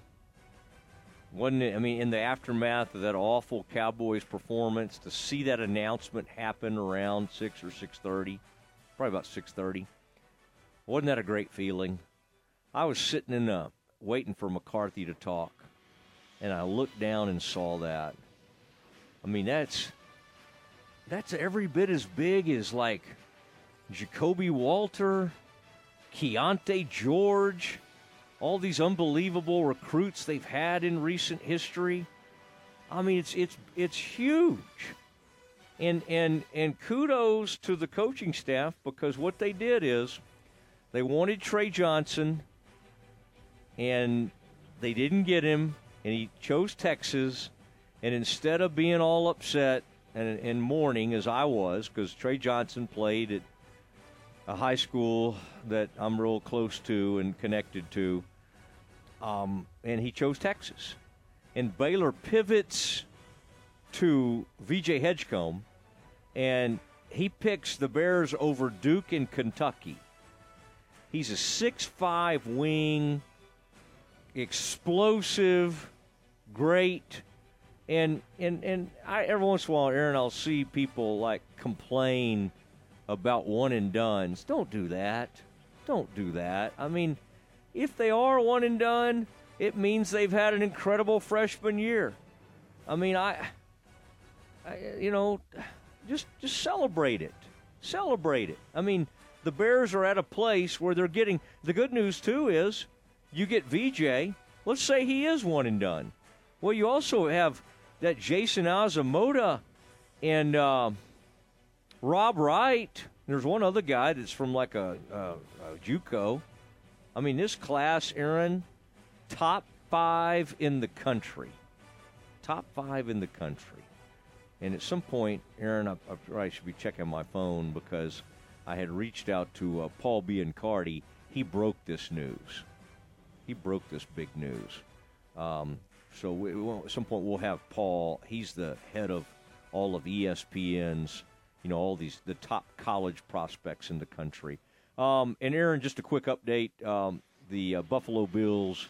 wasn't it? I mean, in the aftermath of that awful Cowboys performance, to see that announcement happen around six or six thirty, probably about six thirty, wasn't that a great feeling? I was sitting in the waiting for McCarthy to talk and I looked down and saw that. I mean, that's that's every bit as big as like Ja'Kobe Walter, Keyonte George, all these unbelievable recruits they've had in recent history. I mean, it's it's it's huge. And and and kudos to the coaching staff because what they did is they wanted Tre Johnson and they didn't get him and he chose Texas. And instead of being all upset and, and mourning as I was, because Tre Johnson played at a high school that I'm real close to and connected to, um, and he chose Texas. And Baylor pivots to VJ Edgecombe, and he picks the Bears over Duke and Kentucky. He's a six-five wing, explosive, great. And and and I every once in a while, Aaron, I'll see people like complain about one and duns. Don't do that. Don't do that. I mean, if they are one and done, it means they've had an incredible freshman year. I mean, I, I you know, just just celebrate it. Celebrate it. I mean, the Bears are at a place where they're getting the good news too is you get VJ. Let's say he is one and done. Well, you also have that Jason Asemota and uh, Rob Wright. There's one other guy that's from like a, a, a JUCO. I mean, this class, Aaron, top five in the country. Top five in the country. And at some point, Aaron, I, I should be checking my phone because I had reached out to uh, Paul Biancardi. He broke this news. He broke this big news. Um, so we, at some point we'll have Paul. He's the head of all of ESPN's, you know, all these the top college prospects in the country. Um, and Aaron, just a quick update: um, the uh, Buffalo Bills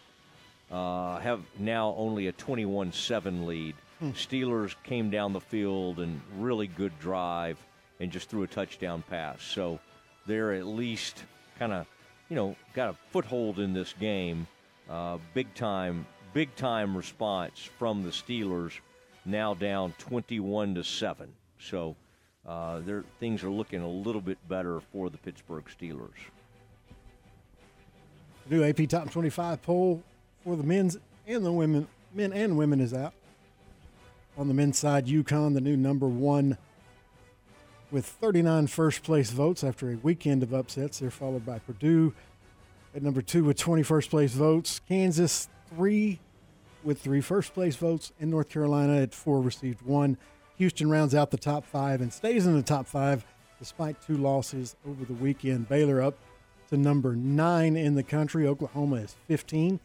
uh, have now only a 21-7 lead. Hmm. Steelers came down the field and really good drive and just threw a touchdown pass. So they're at least kind of, you know, got a foothold in this game. Uh, big time, big time response from the Steelers. Now down 21 to seven. So uh, their things are looking a little bit better for the Pittsburgh Steelers. New AP Top 25 poll for the men's and the women, men and women is out. On the men's side, UConn, the new number one, with 39 first place votes after a weekend of upsets. They're followed by Purdue at number two with 20 first place votes. Kansas, three with three first place votes. And North Carolina at four received one. Houston rounds out the top five and stays in the top five despite two losses over the weekend. Baylor up to number nine in the country. Oklahoma is 15,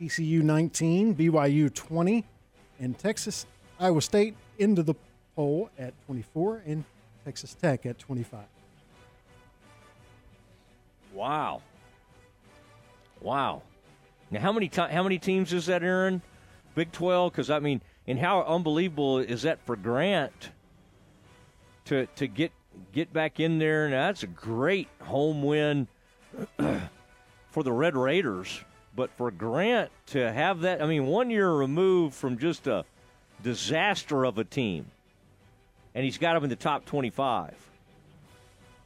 TCU 19, BYU 20, and Texas, Iowa State into the poll at 24, and Texas Tech at 25. Wow. Wow. Now, how many how many teams is that, Aaron? Big 12? Because, I mean, and how unbelievable is that for Grant to to get get back in there? And that's a great home win for the Red Raiders. But for Grant to have that, I mean, one year removed from just a disaster of a team, and he's got them in the top 25.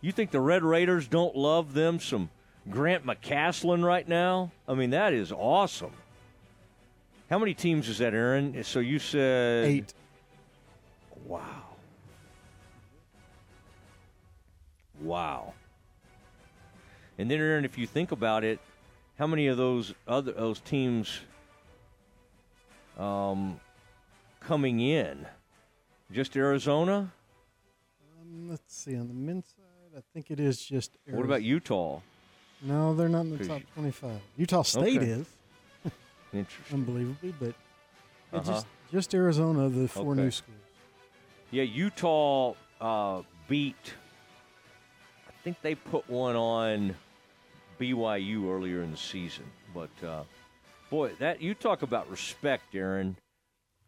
You think the Red Raiders don't love them some Grant McCasland right now? I mean, that is awesome. How many teams is that, Aaron? So you said eight. Wow. Wow. And then, Aaron, if you think about it, how many of those other those teams um, coming in? Just Arizona? Um, let's see. On the men's side, I think it is just. Arizona. What about Utah? No, they're not in the top 25. Utah State Okay. is. Interesting. Unbelievably, but Uh-huh. just just Arizona, the four Okay. new schools. Yeah, Utah uh, beat. I think they put one on BYU earlier in the season, but uh, boy, that you talk about respect, Aaron.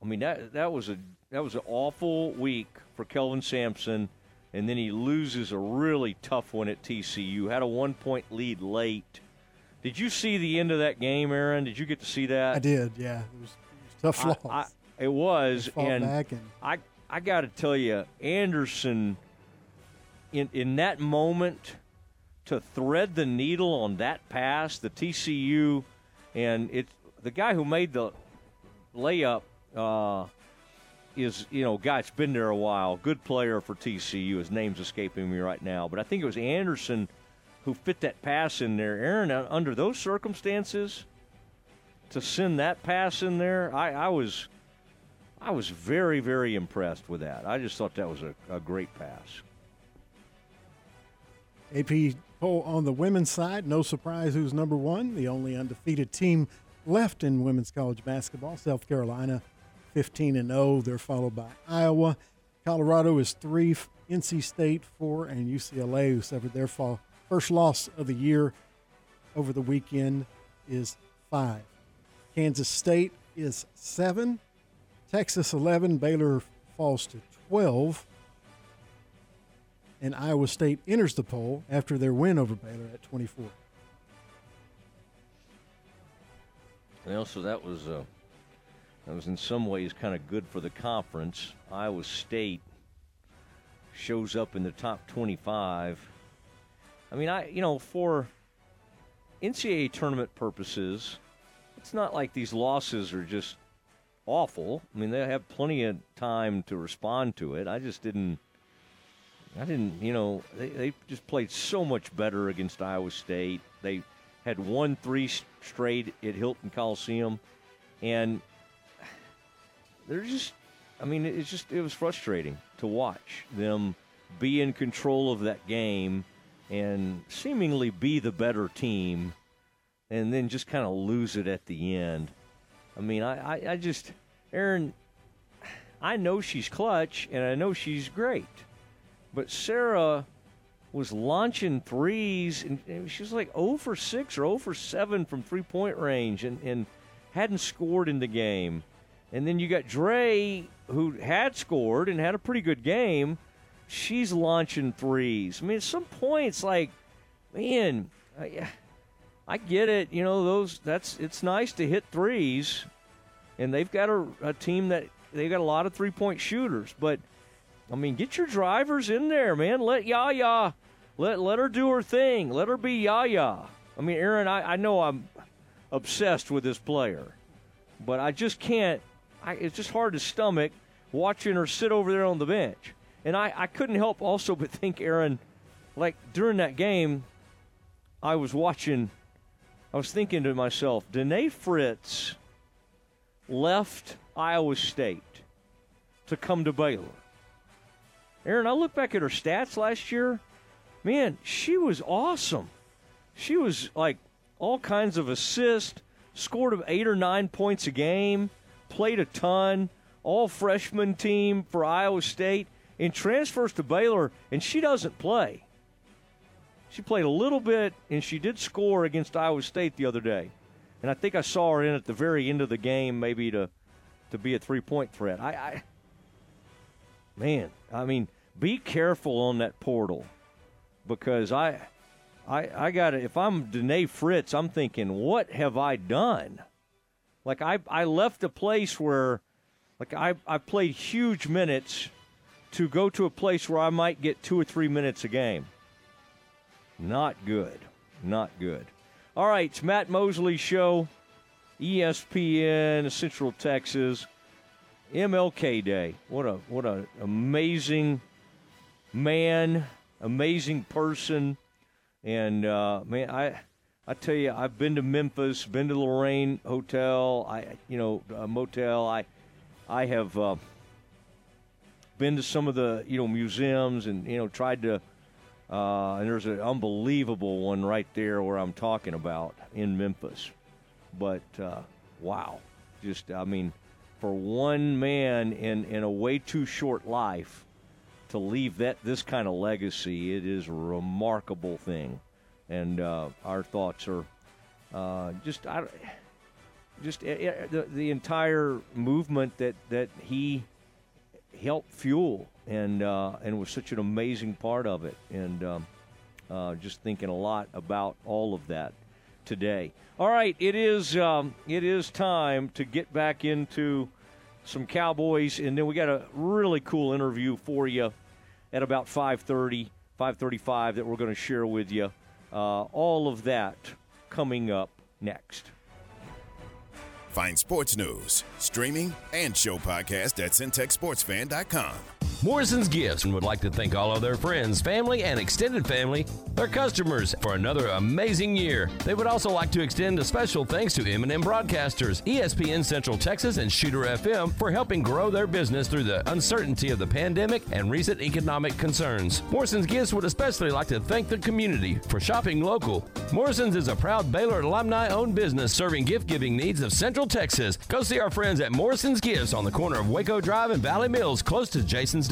I mean that that was a that was an awful week for Kelvin Sampson, and then he loses a really tough one at TCU. Had a one point lead late. Did you see the end of that game, Aaron? Did you get to see that? I did, yeah. It was, it was a tough I- loss. I- it was, and and- I I got to tell you, Anderson, in in that moment, to thread the needle on that pass, the TCU, and it the guy who made the layup uh, is you know guy that's been there a while, good player for TCU. His name's escaping me right now, but I think it was Anderson who fit that pass in there. Aaron, uh, under those circumstances, to send that pass in there, I, I was I was very, very impressed with that. I just thought that was a, a great pass. AP poll on the women's side. No surprise who's number one. The only undefeated team left in women's college basketball, South Carolina, 15 and 0. They're followed by Iowa. Colorado is three. NC State four, and UCLA, who suffered their fall, first loss of the year over the weekend, is five. Kansas State is seven. Texas 11. Baylor falls to 12 and Iowa State enters the poll after their win over Baylor at 24. Well, so that was uh, that was in some ways kind of good for the conference. Iowa State shows up in the top 25. I mean, I you know for NCAA tournament purposes, it's not like these losses are just awful. I mean, they have plenty of time to respond to it. I just didn't. I didn't, you know, they, they just played so much better against Iowa State. They had won three straight at Hilton Coliseum, and they're just, I mean, it's just, it was frustrating to watch them be in control of that game and seemingly be the better team, and then just kind of lose it at the end. I mean, I, I, I just, Aaron, I know she's clutch and I know she's great, but Sarah was launching threes and, and she was like 0 for 6 or 0 for 7 from three point range and, and hadn't scored in the game. And then you got Dre, who had scored and had a pretty good game. she's launching threes. I mean, at some point, it's like, man, I, I get it. You know, those that's it's nice to hit threes, and they've got a, a team that they've got a lot of three point shooters. But I mean, get your drivers in there, man. Let Yaya, let let her do her thing. Let her be Yaya. I mean, Aaron, I, I know I'm obsessed with this player, but I just can't. I, it's just hard to stomach watching her sit over there on the bench. And I, I couldn't help also but think, Aaron, like during that game, I was watching, I was thinking to myself, Denae Fritz left Iowa State to come to Baylor. Aaron, I look back at her stats last year. Man, she was awesome. She was like all kinds of assists, scored of eight or nine points a game, played a ton, all freshman team for Iowa State, and transfers to Baylor, and she doesn't play. She played a little bit, and she did score against Iowa State the other day. And I think I saw her in at the very end of the game, maybe to to be a three point threat. I, I man, I mean, be careful on that portal because I I I got If I'm Denae Fritz, I'm thinking, what have I done? Like I I left a place where, like I I played huge minutes to go to a place where I might get two or three minutes a game. Not good. Not good. All right, it's Matt Mosley Show, ESPN, Central Texas, MLK Day. What a what an amazing man, amazing person, and uh, man, I I tell you, I've been to Memphis, been to the Lorraine Hotel, I you know motel. I I have. Uh, been to some of the you know museums and you know tried to uh, and there's an unbelievable one right there where I'm talking about in Memphis. But uh, wow, just I mean, for one man in in a way too short life to leave that this kind of legacy, it is a remarkable thing, and uh, our thoughts are uh, just I, just uh, the the entire movement that that he helped fuel and uh, and was such an amazing part of it. And um, uh, just thinking a lot about all of that today. All right, it is um, it is time to get back into some Cowboys, and then we got a really cool interview for you at about 5:30, 5:35 that we're going to share with you. Uh, all of that coming up next. Find sports news, streaming, and show podcast at centexsportsfan.com. Morrison's Gifts would like to thank all of their friends, family, and extended family, their customers, for another amazing year. They would also like to extend a special thanks to M&M Broadcasters, ESPN Central Texas, and Shooter FM for helping grow their business through the uncertainty of the pandemic and recent economic concerns. Morrison's Gifts would especially like to thank the community for shopping local. Morrison's is a proud Baylor alumni-owned business serving gift-giving needs of Central Texas. Go see our friends at Morrison's Gifts on the corner of Waco Drive and Valley Mills, close to Jason's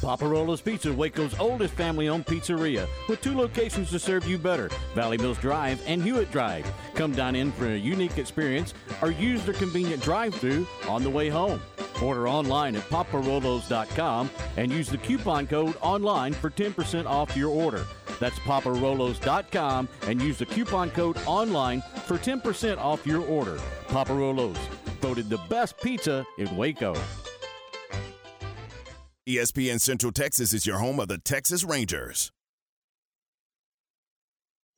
Poppa Rollo's Pizza, Waco's oldest family owned pizzeria, with two locations to serve you better Valley Mills Drive and Hewitt Drive. Come dine in for a unique experience or use their convenient drive through on the way home. Order online at popparollos.com and use the coupon code online for 10% off your order. That's popparollos.com and use the coupon code online for 10% off your order. Poppa Rollo's, voted the best pizza in Waco. ESPN Central Texas is your home of the Texas Rangers.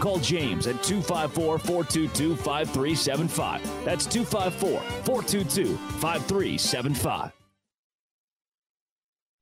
Call James at 254 422 5375. That's 254 422 5375.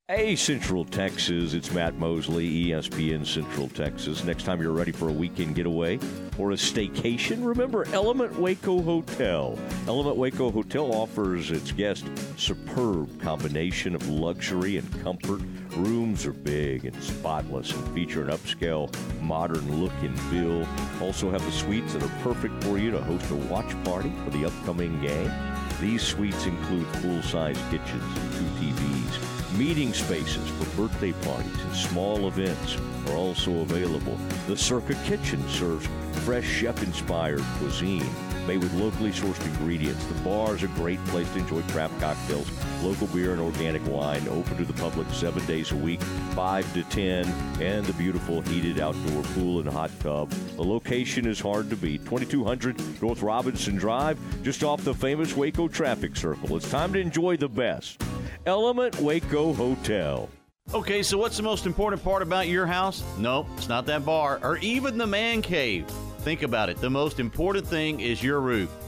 Hey, Central Texas, it's Matt Mosley, ESPN Central Texas. Next time you're ready for a weekend getaway or a staycation, remember Element Waco Hotel. Element Waco Hotel offers its guests superb combination of luxury and comfort. Rooms are big and spotless and feature an upscale, modern look and feel. Also have the suites that are perfect for you to host a watch party for the upcoming game. These suites include full-size kitchens and two TVs. Meeting spaces for birthday parties and small events are also available. The Circa Kitchen serves fresh chef-inspired cuisine made with locally sourced ingredients. The bar is a great place to enjoy craft cocktails, local beer, and organic wine. Open to the public seven days a week, 5 to 10, and the beautiful heated outdoor pool and hot tub. The location is hard to beat 2200 North Robinson Drive, just off the famous Waco traffic circle. It's time to enjoy the best. Element Waco Hotel. Okay, so what's the most important part about your house? No, it's not that bar or even the man cave. Think about it. The most important thing is your roof.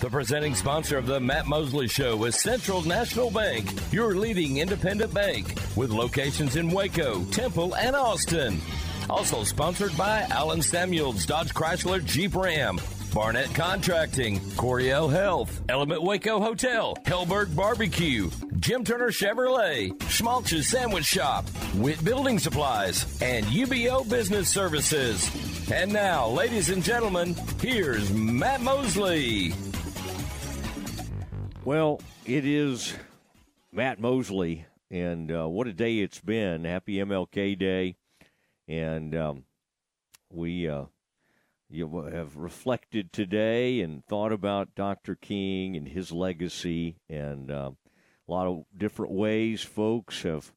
The presenting sponsor of the Matt Mosley Show is Central National Bank, your leading independent bank with locations in Waco, Temple, and Austin. Also sponsored by Allen Samuels, Dodge Chrysler, Jeep Ram, Barnett Contracting, Coryell Health, Element Waco Hotel, Helberg Barbecue, Jim Turner Chevrolet, Schmaltz's Sandwich Shop, Witt Building Supplies, and UBEO Business Services. And now, ladies and gentlemen, here's Matt Mosley. Well, it is Matt Mosley, and uh, what a day it's been. Happy MLK Day. And um, we uh, you have reflected today and thought about Dr. King and his legacy, and uh, a lot of different ways folks have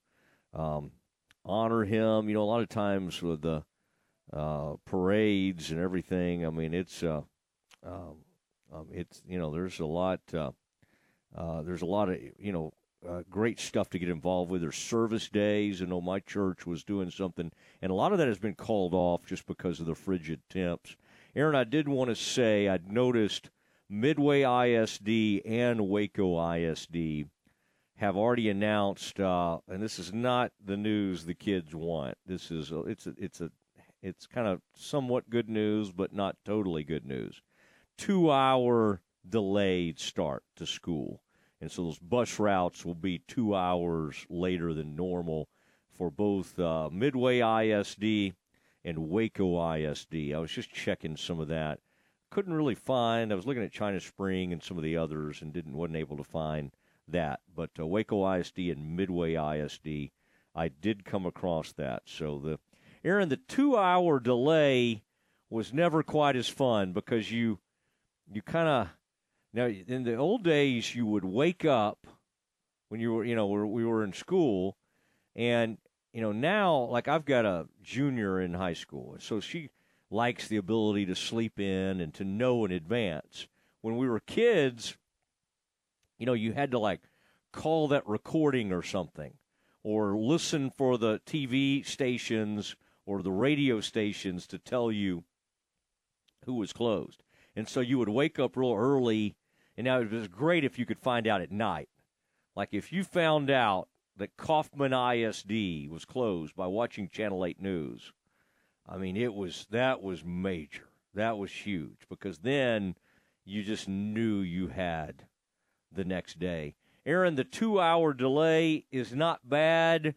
um, honored him. You know, a lot of times with the uh, parades and everything. I mean, it's uh, um, um, it's you know, there's a lot. Uh, uh, there's a lot of you know uh, great stuff to get involved with. There's service days. I know my church was doing something, and a lot of that has been called off just because of the frigid temps. Aaron, I did want to say I'd noticed Midway ISD and Waco ISD have already announced, uh, and this is not the news the kids want. This is a, it's a, it's a it's kind of somewhat good news, but not totally good news. Two hour delayed start to school. And so those bus routes will be two hours later than normal for both uh, Midway ISD and Waco ISD. I was just checking some of that. Couldn't really find. I was looking at China Spring and some of the others, and didn't wasn't able to find that. But uh, Waco ISD and Midway ISD, I did come across that. So the Aaron, the two-hour delay was never quite as fun because you you kind of now, in the old days, you would wake up when you were, you know, we were in school, and you know now, like I've got a junior in high school, so she likes the ability to sleep in and to know in advance. When we were kids, you know, you had to like call that recording or something, or listen for the TV stations or the radio stations to tell you who was closed. And so you would wake up real early, and now it was great if you could find out at night. Like if you found out that Kaufman ISD was closed by watching Channel 8 News, I mean, it was that was major. That was huge because then you just knew you had the next day. Aaron, the two hour delay is not bad,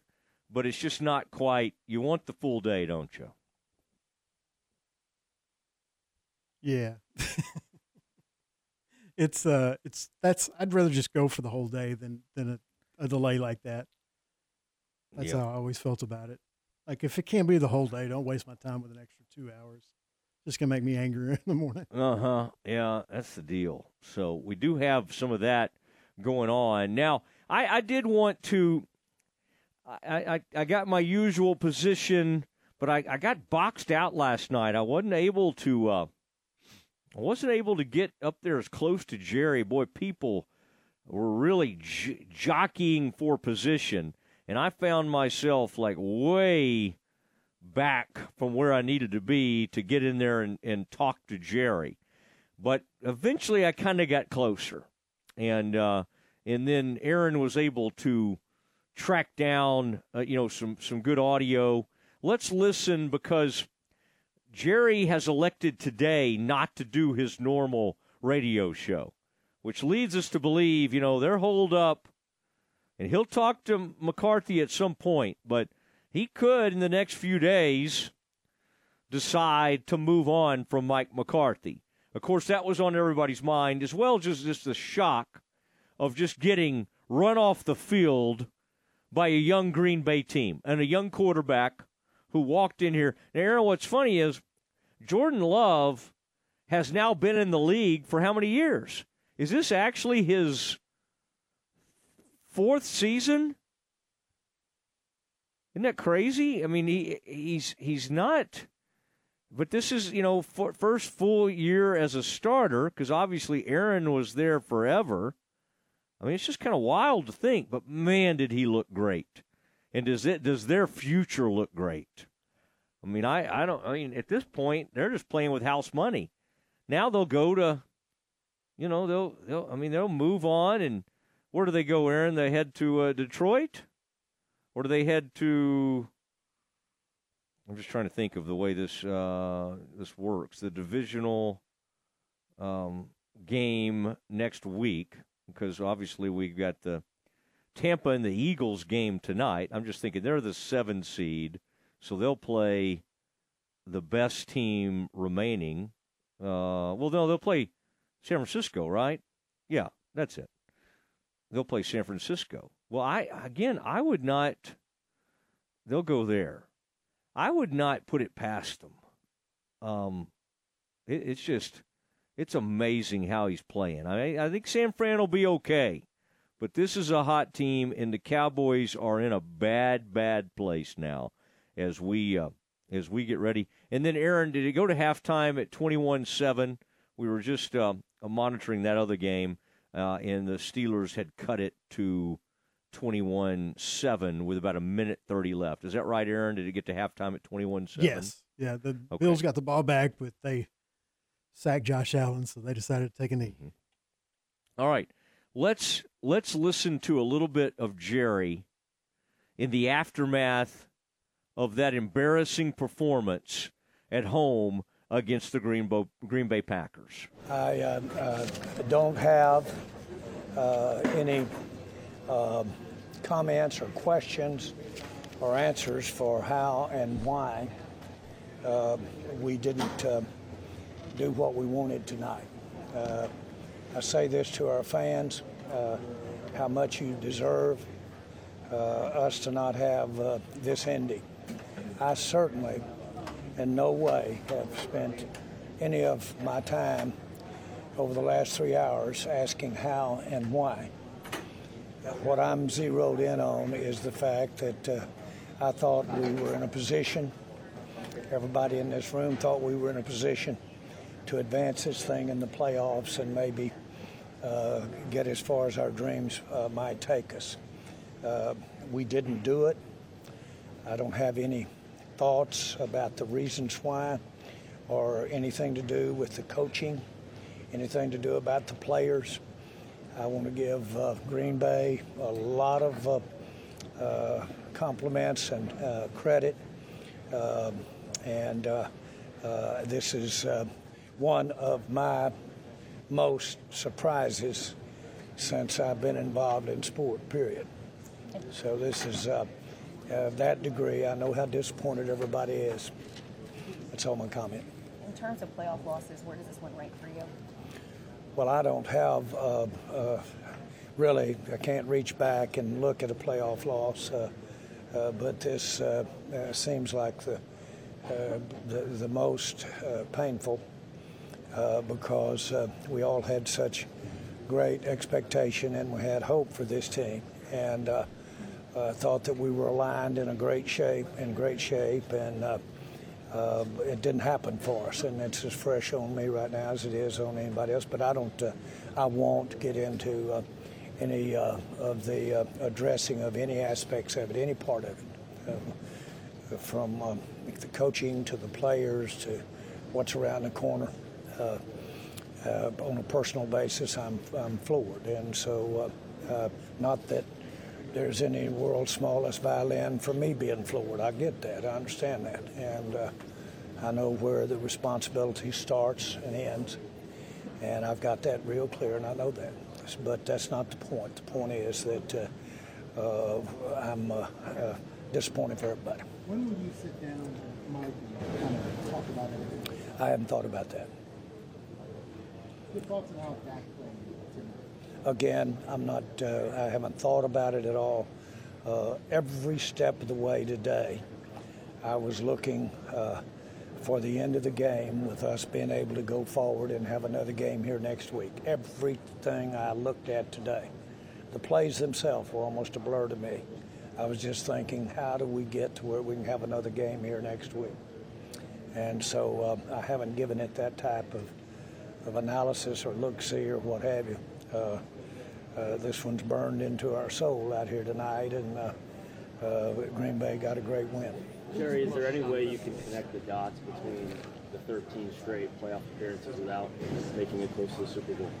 but it's just not quite. You want the full day, don't you? Yeah. it's uh it's that's I'd rather just go for the whole day than than a, a delay like that. That's Yeah. how I always felt about it. Like if it can't be the whole day, don't waste my time with an extra two hours. Just gonna make me angrier in the morning. Uh huh. Yeah, that's the deal. So we do have some of that going on. Now, I, I did want to. I, I, I got my usual position, but I, I got boxed out last night. I wasn't able to. Uh, I wasn't able to get up there as close to Jerry. Boy, people were really j- jockeying for position, and I found myself like way back from where I needed to be to get in there and, and talk to Jerry. But eventually, I kind of got closer, and uh, and then Aaron was able to track down uh, you know some some good audio. Let's listen because Jerry has elected today not to do his normal radio show, which leads us to believe you know they're holed up, and he'll talk to McCarthy at some point, but he could in the next few days decide to move on from Mike McCarthy. Of course, that was on everybody's mind, as well as just the shock of just getting run off the field by a young Green Bay team and a young quarterback who walked in here. Now, Aaron, what's funny is Jordan Love has now been in the league for how many years? Is this actually his fourth season? Isn't that crazy? I mean, he he's he's not. But this is you know first full year as a starter because obviously Aaron was there forever. I mean, it's just kind of wild to think. But man, did he look great! And does it does their future look great? I mean, I I don't. I mean, at this point, they're just playing with house money. Now they'll go to, you know, they'll they'll. I mean, they'll move on and where do they go, Aaron? They head to uh, Detroit, or do they head to? I'm just trying to think of the way this uh, this works. The divisional um, game next week, because obviously we've got the Tampa and the Eagles game tonight. I'm just thinking they're the seven seed, so they'll play the best team remaining. Uh, well, no, they'll play San Francisco, right? Yeah, that's it. They'll play San Francisco. Well, I again, I would not. They'll go there. I would not put it past them. Um, it, it's just, it's amazing how he's playing. I I think San Fran will be okay, but this is a hot team, and the Cowboys are in a bad, bad place now as we uh, as we get ready. And then Aaron, did it go to halftime at twenty one seven? We were just uh, monitoring that other game, uh, and the Steelers had cut it to 21 7 with about a minute 30 left. Is that right, Aaron? Did it get to halftime at 21 7? Yes. Yeah. The Okay. Bills got the ball back, but they sacked Josh Allen, so they decided to take a knee. All right. Let's let's listen to a little bit of Jerry in the aftermath of that embarrassing performance at home against the Green, Bo- Green Bay Packers. I uh, uh, don't have uh, any um comments or questions or answers for how and why uh, we didn't uh, do what we wanted tonight. I say this to our fans uh, how much you deserve uh, us to not have uh, this ending. I certainly, in no way, have spent any of my time over the last three hours asking how and why. What I'm zeroed in on is the fact that uh, I thought we were in a position, everybody in this room thought we were in a position to advance this thing in the playoffs and maybe uh, get as far as our dreams uh, might take us. Uh, we didn't do it. I don't have any thoughts about the reasons why or anything to do with the coaching, anything to do about the players. I want to give uh, Green Bay a lot of uh, uh, compliments and uh, credit. Um, and this is one of my most surprises since I've been involved in sport, period. So this is uh, uh, that degree. I know how disappointed everybody is. That's all my comment. In terms of playoff losses, where does this one rank for you? Well, I don't have uh, uh, really. I can't reach back and look at a playoff loss, uh, uh, but this uh, uh, seems like the uh, the, the most uh, painful uh, because uh, we all had such great expectation and we had hope for this team, and uh, uh, thought that we were aligned in a great shape, in great shape, and. Uh, uh, it didn't happen for us, and it's as fresh on me right now as it is on anybody else. But I don't, I won't get into any of the addressing of any aspects of it, any part of it, um, from um, the coaching to the players to what's around the corner. Uh, uh, on a personal basis, I'm, I'm floored, and so uh, uh, not that there's any world's smallest violin for me being floored. I get that. I understand that. And uh, I know where the responsibility starts and ends. And I've got that real clear, and I know that. But that's not the point. The point is that uh, uh, I'm uh, uh, disappointed for everybody. When will you sit down Mike and kind of talk about everything? I haven't thought about that. Your thoughts on how Dak played tonight? Again, I'm not, uh, I haven't thought about it at all. Uh, every step of the way today, I was looking uh, for the end of the game with us being able to go forward and have another game here next week. Everything I looked at today, the plays themselves were almost a blur to me. I was just thinking, how do we get to where we can have another game here next week? And so uh, I haven't given it that type of, of analysis or look see or what have you. Uh, uh, this one's burned into our soul out here tonight, and uh, uh, Green Bay got a great win. Jerry, is there any way you can connect the dots between the 13 straight playoff appearances without making it close to the Super Bowl?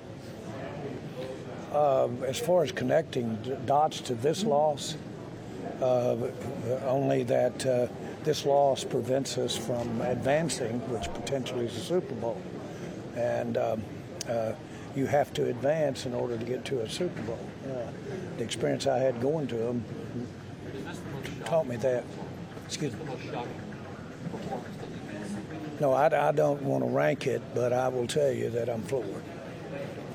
Um, as far as connecting dots to this loss, uh, only that uh, this loss prevents us from advancing, which potentially is a Super Bowl. And um, uh, you have to advance in order to get to a Super Bowl. Uh, the experience I had going to them taught me that. Excuse me. No, I, I don't want to rank it, but I will tell you that I'm floored.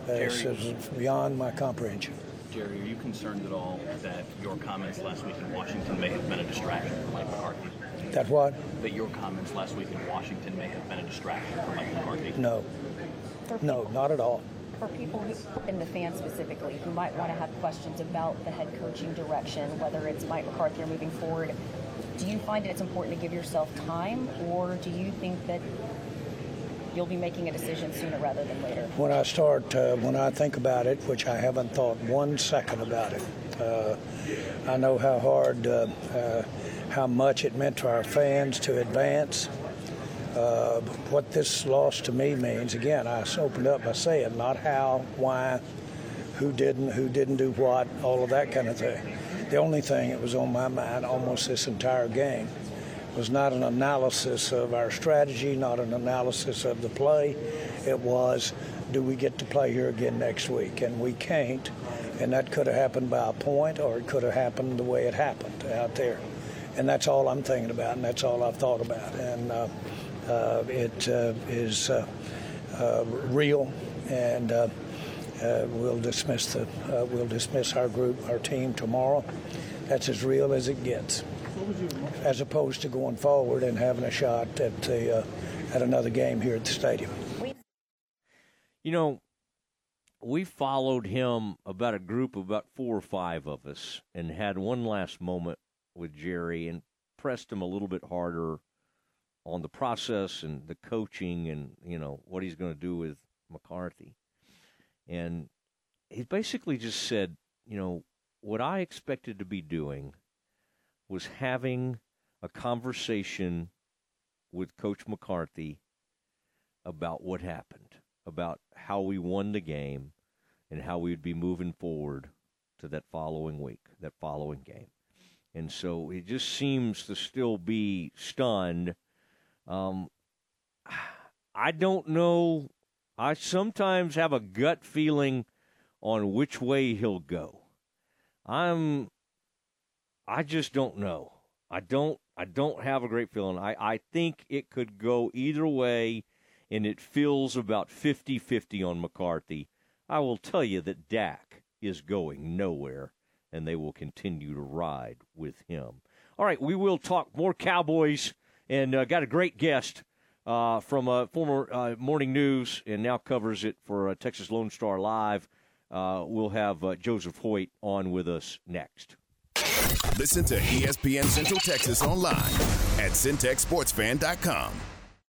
This is beyond my comprehension. Jerry, are you concerned at all that your comments last week in Washington may have been a distraction for Mike McCarthy? That what? That your comments last week in Washington may have been a distraction for Mike McCarthy? No. No, not at all. For people who, and the fan specifically, who might want to have questions about the head coaching direction, whether it's Mike McCarthy or moving forward, do you find it's important to give yourself time, or do you think that you'll be making a decision sooner rather than later? When I start, uh, when I think about it, which I haven't thought one second about it, uh, I know how hard, uh, uh, how much it meant to our fans to advance. Uh, what this loss to me means, again, I opened up by saying not how, why, who didn't, who didn't do what, all of that kind of thing. The only thing that was on my mind almost this entire game was not an analysis of our strategy, not an analysis of the play. It was, do we get to play here again next week? And we can't. And that could have happened by a point, or it could have happened the way it happened out there. And that's all I'm thinking about, and that's all I've thought about. And uh, it uh, is uh, uh, real, and uh, uh, we'll dismiss the uh, we'll dismiss our group, our team tomorrow. That's as real as it gets, as opposed to going forward and having a shot at the uh, at another game here at the stadium. You know, we followed him about a group of about four or five of us and had one last moment with Jerry and pressed him a little bit harder on the process and the coaching and, you know, what he's going to do with McCarthy. And he basically just said, you know, what I expected to be doing was having a conversation with Coach McCarthy about what happened, about how we won the game, and how we would be moving forward to that following week, that following game. And so it just seems to still be stunned. Um, I don't know. I sometimes have a gut feeling on which way he'll go. I'm I just don't know. I don't I don't have a great feeling. I, I think it could go either way and it feels about 50-50 on McCarthy. I will tell you that Dak is going nowhere and they will continue to ride with him. All right, we will talk more Cowboys and uh, got a great guest uh, from uh, former uh, Morning News and now covers it for uh, Texas Lone Star Live. We'll have Joseph Hoyt on with us next. Listen to ESPN Central Texas online at centexsportsfan.com.